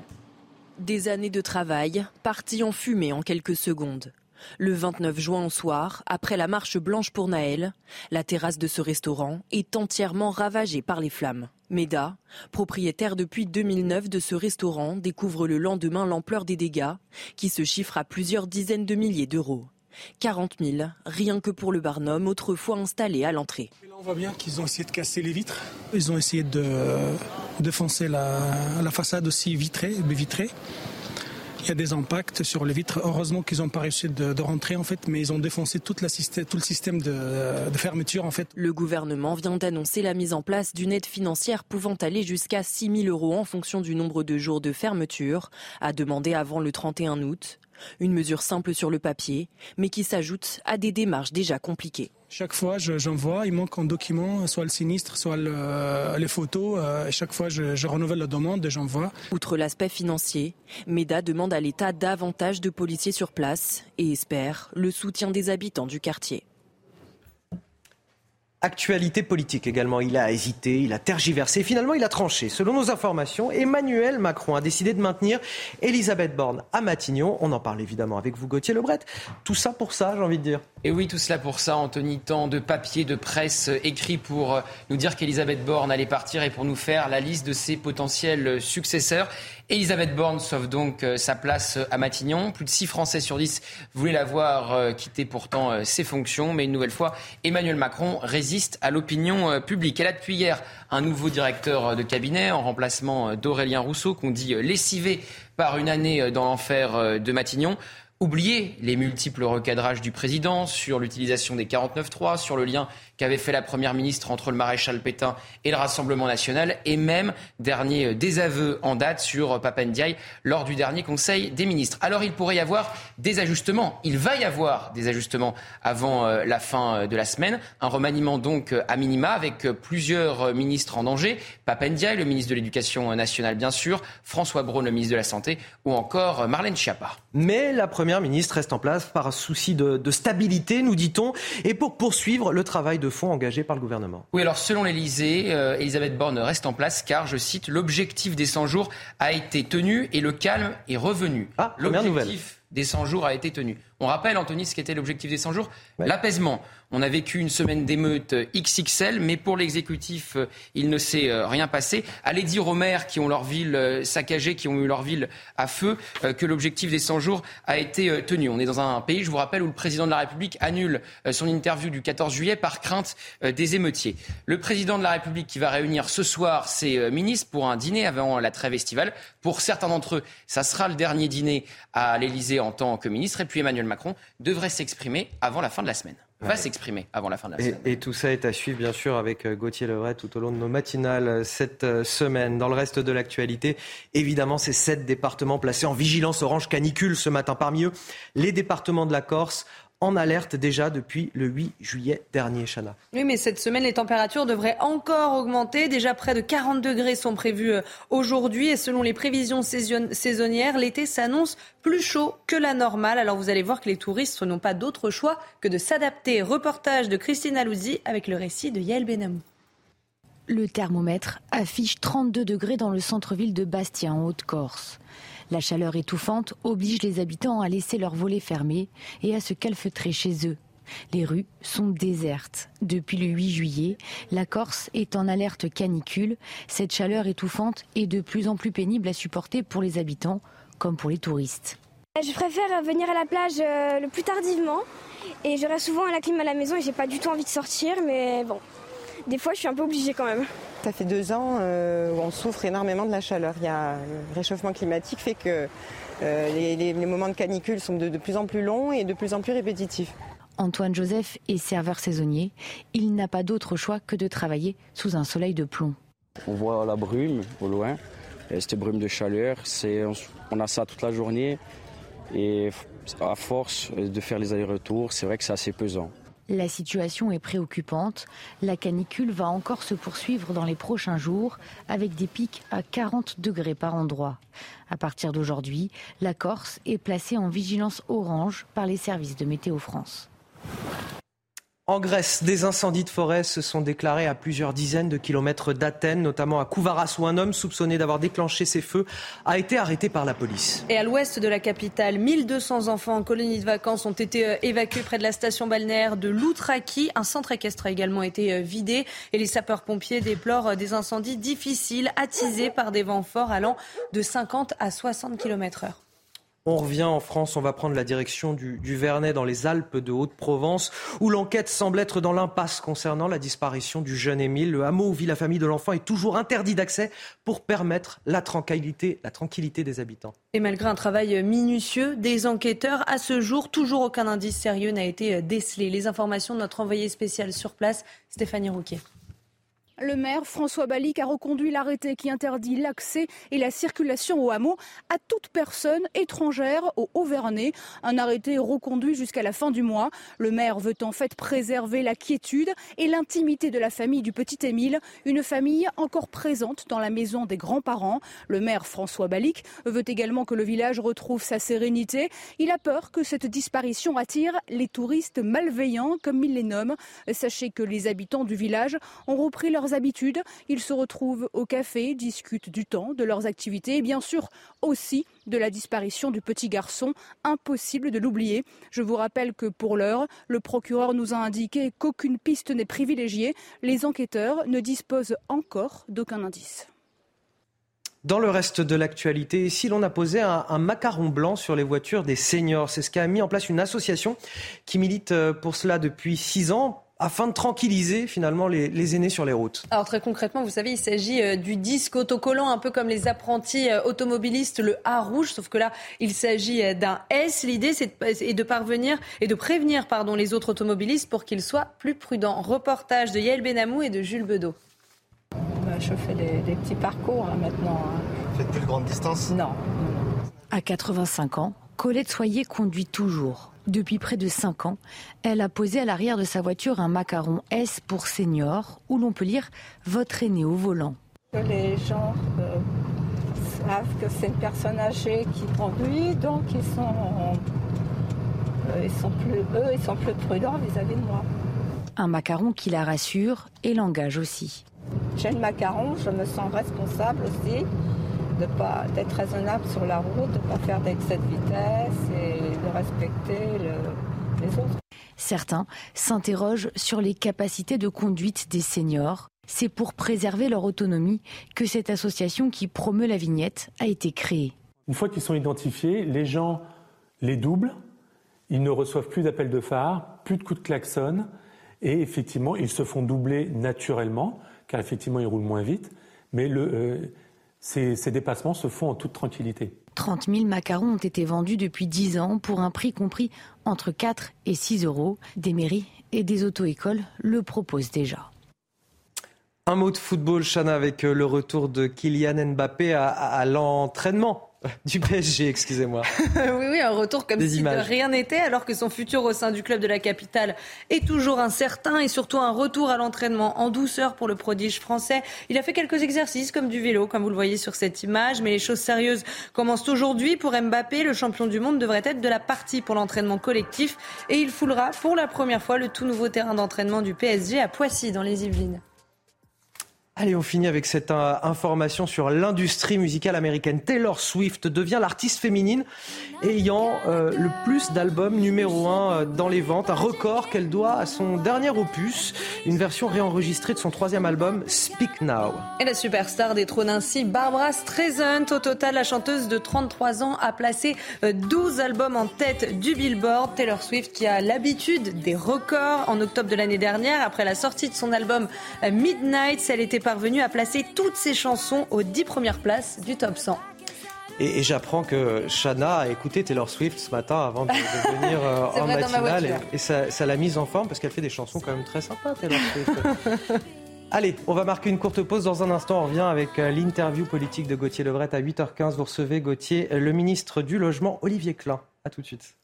Des années de travail parties en fumée en quelques secondes. Le 29 juin au soir, après la marche blanche pour Naël, la terrasse de ce restaurant est entièrement ravagée par les flammes. Meda, propriétaire depuis 2009 de ce restaurant, découvre le lendemain l'ampleur des dégâts, qui se chiffrent à plusieurs dizaines de milliers d'euros. 40 000, rien que pour le Barnum, autrefois installé à l'entrée. On voit bien qu'ils ont essayé de casser les vitres. Ils ont essayé de défoncer la, la façade aussi vitrée, vitrée. Il y a des impacts sur les vitres. Heureusement qu'ils n'ont pas réussi de, rentrer en fait, mais ils ont défoncé toute la tout le système de, de, fermeture en fait. Le gouvernement vient d'annoncer la mise en place d'une aide financière pouvant aller jusqu'à 6 000 euros en fonction du nombre de jours de fermeture, à demander avant le 31 août. Une mesure simple sur le papier, mais qui s'ajoute à des démarches déjà compliquées. Chaque fois, j'envoie, il manque un document, soit le sinistre, soit les photos. Euh, et chaque fois, je, renouvelle la demande et j'envoie. Outre l'aspect financier, MEDA demande à l'État davantage de policiers sur place et espère le soutien des habitants du quartier. Actualité politique également. Il a hésité, il a tergiversé. Finalement, il a tranché. Selon nos informations, Emmanuel Macron a décidé de maintenir Elisabeth Borne à Matignon. On en parle évidemment avec vous, Gauthier Lebret. Tout ça pour ça, j'ai envie de dire. Et oui, tout cela pour ça, Anthony. Tant de papiers, de presse écrits pour euh, nous dire qu'Elisabeth Borne allait partir et pour nous faire la liste de ses potentiels successeurs. Elisabeth Borne sauve donc euh, sa place euh, à Matignon. Plus de 6 Français sur 10 voulaient la voir euh, quitter pourtant ses fonctions. Mais une nouvelle fois, Emmanuel Macron résiste à l'opinion publique. Elle a depuis hier un nouveau directeur de cabinet en remplacement d'Aurélien Rousseau, qu'on dit lessivé par une année dans l'enfer de Matignon. Oubliez les multiples recadrages du président sur l'utilisation des 49.3, sur le lien qu'avait fait la Première ministre entre le maréchal Pétain et le Rassemblement national, et même dernier euh, désaveu en date sur euh, Papendiaï lors du dernier Conseil des ministres. Alors il pourrait y avoir des ajustements, il va y avoir des ajustements avant euh, la fin de la semaine, un remaniement donc à minima avec plusieurs ministres en danger, Papendiaï, le ministre de l'Éducation nationale bien sûr, François Braun, le ministre de la Santé, ou encore Marlène Schiappa. Mais la Première ministre reste en place par souci de, de stabilité, nous dit-on, et pour poursuivre le travail de fonds engagés par le gouvernement. Oui, alors selon l'Elysée, euh, Elisabeth Borne reste en place car, je cite, l'objectif des 100 jours a été tenu et le calme est revenu. Ah, première nouvelle. Des 100 jours a été tenu. On rappelle, Anthony, ce qu'était l'objectif des 100 jours L'apaisement. On a vécu une semaine d'émeutes XXL, mais pour l'exécutif, euh, il ne s'est euh, rien passé. Allez dire aux maires qui ont leur ville euh, saccagée, qui ont eu leur ville à feu, que l'objectif des 100 jours a été tenu. On est dans un pays, je vous rappelle, où le président de la République annule son interview du 14 juillet par crainte des émeutiers. Le président de la République qui va réunir ce soir ses ministres pour un dîner avant la trêve estivale. Pour certains d'entre eux, ça sera le dernier dîner à l'Élysée en tant que ministre. Et puis Emmanuel Macron devrait s'exprimer avant la fin de la semaine va s'exprimer avant la fin de la semaine. Et, tout ça est à suivre, bien sûr, avec euh, Gauthier Levray tout au long de nos matinales euh, cette euh, semaine. Dans le reste de l'actualité, évidemment, ces sept départements placés en vigilance orange canicule ce matin. Parmi eux, les départements de la Corse, en alerte déjà depuis le 8 juillet dernier, Chana. Oui, mais cette semaine, les températures devraient encore augmenter. Déjà près de 40 degrés sont prévus euh, aujourd'hui et selon les prévisions saisonnières, l'été s'annonce plus chaud que la normale. Alors vous allez voir que les touristes n'ont pas d'autre choix que de s'adapter. Reportage de Christine Alouzi avec le récit de Yael Benamou. Le thermomètre affiche 32 degrés dans le centre-ville de Bastia en Haute-Corse. La chaleur étouffante oblige les habitants à laisser leurs volets fermés et à se calfeutrer chez eux. Les rues sont désertes. Depuis le 8 juillet, la Corse est en alerte canicule. Cette chaleur étouffante est de plus en plus pénible à supporter pour les habitants comme pour les touristes. Je préfère venir à la plage euh, le plus tardivement et je reste souvent à la clim à la maison et j'ai pas du tout envie de sortir mais bon, des fois je suis un peu obligée quand même. Ça fait deux ans euh, où on souffre énormément de la chaleur. Il y a, le réchauffement climatique fait que euh, les, moments de canicule sont de, plus en plus longs et de plus en plus répétitifs. Antoine Joseph est serveur saisonnier. Il n'a pas d'autre choix que de travailler sous un soleil de plomb. On voit la brume au loin, cette brume de chaleur. on a ça toute la journée et à force de faire les allers-retours, c'est vrai que c'est assez pesant. La situation est préoccupante. La canicule va encore se poursuivre dans les prochains jours avec des pics à 40 degrés par endroit. À partir d'aujourd'hui, la Corse est placée en vigilance orange par les services de Météo France. En Grèce, des incendies de forêt se sont déclarés à plusieurs dizaines de kilomètres d'Athènes, notamment à Kouvaras, où un homme soupçonné d'avoir déclenché ces feux a été arrêté par la police. Et à l'ouest de la capitale, 1200 enfants en colonie de vacances ont été euh, évacués près de la station balnéaire de Loutraki. Un centre équestre a également été euh, vidé et les sapeurs-pompiers déplorent euh, des incendies difficiles attisés par des vents forts allant de 50 à 60 km heure. On revient en France, on va prendre la direction du, Vernet dans les Alpes de Haute-Provence, où l'enquête semble être dans l'impasse concernant la disparition du jeune Émile. Le hameau où vit la famille de l'enfant est toujours interdit d'accès pour permettre la tranquillité, la tranquillité des habitants. Et malgré un travail minutieux des enquêteurs, à ce jour, toujours aucun indice sérieux n'a été décelé. Les informations de notre envoyé spécial sur place, Stéphanie Rouquet. Le maire François Balic a reconduit l'arrêté qui interdit l'accès et la circulation au hameau à toute personne étrangère au Haut-Vernay. Un arrêté reconduit jusqu'à la fin du mois. Le maire veut en fait préserver la quiétude et l'intimité de la famille du petit Émile, une famille encore présente dans la maison des grands-parents. Le maire François Balic veut également que le village retrouve sa sérénité. Il a peur que cette disparition attire les touristes malveillants, comme il les nomme. Sachez que les habitants du village ont repris habitudes. Ils se retrouvent au café, discutent du temps, de leurs activités et bien sûr aussi de la disparition du petit garçon. Impossible de l'oublier. Je vous rappelle que pour l'heure, le procureur nous a indiqué qu'aucune piste n'est privilégiée. Les enquêteurs ne disposent encore d'aucun indice. Dans le reste de l'actualité, si l'on a posé un, un, macaron blanc sur les voitures des seniors, c'est ce qu'a mis en place une association qui milite euh, pour cela depuis six ans afin de tranquilliser finalement les, les, aînés sur les routes Alors très concrètement, vous savez, il s'agit euh, du disque autocollant, un peu comme les apprentis euh, automobilistes, le A rouge, sauf que là, il s'agit euh, d'un S. L'idée, c'est de, de, parvenir et de prévenir pardon, les autres automobilistes pour qu'ils soient plus prudents. Reportage de Yael Benamou et de Jules Bedeau. Bah, je fais des, des petits parcours hein, maintenant. Hein. Vous faites plus de grandes distances Non. À 85 ans, Colette Soyer conduit toujours. Depuis près de 5 ans, elle a posé à l'arrière de sa voiture un macaron S pour senior où l'on peut lire Votre aîné au volant. Les gens euh, savent que c'est une personne âgée qui conduit, donc ils sont, euh, ils sont plus, eux, ils sont plus prudents vis-à-vis -vis de moi. Un macaron qui la rassure et l'engage aussi. J'ai le macaron, je me sens responsable aussi d'être raisonnable sur la route, de ne pas faire d'excès de vitesse et de respecter le, les autres. Certains s'interrogent sur les capacités de conduite des seniors. C'est pour préserver leur autonomie que cette association qui promeut la vignette a été créée. Une fois qu'ils sont identifiés, les gens les doublent, ils ne reçoivent plus d'appels de phare, plus de coups de klaxon, et effectivement, ils se font doubler naturellement, car effectivement, ils roulent moins vite, mais le, euh, ces, ces, dépassements se font en toute tranquillité. 30 000 macarons ont été vendus depuis 10 ans pour un prix compris entre 4 et 6 euros. Des mairies et des auto-écoles le proposent déjà. Un mot de football, Chana, avec le retour de Kylian Mbappé à, à l'entraînement du PSG, excusez-moi. oui, oui, un retour comme Des si images. de rien n'était, alors que son futur au sein du club de la capitale est toujours incertain et surtout un retour à l'entraînement en douceur pour le prodige français. Il a fait quelques exercices comme du vélo, comme vous le voyez sur cette image, mais les choses sérieuses commencent aujourd'hui. Pour Mbappé, le champion du monde devrait être de la partie pour l'entraînement collectif et il foulera pour la première fois le tout nouveau terrain d'entraînement du PSG à Poissy, dans les Yvelines. Allez, on finit avec cette euh, information sur l'industrie musicale américaine. Taylor Swift devient l'artiste féminine ayant euh, le plus d'albums numéro 1 euh, dans les ventes, un record qu'elle doit à son dernier opus, une version réenregistrée de son troisième album, Speak Now. Et la superstar détrône ainsi Barbara Streisand. Au total, la chanteuse de 33 ans a placé 12 albums en tête du Billboard. Taylor Swift qui a l'habitude des records. En octobre de l'année dernière, après la sortie de son album Midnight, elle était parvenue à placer toutes ses chansons aux 10 premières places du top 100. Et, et j'apprends que Shana a écouté Taylor Swift ce matin avant de, de venir euh, en matinale. Et, et, ça, l'a mise en forme parce qu'elle fait des chansons quand même très sympas, Taylor Swift. Allez, on va marquer une courte pause. Dans un instant, on revient avec l'interview politique de Gauthier Lebret à 8h15. Vous recevez Gauthier, le ministre du Logement, Olivier Klein. A tout de suite.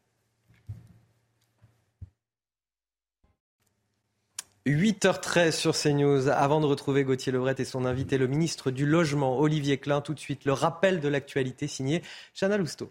8h13 sur CNews. Avant de retrouver Gauthier Lebret et son invité, le ministre du Logement, Olivier Klein, tout de suite, le rappel de l'actualité signé Chana Lousteau.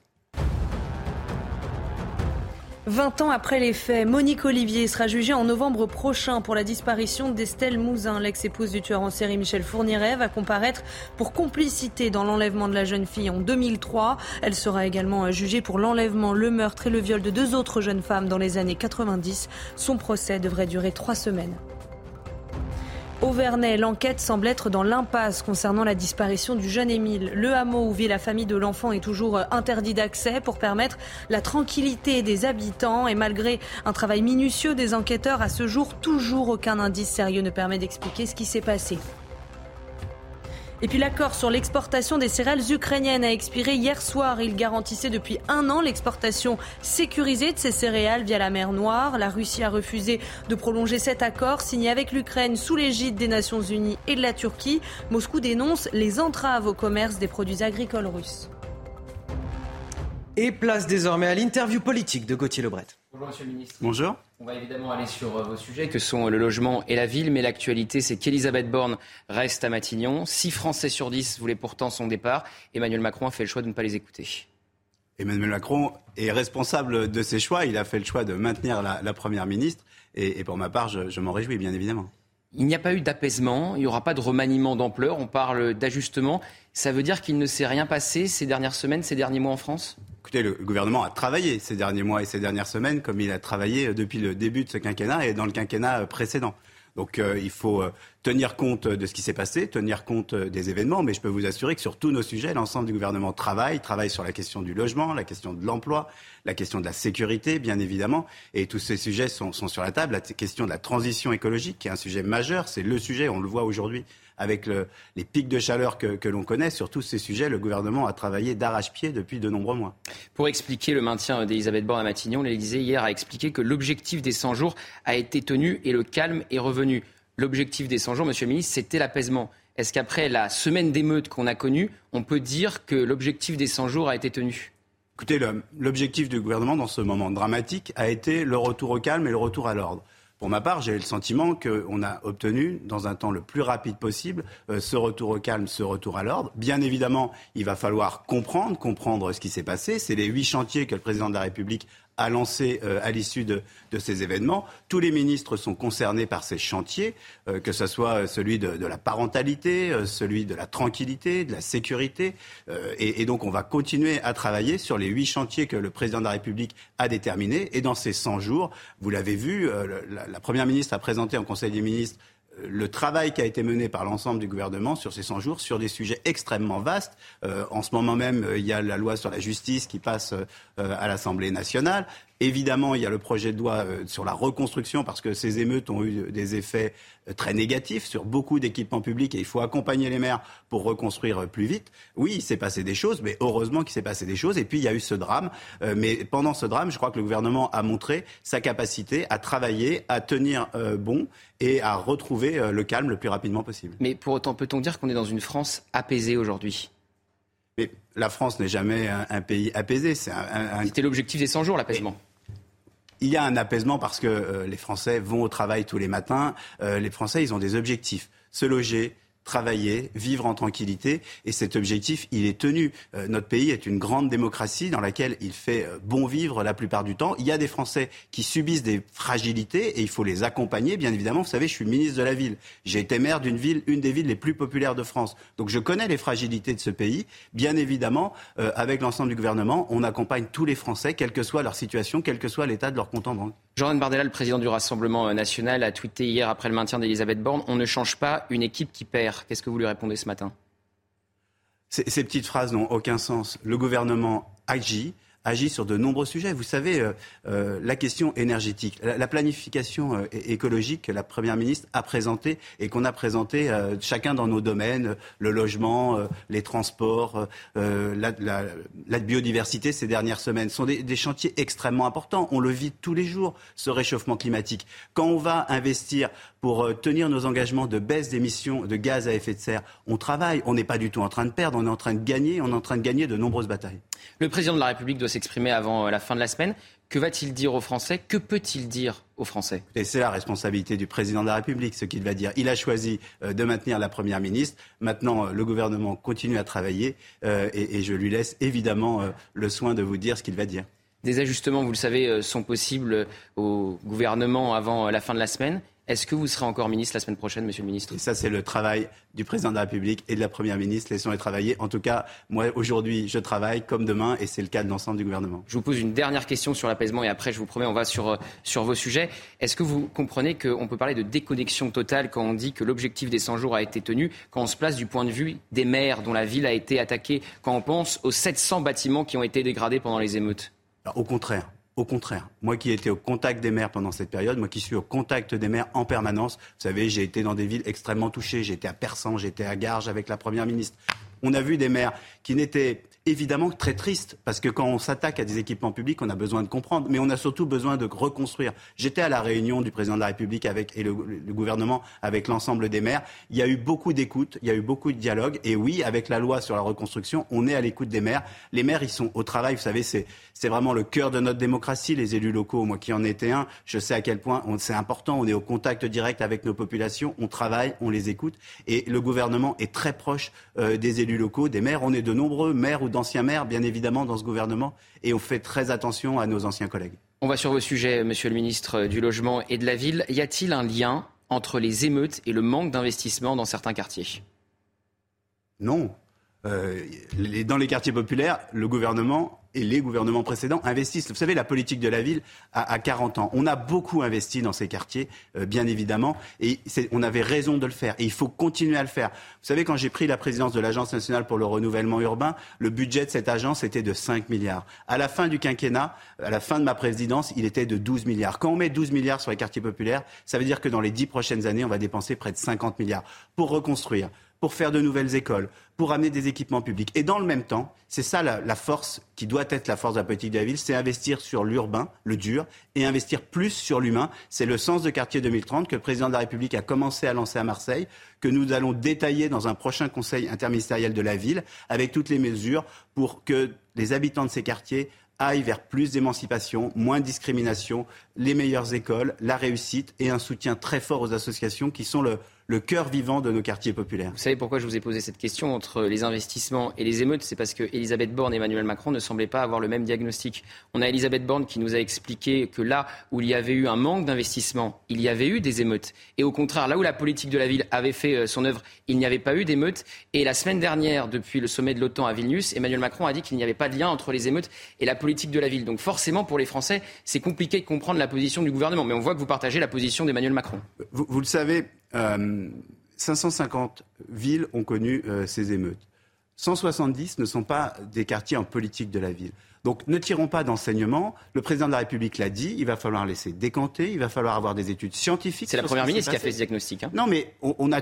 20 ans après les faits, Monique Olivier sera jugée en novembre prochain pour la disparition d'Estelle Mouzin. L'ex-épouse du tueur en série Michel Fourniret va comparaître pour complicité dans l'enlèvement de la jeune fille en 2003. Elle sera également jugée pour l'enlèvement, le meurtre et le viol de deux autres jeunes femmes dans les années 90. Son procès devrait durer trois semaines. Au Vernet, l'enquête semble être dans l'impasse concernant la disparition du jeune Émile. Le hameau où vit la famille de l'enfant est toujours interdit d'accès pour permettre la tranquillité des habitants et malgré un travail minutieux des enquêteurs, à ce jour, toujours aucun indice sérieux ne permet d'expliquer ce qui s'est passé. Et puis l'accord sur l'exportation des céréales ukrainiennes a expiré hier soir. Il garantissait depuis un an l'exportation sécurisée de ces céréales via la mer Noire. La Russie a refusé de prolonger cet accord signé avec l'Ukraine sous l'égide des Nations Unies et de la Turquie. Moscou dénonce les entraves au commerce des produits agricoles russes. Et place désormais à l'interview politique de Gauthier Lebret. Bonjour Monsieur le Ministre. Bonjour. On va évidemment aller sur euh, vos sujets que sont le logement et la ville, mais l'actualité c'est qu'Elisabeth Borne reste à Matignon. Six Français sur dix voulaient pourtant son départ. Emmanuel Macron a fait le choix de ne pas les écouter. Emmanuel Macron est responsable de ses choix. Il a fait le choix de maintenir la, Première ministre. Et, pour ma part, je m'en réjouis, bien évidemment. Il n'y a pas eu d'apaisement, il n'y aura pas de remaniement d'ampleur, on parle d'ajustement. Ça veut dire qu'il ne s'est rien passé ces dernières semaines, ces derniers mois en France? Écoutez, le gouvernement a travaillé ces derniers mois et ces dernières semaines comme il a travaillé depuis le début de ce quinquennat et dans le quinquennat précédent. Donc euh, il faut euh, tenir compte de ce qui s'est passé, tenir compte euh, des événements, mais je peux vous assurer que sur tous nos sujets, l'ensemble du gouvernement travaille, travaille sur la question du logement, la question de l'emploi, la question de la sécurité, bien évidemment, et tous ces sujets sont, sont sur la table. La question de la transition écologique, qui est un sujet majeur, c'est le sujet, on le voit aujourd'hui avec les pics de chaleur que, l'on connaît. Sur tous ces sujets, le gouvernement a travaillé d'arrache-pied depuis de nombreux mois. Pour expliquer le maintien d'Elisabeth Borne à Matignon, l'Élysée hier a expliqué que l'objectif des 100 jours a été tenu et le calme est revenu. L'objectif des 100 jours, Monsieur le Ministre, c'était l'apaisement. Est-ce qu'après la semaine d'émeutes qu'on a connue, on peut dire que l'objectif des 100 jours a été tenu? Écoutez, l'objectif du gouvernement dans ce moment dramatique a été le retour au calme et le retour à l'ordre. Pour ma part, j'ai le sentiment qu'on a obtenu, dans un temps le plus rapide possible, euh, ce retour au calme, ce retour à l'ordre. Bien évidemment, il va falloir comprendre, comprendre ce qui s'est passé. C'est les huit chantiers que le président de la République a lancé euh, à l'issue de, ces événements. Tous les ministres sont concernés par ces chantiers, euh, que ce soit celui de, la parentalité, celui de la tranquillité, de la sécurité. Et, donc on va continuer à travailler sur les huit chantiers que le président de la République a déterminés. Et dans ces 100 jours, vous l'avez vu, la Première ministre a présenté en Conseil des ministres le travail qui a été mené par l'ensemble du gouvernement sur ces 100 jours sur des sujets extrêmement vastes. Euh, en ce moment même, euh, il y a la loi sur la justice qui passe euh, à l'Assemblée nationale. Évidemment, il y a le projet de loi sur la reconstruction parce que ces émeutes ont eu des effets très négatifs sur beaucoup d'équipements publics et il faut accompagner les maires pour reconstruire plus vite. Oui, il s'est passé des choses, mais heureusement qu'il s'est passé des choses. Et puis, il y a eu ce drame. Mais pendant ce drame, je crois que le gouvernement a montré sa capacité à travailler, à tenir bon et à retrouver euh, le calme le plus rapidement possible. Mais pour autant, peut-on dire qu'on est dans une France apaisée aujourd'hui? Mais la France n'est jamais un, pays apaisé. C'était l'objectif des 100 jours, l'apaisement. Il y a un apaisement parce que euh, les Français vont au travail tous les matins. Euh, les Français, ils ont des objectifs. Se loger, travailler, vivre en tranquillité. Et cet objectif, il est tenu. Euh, notre pays est une grande démocratie dans laquelle il fait euh, bon vivre la plupart du temps. Il y a des Français qui subissent des fragilités et il faut les accompagner. Bien évidemment, vous savez, je suis ministre de la ville. J'ai été maire d'une ville, une des villes les plus populaires de France. Donc je connais les fragilités de ce pays. Bien évidemment, euh, avec l'ensemble du gouvernement, on accompagne tous les Français, quelle que soit leur situation, quel que soit l'état de leur compte en banque. Jean Bardella, le président du Rassemblement national, a tweeté hier après le maintien d'Elisabeth Borne On ne change pas une équipe qui perd. Qu'est-ce que vous lui répondez ce matin? Ces petites phrases n'ont aucun sens. Le gouvernement agit agit sur de nombreux sujets. Vous savez, euh, euh, la question énergétique, la, planification euh, écologique que la Première ministre a présentée et qu'on a présentée chacun dans nos domaines, le logement, les transports, la, biodiversité ces dernières semaines, sont des, chantiers extrêmement importants. On le vit tous les jours, ce réchauffement climatique. Quand on va investir pour tenir nos engagements de baisse d'émissions de gaz à effet de serre, on travaille. On n'est pas du tout en train de perdre, on est en train de gagner, on est en train de gagner de nombreuses batailles. Le président de la République doit s'exprimer avant la fin de la semaine. Que va-t-il dire aux Français? Que peut-il dire aux Français? Et c'est la responsabilité du président de la République, ce qu'il va dire. Il a choisi euh, de maintenir la première ministre. Maintenant, euh, le gouvernement continue à travailler euh, et, je lui laisse évidemment le soin de vous dire ce qu'il va dire. Des ajustements, vous le savez, sont possibles au gouvernement avant la fin de la semaine. Est-ce que vous serez encore ministre la semaine prochaine, monsieur le ministre? Et ça, c'est le travail du président de la République et de la première ministre. Laissons-les travailler. En tout cas, moi, aujourd'hui, je travaille comme demain et c'est le cas de l'ensemble du gouvernement. Je vous pose une dernière question sur l'apaisement et après, je vous promets, on va sur, euh, sur vos sujets. Est-ce que vous comprenez qu'on peut parler de déconnexion totale quand on dit que l'objectif des 100 jours a été tenu, quand on se place du point de vue des maires dont la ville a été attaquée, quand on pense aux 700 bâtiments qui ont été dégradés pendant les émeutes? Au contraire. Au contraire, moi qui étais au contact des maires pendant cette période, moi qui suis au contact des maires en permanence, vous savez, j'ai été dans des villes extrêmement touchées, j'étais à Persan, j'étais à Garges avec la Première ministre. On a vu des maires qui n'étaient évidemment très triste, parce que quand on s'attaque à des équipements publics, on a besoin de comprendre, mais on a surtout besoin de reconstruire. J'étais à la réunion du président de la République avec, et le, gouvernement avec l'ensemble des maires. Il y a eu beaucoup d'écoute, il y a eu beaucoup de dialogue, et oui, avec la loi sur la reconstruction, on est à l'écoute des maires. Les maires, ils sont au travail, vous savez, c'est vraiment le cœur de notre démocratie, les élus locaux. Moi qui en étais un, je sais à quel point c'est important. On est au contact direct avec nos populations, on travaille, on les écoute. Et le gouvernement est très proche euh, des élus locaux, des maires. On est de nombreux maires ou d'anciens maires, bien évidemment, dans ce gouvernement. Et on fait très attention à nos anciens collègues. On va sur vos sujets, monsieur le ministre du Logement et de la Ville. Y a-t-il un lien entre les émeutes et le manque d'investissement dans certains quartiers? Non. Euh, dans les quartiers populaires, le gouvernement et les gouvernements précédents investissent. Vous savez, la politique de la ville a, 40 ans. On a beaucoup investi dans ces quartiers, euh, bien évidemment, et on avait raison de le faire. Et il faut continuer à le faire. Vous savez, quand j'ai pris la présidence de l'Agence nationale pour le renouvellement urbain, le budget de cette agence était de 5 milliards. À la fin du quinquennat, à la fin de ma présidence, il était de 12 milliards. Quand on met 12 milliards sur les quartiers populaires, ça veut dire que dans les 10 prochaines années, on va dépenser près de 50 milliards pour reconstruire pour faire de nouvelles écoles, pour amener des équipements publics. Et dans le même temps, c'est ça la, force qui doit être la force de la politique de la ville, c'est investir sur l'urbain, le dur, et investir plus sur l'humain. C'est le sens de Quartier 2030 que le président de la République a commencé à lancer à Marseille, que nous allons détailler dans un prochain conseil interministériel de la ville, avec toutes les mesures pour que les habitants de ces quartiers aillent vers plus d'émancipation, moins de discrimination, les meilleures écoles, la réussite et un soutien très fort aux associations qui sont le, le cœur vivant de nos quartiers populaires. Vous savez pourquoi je vous ai posé cette question entre les investissements et les émeutes? C'est parce que Elisabeth Borne et Emmanuel Macron ne semblaient pas avoir le même diagnostic. On a Elisabeth Borne qui nous a expliqué que là où il y avait eu un manque d'investissement, il y avait eu des émeutes. Et au contraire, là où la politique de la ville avait fait euh, son œuvre, il n'y avait pas eu d'émeutes. Et la semaine dernière, depuis le sommet de l'OTAN à Vilnius, Emmanuel Macron a dit qu'il n'y avait pas de lien entre les émeutes et la politique de la ville. Donc forcément, pour les Français, c'est compliqué de comprendre la position du gouvernement. Mais on voit que vous partagez la position d'Emmanuel Macron. Vous, vous le savez, 550 euh, villes ont connu euh, ces émeutes. 170 ne sont pas des quartiers en politique de la ville. Donc ne tirons pas d'enseignement. Le président de la République l'a dit, il va falloir laisser décanter, il va falloir avoir des études scientifiques. C'est la Première ministre qui a fait ce diagnostic. Hein. Non, mais on, a,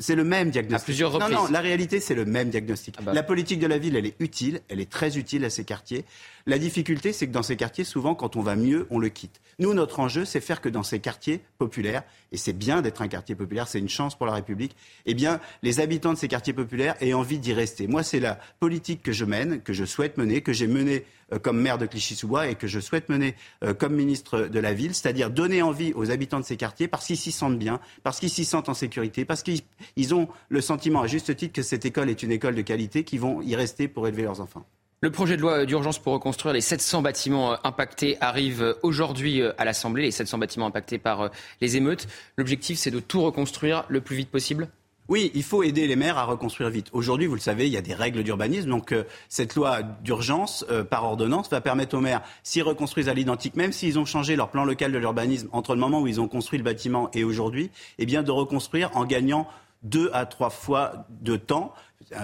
c'est le même diagnostic. À plusieurs reprises. Non, non, la réalité, c'est le même diagnostic. Ah bah. La politique de la ville, elle est utile, elle est très utile à ces quartiers. La difficulté, c'est que dans ces quartiers, souvent, quand on va mieux, on le quitte. Nous, notre enjeu, c'est faire que dans ces quartiers populaires, et c'est bien d'être un quartier populaire, c'est une chance pour la République, eh bien, les habitants de ces quartiers populaires aient envie d'y rester. Moi, c'est la politique que je mène, que je souhaite mener, que j'ai menée comme maire de Clichy-sous-Bois et que je souhaite mener euh, comme ministre de la ville, c'est-à-dire donner envie aux habitants de ces quartiers parce qu'ils s'y sentent bien, parce qu'ils s'y sentent en sécurité, parce qu'ils ont le sentiment, à juste titre, que cette école est une école de qualité, qu'ils vont y rester pour élever leurs enfants. Le projet de loi d'urgence pour reconstruire les 700 bâtiments euh, impactés arrive euh, aujourd'hui euh, à l'Assemblée, les 700 bâtiments impactés par les émeutes. L'objectif, c'est de tout reconstruire le plus vite possible oui, il faut aider les maires à reconstruire vite. Aujourd'hui, vous le savez, il y a des règles d'urbanisme. Donc, cette loi d'urgence par ordonnance va permettre aux maires, s'ils reconstruisent à l'identique, même s'ils ont changé leur plan local de l'urbanisme entre le moment où ils ont construit le bâtiment et aujourd'hui, eh bien, de reconstruire en gagnant deux à trois fois de temps.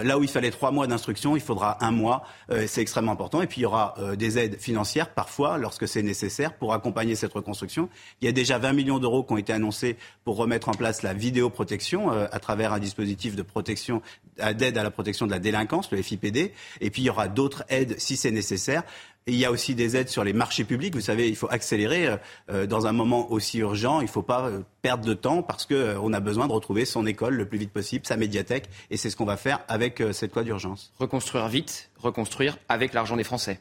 Là où il fallait trois mois d'instruction, il faudra un mois. Euh, c'est extrêmement important. Et puis il y aura euh, des aides financières parfois, lorsque c'est nécessaire, pour accompagner cette reconstruction. Il y a déjà 20 millions d'euros qui ont été annoncés pour remettre en place la vidéoprotection euh, à travers un dispositif d'aide à la protection de la délinquance, le FIPD. Et puis il y aura d'autres aides si c'est nécessaire il y a aussi des aides sur les marchés publics. Vous savez, il faut accélérer euh, euh, dans un moment aussi urgent. Il ne faut pas euh, perdre de temps parce qu'on a besoin de retrouver son école le plus vite possible, sa médiathèque. Et c'est ce qu'on va faire avec cette loi d'urgence. Reconstruire vite, reconstruire avec l'argent des Français.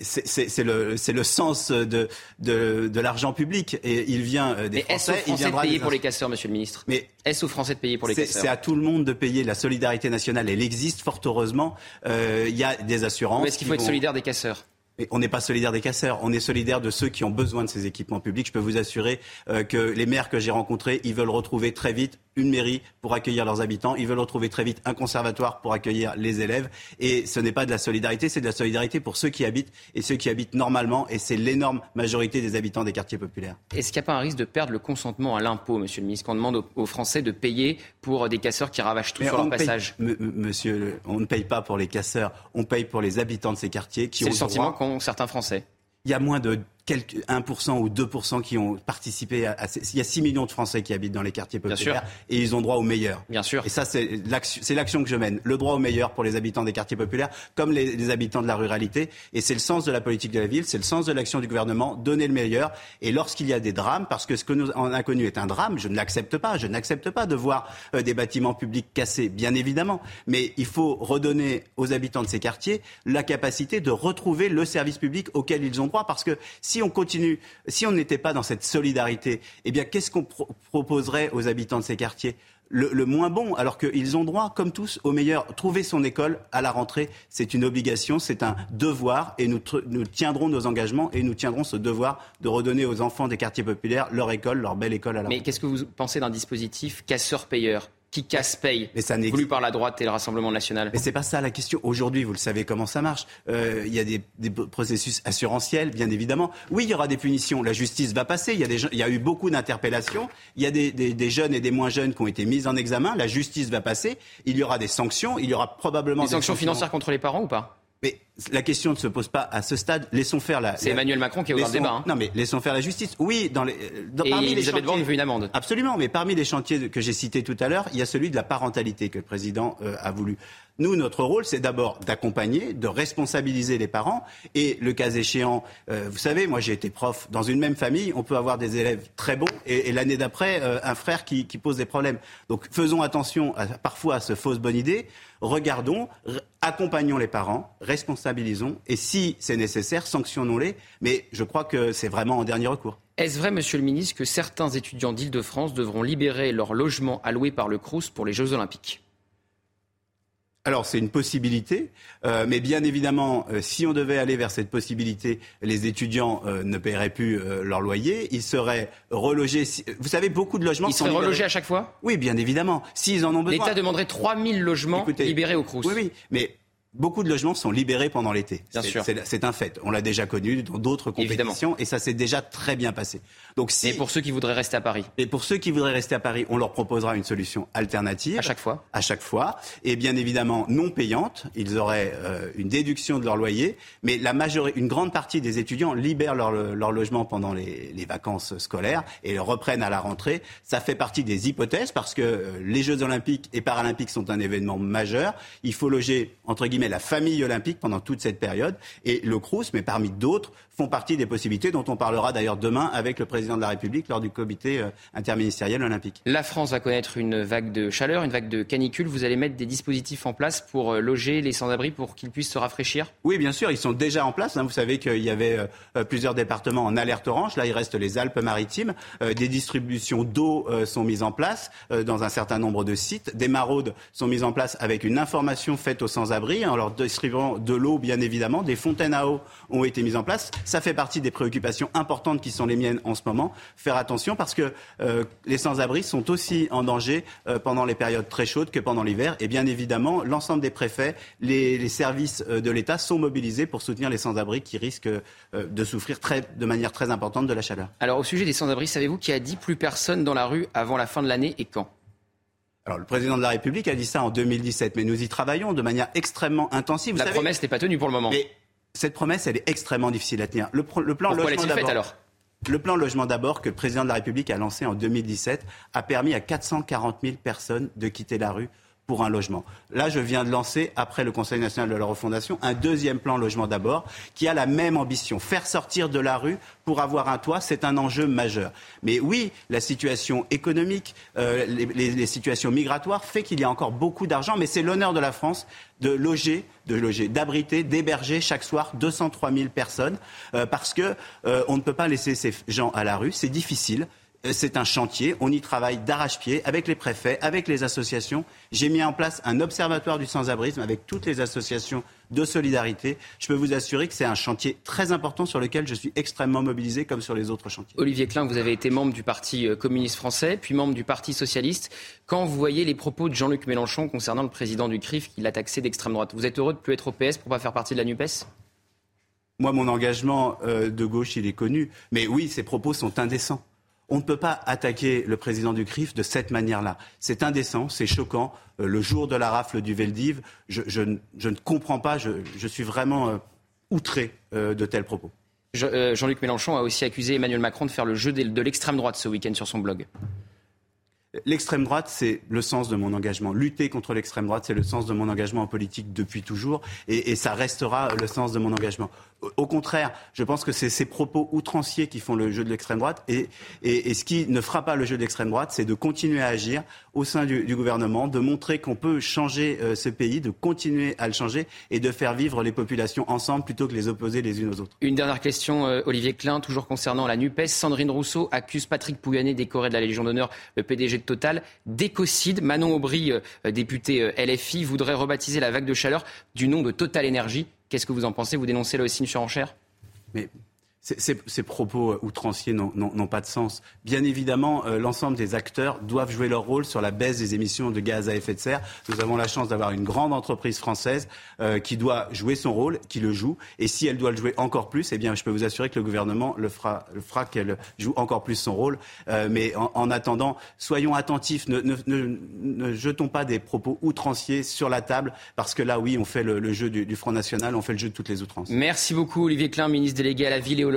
C'est le, le, sens de, de, de l'argent public et il vient euh, des Mais Français. Est-ce aux Français de payer pour les casseurs, Monsieur le Ministre? Mais est-ce aux Français de payer pour les casseurs? C'est à tout le monde de payer. La solidarité nationale, elle existe fort heureusement. Euh, il y a des assurances. Est-ce qu'il faut être solidaire des casseurs? On n'est pas solidaire des casseurs, on est solidaire de ceux qui ont besoin de ces équipements publics. Je peux vous assurer euh, que les maires que j'ai rencontrés, ils veulent retrouver très vite une mairie pour accueillir leurs habitants. Ils veulent retrouver très vite un conservatoire pour accueillir les élèves. Et ce n'est pas de la solidarité, c'est de la solidarité pour ceux qui habitent et ceux qui habitent normalement. Et c'est l'énorme majorité des habitants des quartiers populaires. Est-ce qu'il n'y a pas un risque de perdre le consentement à l'impôt, Monsieur le ministre, qu'on demande aux, Français de payer pour des casseurs qui ravagent tout sur leur passage? Monsieur, on ne paye pas pour les casseurs, on paye pour les habitants de ces quartiers qui ont. C'est le sentiment qu'ont certains Français. Il y a moins de 1% ou 2% qui ont participé à, Il y a 6 millions de Français qui habitent dans les quartiers populaires et ils ont droit au meilleur. Bien sûr. Et ça, c'est l'action que je mène. Le droit au meilleur pour les habitants des quartiers populaires comme les, habitants de la ruralité. Et c'est le sens de la politique de la ville, c'est le sens de l'action du gouvernement, donner le meilleur. Et lorsqu'il y a des drames, parce que ce que nous en a connu est un drame, je ne l'accepte pas. Je n'accepte pas de voir euh, des bâtiments publics cassés, bien évidemment. Mais il faut redonner aux habitants de ces quartiers la capacité de retrouver le service public auquel ils ont droit. Parce que si on continue, si on n'était pas dans cette solidarité, eh bien, qu'est-ce qu'on proposerait aux habitants de ces quartiers? Le, moins bon, alors qu'ils ont droit, comme tous, au meilleur. Trouver son école à la rentrée, c'est une obligation, c'est un devoir, et nous, nous, tiendrons nos engagements et nous tiendrons ce devoir de redonner aux enfants des quartiers populaires leur école, leur belle école à la rentrée. Mais qu'est-ce que vous pensez d'un dispositif casseur-payeur? Qui casse paye, mais ça voulu par la droite et le Rassemblement national. Mais c'est pas ça la question. Aujourd'hui, vous le savez comment ça marche. Euh, il y a des, processus assurantiels, bien évidemment. Oui, il y aura des punitions. La justice va passer. Il y des, y a eu beaucoup d'interpellations. Il y a des, des, jeunes et des moins jeunes qui ont été mis en examen. La justice va passer. Il y aura des sanctions. Il y aura probablement des, sanctions financières contre les parents ou pas? Mais la question ne se pose pas à ce stade. Laissons faire la. C'est Emmanuel Macron qui a ouvert le débat. Hein. Non, mais laissons faire la justice. Oui, dans les. Dans, Et parmi Elisabeth Borne veut une amende. Absolument, mais parmi les chantiers que j'ai cités tout à l'heure, il y a celui de la parentalité que le président euh, a voulu. Nous, notre rôle, c'est d'abord d'accompagner, de responsabiliser les parents et, le cas échéant, euh, vous savez, moi j'ai été prof dans une même famille, on peut avoir des élèves très bons et, l'année d'après euh, un frère qui, qui, pose des problèmes. Donc faisons attention à, parfois à ce fausse bonne idée. Regardons, accompagnons les parents, responsabilisons et si c'est nécessaire, sanctionnons-les. Mais je crois que c'est vraiment en dernier recours. Est-ce vrai, Monsieur le Ministre, que certains étudiants d'Île-de-France devront libérer leur logement alloué par le Crous pour les Jeux Olympiques? Alors c'est une possibilité, euh, mais bien évidemment, euh, si on devait aller vers cette possibilité, les étudiants euh, ne paieraient plus leur loyer, ils seraient relogés. Vous savez, beaucoup de logements ils sont seraient relogés à chaque fois? Oui, bien évidemment, s'ils en ont besoin. L'État demanderait 3000 logements libérés au Crous. Oui, oui, mais Beaucoup de logements sont libérés pendant l'été. C'est un fait. On l'a déjà connu dans d'autres compétitions et ça s'est déjà très bien passé. Donc si, et pour ceux qui voudraient rester à Paris Et pour ceux qui voudraient rester à Paris, on leur proposera une solution alternative. À chaque fois À chaque fois. Et bien évidemment non payante. Ils auraient euh, une déduction de leur loyer. Mais la majorité, une grande partie des étudiants libèrent leur, leur logement pendant les, les, vacances scolaires et le reprennent à la rentrée. Ça fait partie des hypothèses parce que euh, les Jeux olympiques et paralympiques sont un événement majeur. Il faut loger, entre guillemets, la famille olympique pendant toute cette période. Et le Crous, mais parmi d'autres, font partie des possibilités dont on parlera d'ailleurs demain avec le président de la République lors du comité euh, interministériel olympique. La France va connaître une vague de chaleur, une vague de canicule. Vous allez mettre des dispositifs en place pour euh, loger les sans-abri pour qu'ils puissent se rafraîchir? Oui, bien sûr, ils sont déjà en place. Hein. Vous savez qu'il y avait euh, plusieurs départements en alerte orange. Là, il reste les Alpes-Maritimes. des distributions d'eau sont mises en place dans un certain nombre de sites. Des maraudes sont mises en place avec une information faite aux sans-abri en leur distribuant de l'eau, bien évidemment. Des fontaines à eau ont été mises en place. Ça fait partie des préoccupations importantes qui sont les miennes en ce moment. Faire attention parce que euh, les sans-abri sont aussi en danger euh, pendant les périodes très chaudes que pendant l'hiver. Et bien évidemment, l'ensemble des préfets, les, services euh, de l'État sont mobilisés pour soutenir les sans-abri qui risquent de souffrir très, de manière très importante de la chaleur. Alors au sujet des sans-abri, savez-vous qui a dit plus personne dans la rue avant la fin de l'année et quand? Alors, le président de la République a dit ça en 2017, mais nous y travaillons de manière extrêmement intensive. la promesse n'est pas tenue pour le moment cette promesse, elle est extrêmement difficile à tenir. Le, plan logement d'abord. alors? Le plan logement d'abord que le président de la République a lancé en 2017 a permis à 440 000 personnes de quitter la rue pour un logement. Là, je viens de lancer, après le Conseil national de la refondation, un deuxième plan logement d'abord, qui a la même ambition. Faire sortir de la rue pour avoir un toit, c'est un enjeu majeur. Mais oui, la situation économique, euh, les, situations migratoires fait qu'il y a encore beaucoup d'argent, mais c'est l'honneur de la France de loger, de loger, d'abriter, d'héberger chaque soir 203 000 personnes, euh, parce que euh, on ne peut pas laisser ces gens à la rue. C'est difficile. Euh, c'est un chantier. On y travaille d'arrache-pied avec les préfets, avec les associations. J'ai mis en place un observatoire du sans-abrisme avec toutes les associations de solidarité. Je peux vous assurer que c'est un chantier très important sur lequel je suis extrêmement mobilisé comme sur les autres chantiers. Olivier Klein, vous avez été membre du Parti euh, communiste français, puis membre du Parti socialiste. Quand vous voyez les propos de Jean-Luc Mélenchon concernant le président du CRIF qui l'a taxé d'extrême droite, vous êtes heureux de plus être au PS pour pas faire partie de la NUPES? Moi, mon engagement euh, de gauche, il est connu. Mais oui, ces propos sont indécents. On ne peut pas attaquer le président du CRIF de cette manière-là. C'est indécent, c'est choquant. Euh, le jour de la rafle du Veldiv, je, ne comprends pas, je, suis vraiment euh, outré euh, de tels propos. Jean-Luc Mélenchon a aussi accusé Emmanuel Macron de faire le jeu de l'extrême droite ce week-end sur son blog. L'extrême droite, c'est le sens de mon engagement. Lutter contre l'extrême droite, c'est le sens de mon engagement en politique depuis toujours, et, et ça restera le sens de mon engagement. Au contraire, je pense que c'est ces propos outranciers qui font le jeu de l'extrême droite. Et, ce qui ne fera pas le jeu de l'extrême droite, c'est de continuer à agir au sein du, gouvernement, de montrer qu'on peut changer euh, ce pays, de continuer à le changer et de faire vivre les populations ensemble plutôt que les opposer les unes aux autres. Une dernière question, euh, Olivier Klein, toujours concernant la NUPES. Sandrine Rousseau accuse Patrick Pouyanné, décoré de la Légion d'honneur, le PDG de Total, d'écocide. Manon Aubry, euh, député LFI, voudrait rebaptiser la vague de chaleur du nom de Total Énergie. Qu'est-ce que vous en pensez? Vous dénoncez là aussi une surenchère ces, propos euh, outranciers n'ont pas de sens. Bien évidemment, euh, l'ensemble des acteurs doivent jouer leur rôle sur la baisse des émissions de gaz à effet de serre. Nous avons la chance d'avoir une grande entreprise française euh, qui doit jouer son rôle, qui le joue. Et si elle doit le jouer encore plus, eh bien, je peux vous assurer que le gouvernement le fera, le fera qu'elle joue encore plus son rôle. mais en, attendant, soyons attentifs. Ne, jetons pas des propos outranciers sur la table, parce que là, oui, on fait le, jeu du, du, Front National, on fait le jeu de toutes les outrances. Merci beaucoup, Olivier Klein, ministre délégué à la ville et au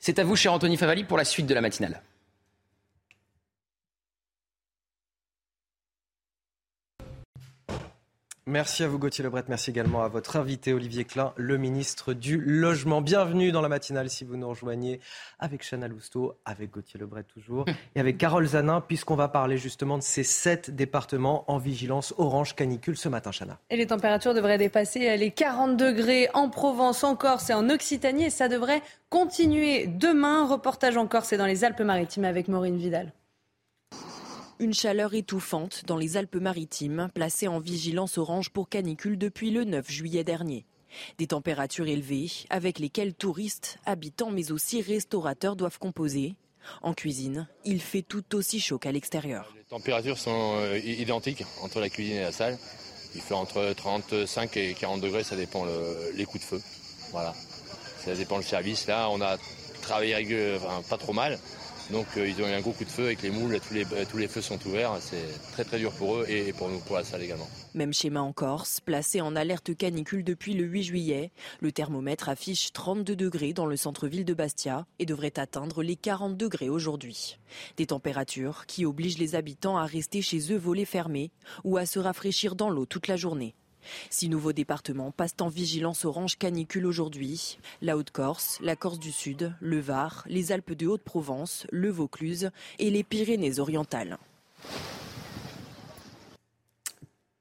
c'est à vous, cher Anthony Favali, pour la suite de la matinale. Merci à vous Gauthier Lebret, merci également à votre invité Olivier Klein, le ministre du Logement. Bienvenue dans la matinale si vous nous rejoignez avec Chana Lousteau, avec Gauthier Lebret toujours, et avec Carole Zanin, puisqu'on va parler justement de ces sept départements en vigilance orange canicule ce matin, Chana. Et les températures devraient dépasser les 40 degrés en Provence, en Corse et en Occitanie, et ça devrait continuer demain. Reportage en Corse et dans les Alpes-Maritimes avec Maureen Vidal. Une chaleur étouffante dans les Alpes-Maritimes, placée en vigilance orange pour canicule depuis le 9 juillet dernier. Des températures élevées avec lesquelles touristes, habitants mais aussi restaurateurs doivent composer. En cuisine, il fait tout aussi chaud qu'à l'extérieur. Les températures sont euh, identiques entre la cuisine et la salle. Il fait entre 35 et 40 degrés, ça dépend les coups de feu. Voilà. Ça dépend le service. Là, on a travaillé pas trop mal. Donc euh, ils ont eu un gros coup de feu avec les moules, tous les, tous les feux sont ouverts. C'est très très dur pour eux et pour nous, pour la salle également. Même schéma en Corse, placé en alerte canicule depuis le 8 juillet. Le thermomètre affiche 32 degrés dans le centre-ville de Bastia et devrait atteindre les 40 degrés aujourd'hui. Des températures qui obligent les habitants à rester chez eux volets fermés ou à se rafraîchir dans l'eau toute la journée. Six nouveaux départements passent en vigilance orange canicule aujourd'hui. La Haute-Corse, la Corse du Sud, le Var, les Alpes de Haute-Provence, le Vaucluse et les Pyrénées-Orientales.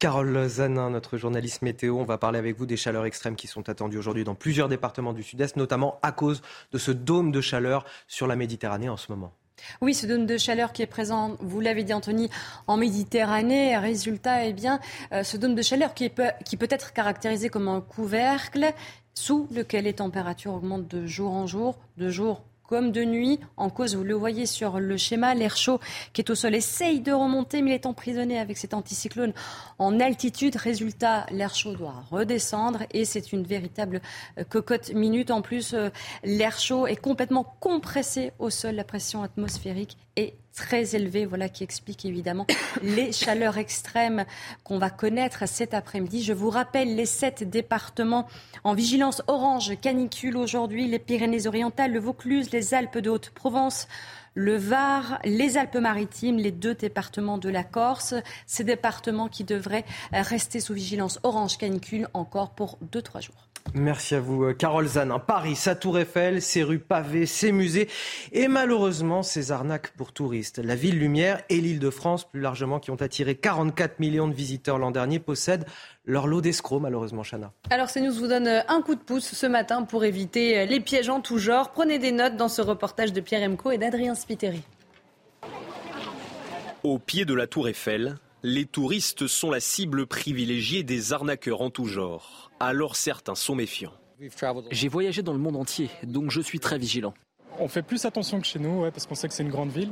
Carole Zanin, notre journaliste météo, on va parler avec vous des chaleurs extrêmes qui sont attendues aujourd'hui dans plusieurs départements du Sud-Est, notamment à cause de ce dôme de chaleur sur la Méditerranée en ce moment. Oui, ce dôme de chaleur qui est présent, vous l'avez dit Anthony, en Méditerranée. Résultat, eh bien, euh, ce dôme de chaleur qui, peut, qui peut être caractérisé comme un couvercle sous lequel les températures augmentent de jour en jour, de jour comme de nuit. En cause, vous le voyez sur le schéma, l'air chaud qui est au sol essaye de remonter, mais il est emprisonné avec cet anticyclone en altitude. Résultat, l'air chaud doit redescendre et c'est une véritable euh, cocotte minute. En plus, euh, l'air chaud est complètement compressé au sol. La pression atmosphérique est très élevé, voilà qui explique évidemment les chaleurs extrêmes qu'on va connaître cet après-midi. Je vous rappelle les sept départements en vigilance orange canicule aujourd'hui, les Pyrénées-Orientales, le Vaucluse, les Alpes de Haute-Provence, le Var, les Alpes-Maritimes, les deux départements de la Corse. Ces départements qui devraient rester sous vigilance orange canicule encore pour 2-3 jours. Merci à vous, euh, Carole Zanin. Paris, sa tour Eiffel, ses rues pavées, ses musées et malheureusement ses arnaques pour touristes. La ville lumière et l'île de France, plus largement, qui ont attiré 44 millions de visiteurs l'an dernier, possèdent leur lot d'escrocs, malheureusement, Chana. Alors, CNews vous donne euh, un coup de pouce ce matin pour éviter euh, les pièges en tout genre. Prenez des notes dans ce reportage de Pierre Emco et d'Adrien Spiteri. Au pied de la tour Eiffel, les touristes sont la cible privilégiée des arnaqueurs en tout genre. Alors certains sont méfiants. J'ai voyagé dans le monde entier, donc je suis très vigilant. On fait plus attention que chez nous, parce qu'on sait que c'est une grande ville.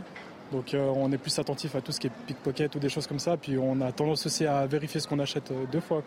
Donc euh, on est plus attentif à tout ce qui est pickpocket ou des choses comme ça. Puis on a tendance aussi à vérifier ce qu'on achète euh, deux fois.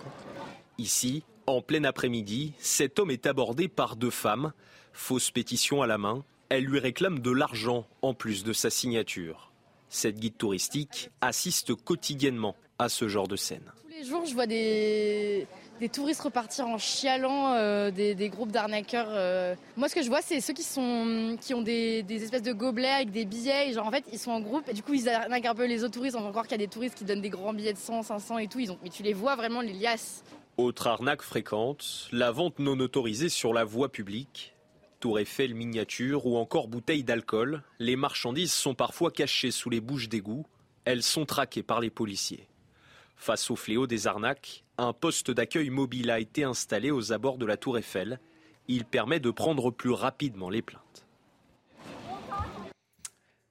Ici, en plein après-midi, cet homme est abordé par deux femmes. Fausse pétition à la main, elles lui réclament de l'argent en plus de sa signature. Cette guide touristique assiste quotidiennement à ce genre de scène. Tous les jours, je vois des, touristes repartir en chialant, euh, des, groupes d'arnaqueurs. Euh. Moi, ce que je vois, c'est ceux qui, sont, qui ont des, espèces de gobelets avec des billets. genre, en fait, ils sont en groupe et du coup, ils arnaquent un peu les autres touristes. On va voir qu'il y a des touristes qui donnent des grands billets de 100, 500 et tout. Ils ont, mais tu les vois vraiment, les liasses. Autre arnaque fréquente, la vente non autorisée sur la voie publique tour Eiffel miniature ou encore bouteilles d'alcool, les marchandises sont parfois cachées sous les bouches d'égout. Elles sont traquées par les policiers. Face au fléau des arnaques, un poste d'accueil mobile a été installé aux abords de la tour Eiffel. Il permet de prendre plus rapidement les plaintes.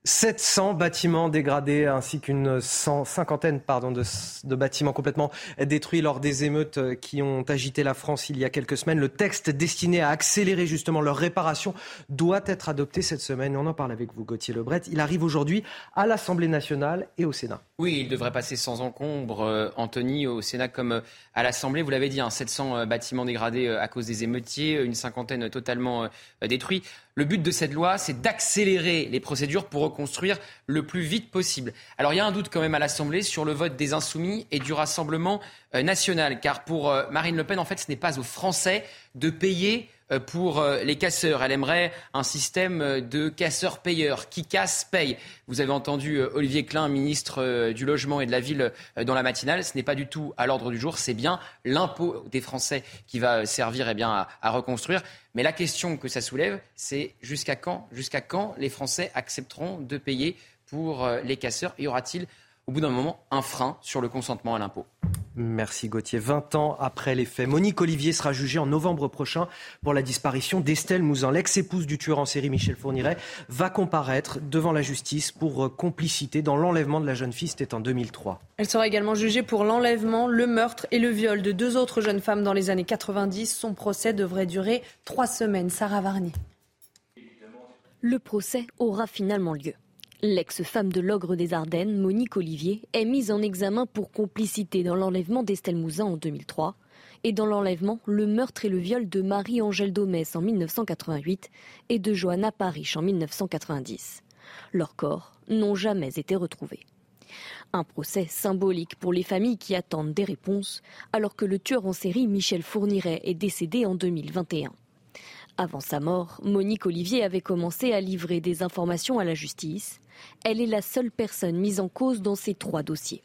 700 bâtiments dégradés ainsi qu'une cinquantaine de, de, bâtiments complètement détruits lors des émeutes euh, qui ont agité la France il y a quelques semaines. Le texte destiné à accélérer justement leur réparation doit être adopté cette semaine. On en parle avec vous, Gauthier Lebret. Il arrive aujourd'hui à l'Assemblée nationale et au Sénat. Oui, il devrait passer sans encombre, euh, Anthony, au Sénat comme euh, à l'Assemblée. Vous l'avez dit, 700 bâtiments dégradés à cause des émeutiers, une cinquantaine totalement détruits. Le but de cette loi, c'est d'accélérer les procédures pour reconstruire le plus vite possible. Alors il y a un doute quand même à l'Assemblée sur le vote des insoumis et du Rassemblement euh, national, car pour euh, Marine Le Pen, en fait, ce n'est pas aux Français de payer euh, pour euh, les casseurs. Elle aimerait un système euh, de casseurs-payeurs. Qui casse, paye. Vous avez entendu Olivier Klein, ministre du Logement et de la Ville, dans la matinale. Ce n'est pas du tout à l'ordre du jour. C'est bien l'impôt des Français qui va servir eh bien, à, reconstruire. Mais la question que ça soulève, c'est jusqu'à quand, jusqu'à quand les Français accepteront de payer pour les casseurs? Y aura-t-il au bout d'un moment, un frein sur le consentement à l'impôt. Merci Gauthier. 20 ans après les faits, Monique Olivier sera jugée en novembre prochain pour la disparition d'Estelle Mouzin. L'ex-épouse du tueur en série Michel Fourniret va comparaître devant la justice pour euh, complicité dans l'enlèvement de la jeune fille. C'était en 2003. Elle sera également jugée pour l'enlèvement, le meurtre et le viol de deux autres jeunes femmes dans les années 90. Son procès devrait durer trois semaines. Sarah Varnier. Le procès aura finalement lieu. L'ex-femme de l'ogre des Ardennes, Monique Olivier, est mise en examen pour complicité dans l'enlèvement d'Estelle Mouzin en 2003 et dans l'enlèvement, le meurtre et le viol de Marie-Angèle Domès en 1988 et de Johanna Parish en 1990. Leurs corps n'ont jamais été retrouvés. Un procès symbolique pour les familles qui attendent des réponses, alors que le tueur en série Michel Fourniret est décédé en 2021. Avant sa mort, Monique Olivier avait commencé à livrer des informations à la justice. Elle est la seule personne mise en cause dans ces trois dossiers.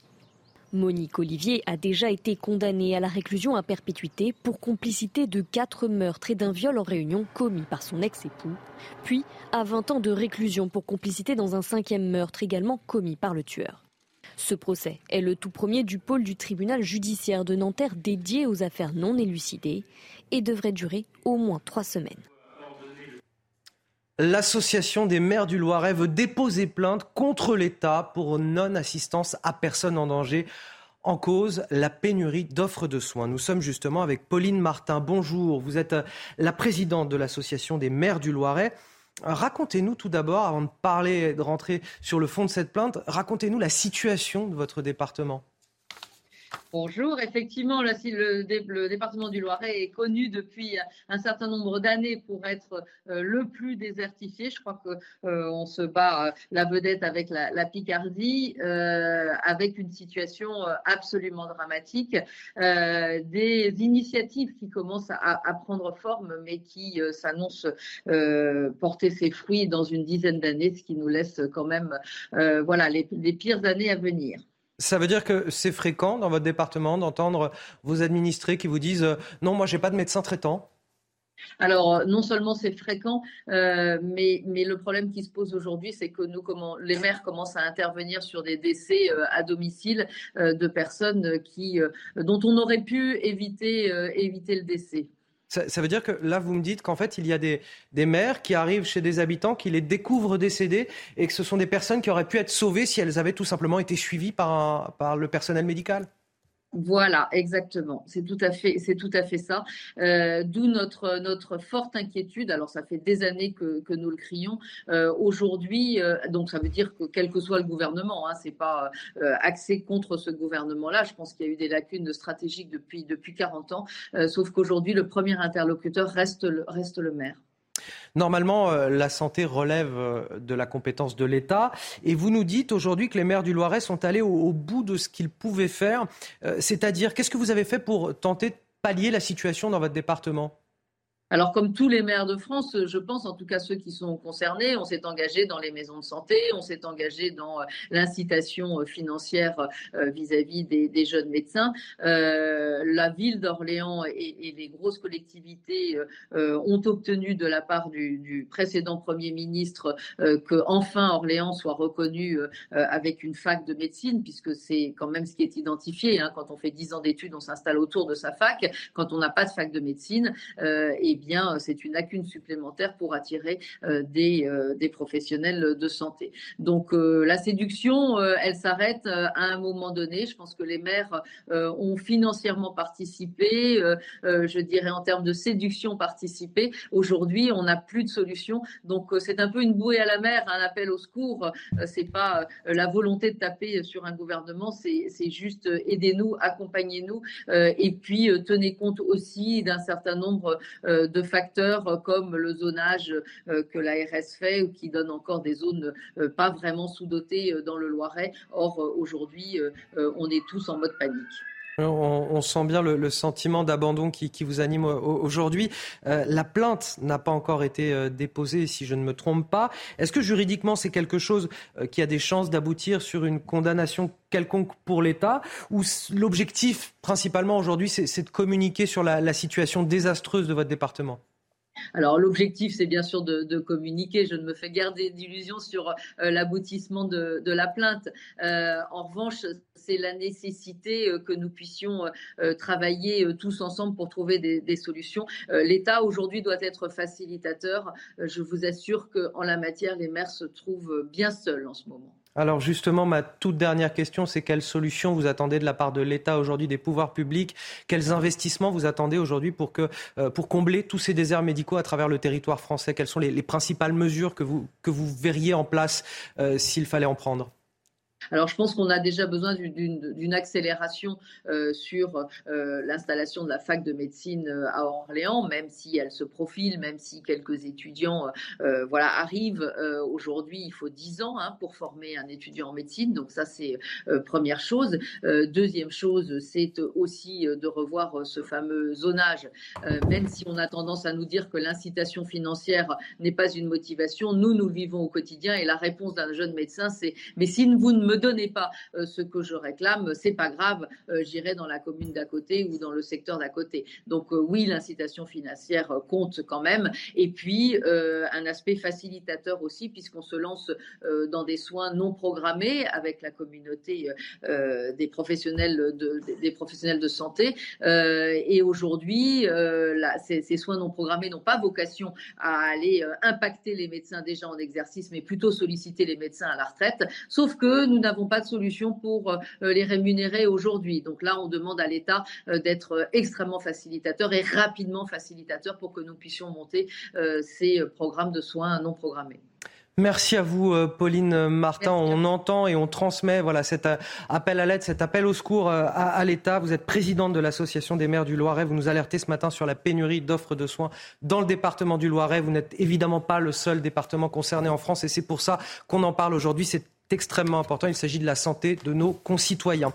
Monique Olivier a déjà été condamnée à la réclusion à perpétuité pour complicité de quatre meurtres et d'un viol en réunion commis par son ex-époux, puis à 20 ans de réclusion pour complicité dans un cinquième meurtre également commis par le tueur. Ce procès est le tout premier du pôle du tribunal judiciaire de Nanterre dédié aux affaires non élucidées et devrait durer au moins trois semaines. L'association des maires du Loiret veut déposer plainte contre l'État pour non-assistance à personne en danger. En cause, la pénurie d'offres de soins. Nous sommes justement avec Pauline Martin. Bonjour, vous êtes la présidente de l'association des maires du Loiret. Racontez-nous tout d'abord, avant de parler, de rentrer sur le fond de cette plainte, racontez-nous la situation de votre département. Bonjour. Effectivement, le, département du Loiret est connu depuis un certain nombre d'années pour être euh, le plus désertifié. Je crois qu'on euh, se bat euh, la vedette avec la, Picardie, avec une situation absolument dramatique. des initiatives qui commencent à, prendre forme, mais qui s'annoncent porter ses fruits dans une dizaine d'années, ce qui nous laisse quand même voilà, les pires années à venir. Ça veut dire que c'est fréquent dans votre département d'entendre vos administrés qui vous disent euh, non, moi j'ai pas de médecin traitant? Alors, euh, non seulement c'est fréquent, euh, mais, le problème qui se pose aujourd'hui, c'est que nous, comment, les maires commencent à intervenir sur des décès à domicile de personnes dont on aurait pu éviter, éviter le décès. Ça, veut dire que là, vous me dites qu'en fait, il y a des, des maires qui arrivent chez des habitants, qui les découvrent décédés, et que ce sont des personnes qui auraient pu être sauvées si elles avaient tout simplement été suivies par, par le personnel médical. Voilà, exactement. C'est tout à fait, c'est tout à fait ça. Euh, d'où notre notre forte inquiétude. Alors, ça fait des années que, que nous le crions. Euh, aujourd'hui, euh, donc ça veut dire que quel que soit le gouvernement, hein, c'est pas axé contre ce gouvernement-là. Je pense qu'il y a eu des lacunes stratégiques depuis depuis 40 ans. sauf qu'aujourd'hui, le premier interlocuteur reste reste le maire. Normalement, euh, la santé relève euh, de la compétence de l'État. Et vous nous dites aujourd'hui que les maires du Loiret sont allés au, bout de ce qu'ils pouvaient faire. Euh, c'est-à-dire, qu'est-ce que vous avez fait pour tenter de pallier la situation dans votre département? Alors, comme tous les maires de France, je pense, en tout cas ceux qui sont concernés, on s'est engagé dans les maisons de santé, on s'est engagé dans euh, l'incitation euh, financière euh, vis-à-vis des, jeunes médecins. la ville d'Orléans et, les grosses collectivités ont obtenu de la part du, précédent Premier ministre que enfin Orléans soit reconnu avec une fac de médecine, puisque c'est quand même ce qui est identifié. Hein. quand on fait 10 ans d'études, on s'installe autour de sa fac. Quand on n'a pas de fac de médecine, et bien, euh, c'est une lacune supplémentaire pour attirer euh, des, euh, des professionnels de santé. Donc, la séduction, elle s'arrête à un moment donné. Je pense que les maires ont financièrement participé, je dirais en termes de séduction participé. Aujourd'hui, on n'a plus de solution. Donc, c'est un peu une bouée à la mer, un appel au secours. c'est pas la volonté de taper sur un gouvernement, c'est juste aidez-nous, accompagnez-nous, et puis tenez compte aussi d'un certain nombre de facteurs comme le zonage euh, que l'ARS fait ou qui donne encore des zones euh, pas vraiment sous-dotées euh, dans le Loiret. Or, aujourd'hui, on est tous en mode panique. On, sent bien le, sentiment d'abandon qui, vous anime aujourd'hui. la plainte n'a pas encore été déposée, si je ne me trompe pas. Est-ce que juridiquement, c'est quelque chose qui a des chances d'aboutir sur une condamnation quelconque pour l'État? Ou l'objectif, principalement aujourd'hui, c'est de communiquer sur la situation désastreuse de votre département? Alors l'objectif, c'est bien sûr de, communiquer. Je ne me fais garder d'illusions sur euh, l'aboutissement de, la plainte. Euh, en revanche, c'est la nécessité euh, que nous puissions travailler tous ensemble pour trouver des, solutions. L'État aujourd'hui doit être facilitateur. Je vous assure qu'en la matière, les maires se trouvent bien seuls en ce moment. Alors justement, ma toute dernière question, c'est quelles solutions vous attendez de la part de l'État aujourd'hui, des pouvoirs publics? Quels investissements vous attendez aujourd'hui pour, euh, pour combler tous ces déserts médicaux à travers le territoire français? Quelles sont les, principales mesures que vous, que vous verriez en place euh, s'il fallait en prendre? Alors, je pense qu'on a déjà besoin d'une accélération euh, sur euh, l'installation de la fac de médecine euh, à Orléans, même si elle se profile, même si quelques étudiants voilà, arrivent. Aujourd'hui, il faut 10 ans hein, pour former un étudiant en médecine. Donc, ça, c'est première chose. deuxième chose, c'est aussi de revoir ce fameux zonage. même si on a tendance à nous dire que l'incitation financière n'est pas une motivation, nous, nous vivons au quotidien. Et la réponse d'un jeune médecin, c'est mais si vous ne me donnez pas euh, ce que je réclame, c'est pas grave, euh, j'irai dans la commune d'à côté ou dans le secteur d'à côté. Donc euh, oui, l'incitation financière compte quand même. Et puis un aspect facilitateur aussi, puisqu'on se lance dans des soins non programmés avec la communauté des professionnels de, des professionnels de santé. et aujourd'hui, ces, ces, soins non programmés n'ont pas vocation à aller impacter les médecins déjà en exercice, mais plutôt solliciter les médecins à la retraite. Sauf que nous n'avons pas de solution pour euh, les rémunérer aujourd'hui. Donc là, on demande à l'État euh, d'être euh, extrêmement facilitateur et rapidement facilitateur pour que nous puissions monter ces programmes de soins non programmés. Merci à vous, euh, Pauline Martin. On entend et on transmet voilà, cet euh, appel à l'aide, cet appel au secours euh, à, l'État. Vous êtes présidente de l'Association des maires du Loiret. Vous nous alertez ce matin sur la pénurie d'offres de soins dans le département du Loiret. Vous n'êtes évidemment pas le seul département concerné en France et c'est pour ça qu'on en parle aujourd'hui. C'est extrêmement important. Il s'agit de la santé de nos concitoyens.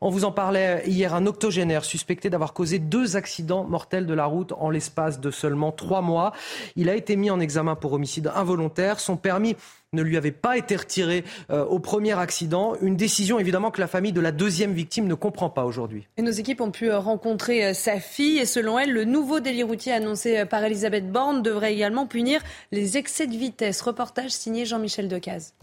On vous en parlait hier, un octogénaire suspecté d'avoir causé deux accidents mortels de la route en l'espace de seulement trois mois. Il a été mis en examen pour homicide involontaire. Son permis ne lui avait pas été retiré euh, au premier accident. Une décision évidemment que la famille de la deuxième victime ne comprend pas aujourd'hui. Et nos équipes ont pu euh, rencontrer euh, sa fille et selon elle, le nouveau délit routier annoncé par Elisabeth Borne devrait également punir les excès de vitesse. Reportage signé Jean-Michel Decaze.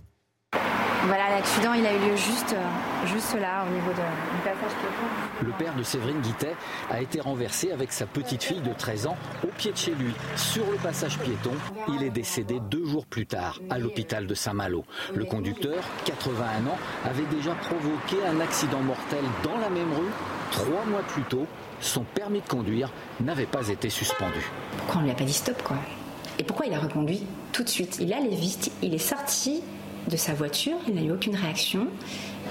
Voilà, l'accident, il a eu lieu juste, euh, juste là, au niveau de, du passage piéton. Le père de Séverine Guittet a été renversé avec sa petite fille de 13 ans au pied de chez lui, sur le passage piéton. Il est décédé deux jours plus tard à l'hôpital de Saint-Malo. Le conducteur, 81 ans, avait déjà provoqué un accident mortel dans la même rue trois mois plus tôt. Son permis de conduire n'avait pas été suspendu. Pourquoi on ne lui a pas dit stop, quoi? Et pourquoi il a reconduit tout de suite? Il allait vite, il est sorti de sa voiture, il n'a eu aucune réaction.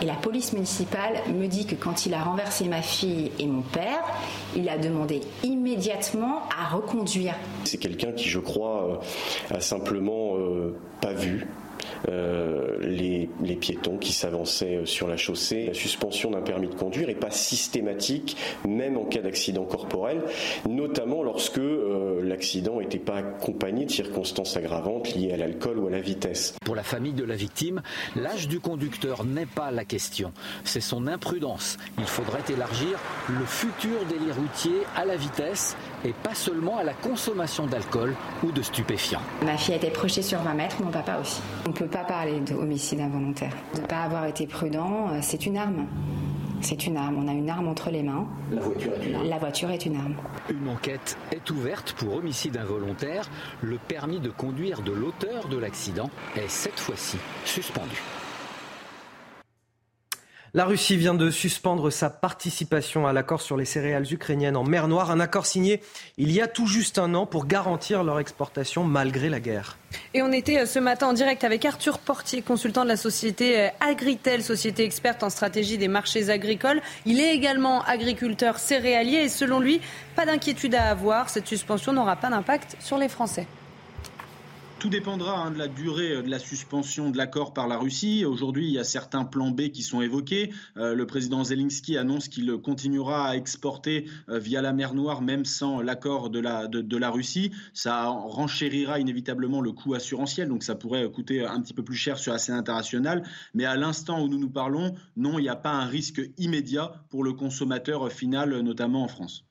Et la police municipale me dit que quand il a renversé ma fille et mon père, il a demandé immédiatement à reconduire. C'est quelqu'un qui, je crois, euh, a simplement euh, pas vu euh, les, piétons qui s'avançaient euh, sur la chaussée. La suspension d'un permis de conduire n'est pas systématique, même en cas d'accident corporel, notamment lorsque euh, l'accident n'était pas accompagné de circonstances aggravantes liées à l'alcool ou à la vitesse. Pour la famille de la victime, l'âge du conducteur n'est pas la question, c'est son imprudence. Il faudrait élargir le futur délit routier à la vitesse et pas seulement à la consommation d'alcool ou de stupéfiants. Ma fille a été projetée sur 20 mètres, mon papa aussi. On ne peut pas parler d'homicide involontaire. De ne pas avoir été prudent, euh, c'est une arme. C'est une arme. On a une arme entre les mains. La voiture est une arme. La voiture est une arme. Une enquête est ouverte pour homicide involontaire. Le permis de conduire de l'auteur de l'accident est cette fois-ci suspendu. La Russie vient de suspendre sa participation à l'accord sur les céréales ukrainiennes en mer Noire, un accord signé il y a tout juste un an pour garantir leur exportation malgré la guerre. Et on était euh, ce matin en direct avec Arthur Portier, consultant de la société euh, Agritel, société experte en stratégie des marchés agricoles. Il est également agriculteur céréalier et selon lui, pas d'inquiétude à avoir, cette suspension n'aura pas d'impact sur les Français. Tout dépendra hein, de la durée euh, de la suspension de l'accord par la Russie. Aujourd'hui, il y a certains plans B qui sont évoqués. Euh, le président Zelensky annonce qu'il continuera à exporter euh, via la mer Noire, même sans l'accord de la, de, la Russie. Ça renchérira inévitablement le coût assurantiel, donc ça pourrait coûter un petit peu plus cher sur la scène internationale. Mais à l'instant où nous nous parlons, non, il n'y a pas un risque immédiat pour le consommateur final, notamment en France.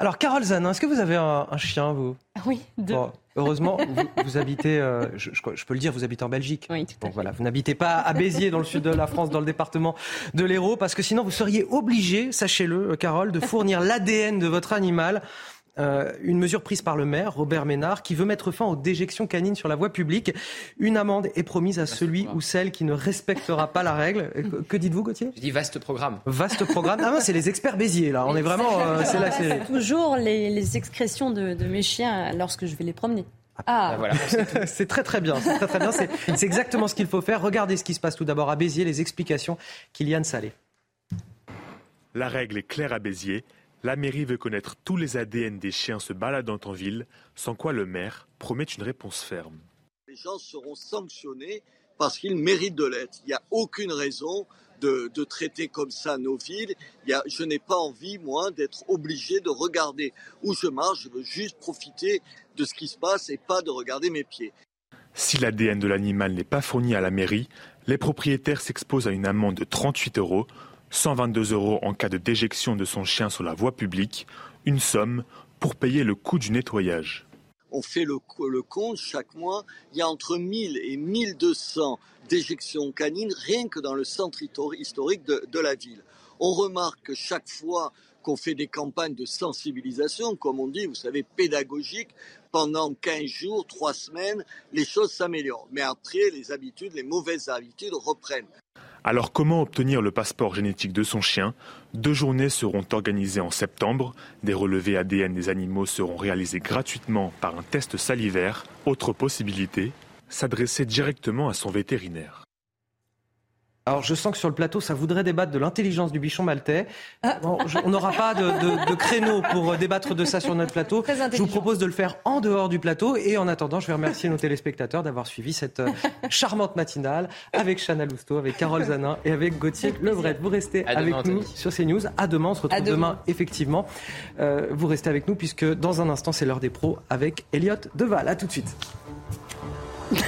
Alors, Carole Zanin, est-ce que vous avez un, chien, vous? Oui, deux. Heureusement, vous, habitez, euh, je, peux le dire, vous habitez en Belgique. Oui, tout à voilà, vous n'habitez pas à Béziers, dans le sud de la France, dans le département de l'Hérault, parce que sinon, vous seriez obligé, sachez-le, Carole, de fournir l'ADN de votre animal euh, une mesure prise par le maire, Robert Ménard, qui veut mettre fin aux déjections canines sur la voie publique. Une amende est promise à celui ou celle qui ne respectera pas la règle. Que, dites-vous, Gauthier? Je dis vaste programme. Vaste programme. Ah, c'est les experts Béziers, là. On est vraiment. Euh, c'est la série. Toujours les, excrétions de, mes chiens lorsque je vais les promener. Ah, voilà. c'est très très bien. C'est très très bien. C'est exactement ce qu'il faut faire. Regardez ce qui se passe tout d'abord à Béziers, les explications. Kylian Salé. La règle est claire à Béziers. La mairie veut connaître tous les ADN des chiens se baladant en ville, sans quoi le maire promet une réponse ferme. Les gens seront sanctionnés parce qu'ils méritent de l'être. Il n'y a aucune raison de, traiter comme ça nos villes. je n'ai pas envie, moi, d'être obligé de regarder où je marche. Je veux juste profiter de ce qui se passe et pas de regarder mes pieds. Si l'ADN de l'animal n'est pas fourni à la mairie, les propriétaires s'exposent à une amende de 38 euros 122 euros en cas de déjection de son chien sur la voie publique, une somme pour payer le coût du nettoyage. On fait le, compte chaque mois, il y a entre 1000 et 1200 déjections canines rien que dans le centre historique de, de la ville. On remarque que chaque fois qu'on fait des campagnes de sensibilisation, comme on dit, vous savez, pédagogiques, pendant 15 jours, 3 semaines, les choses s'améliorent. Mais après, les habitudes, les mauvaises habitudes reprennent. Alors comment obtenir le passeport génétique de son chien? Deux journées seront organisées en septembre. Des relevés ADN des animaux seront réalisés gratuitement par un test salivaire. Autre possibilité, s'adresser directement à son vétérinaire. Alors je sens que sur le plateau, ça voudrait débattre de l'intelligence du bichon maltais. Ah. Bon, je- on n'aura pas de, de- de créneau pour euh, débattre de ça sur notre plateau. Je vous propose de le faire en dehors du plateau. Et en attendant, je vais remercier nos téléspectateurs d'avoir suivi cette euh, charmante matinale avec Chana Lousteau, avec Carole Zanin et avec Gauthier Lebret. Vous restez À demain, avec nous Anthony. sur CNews. À demain, on se retrouve À demain. demain, effectivement. Euh, vous restez avec nous puisque dans un instant, c'est l'heure des pros avec Elliot Deval. À tout de suite.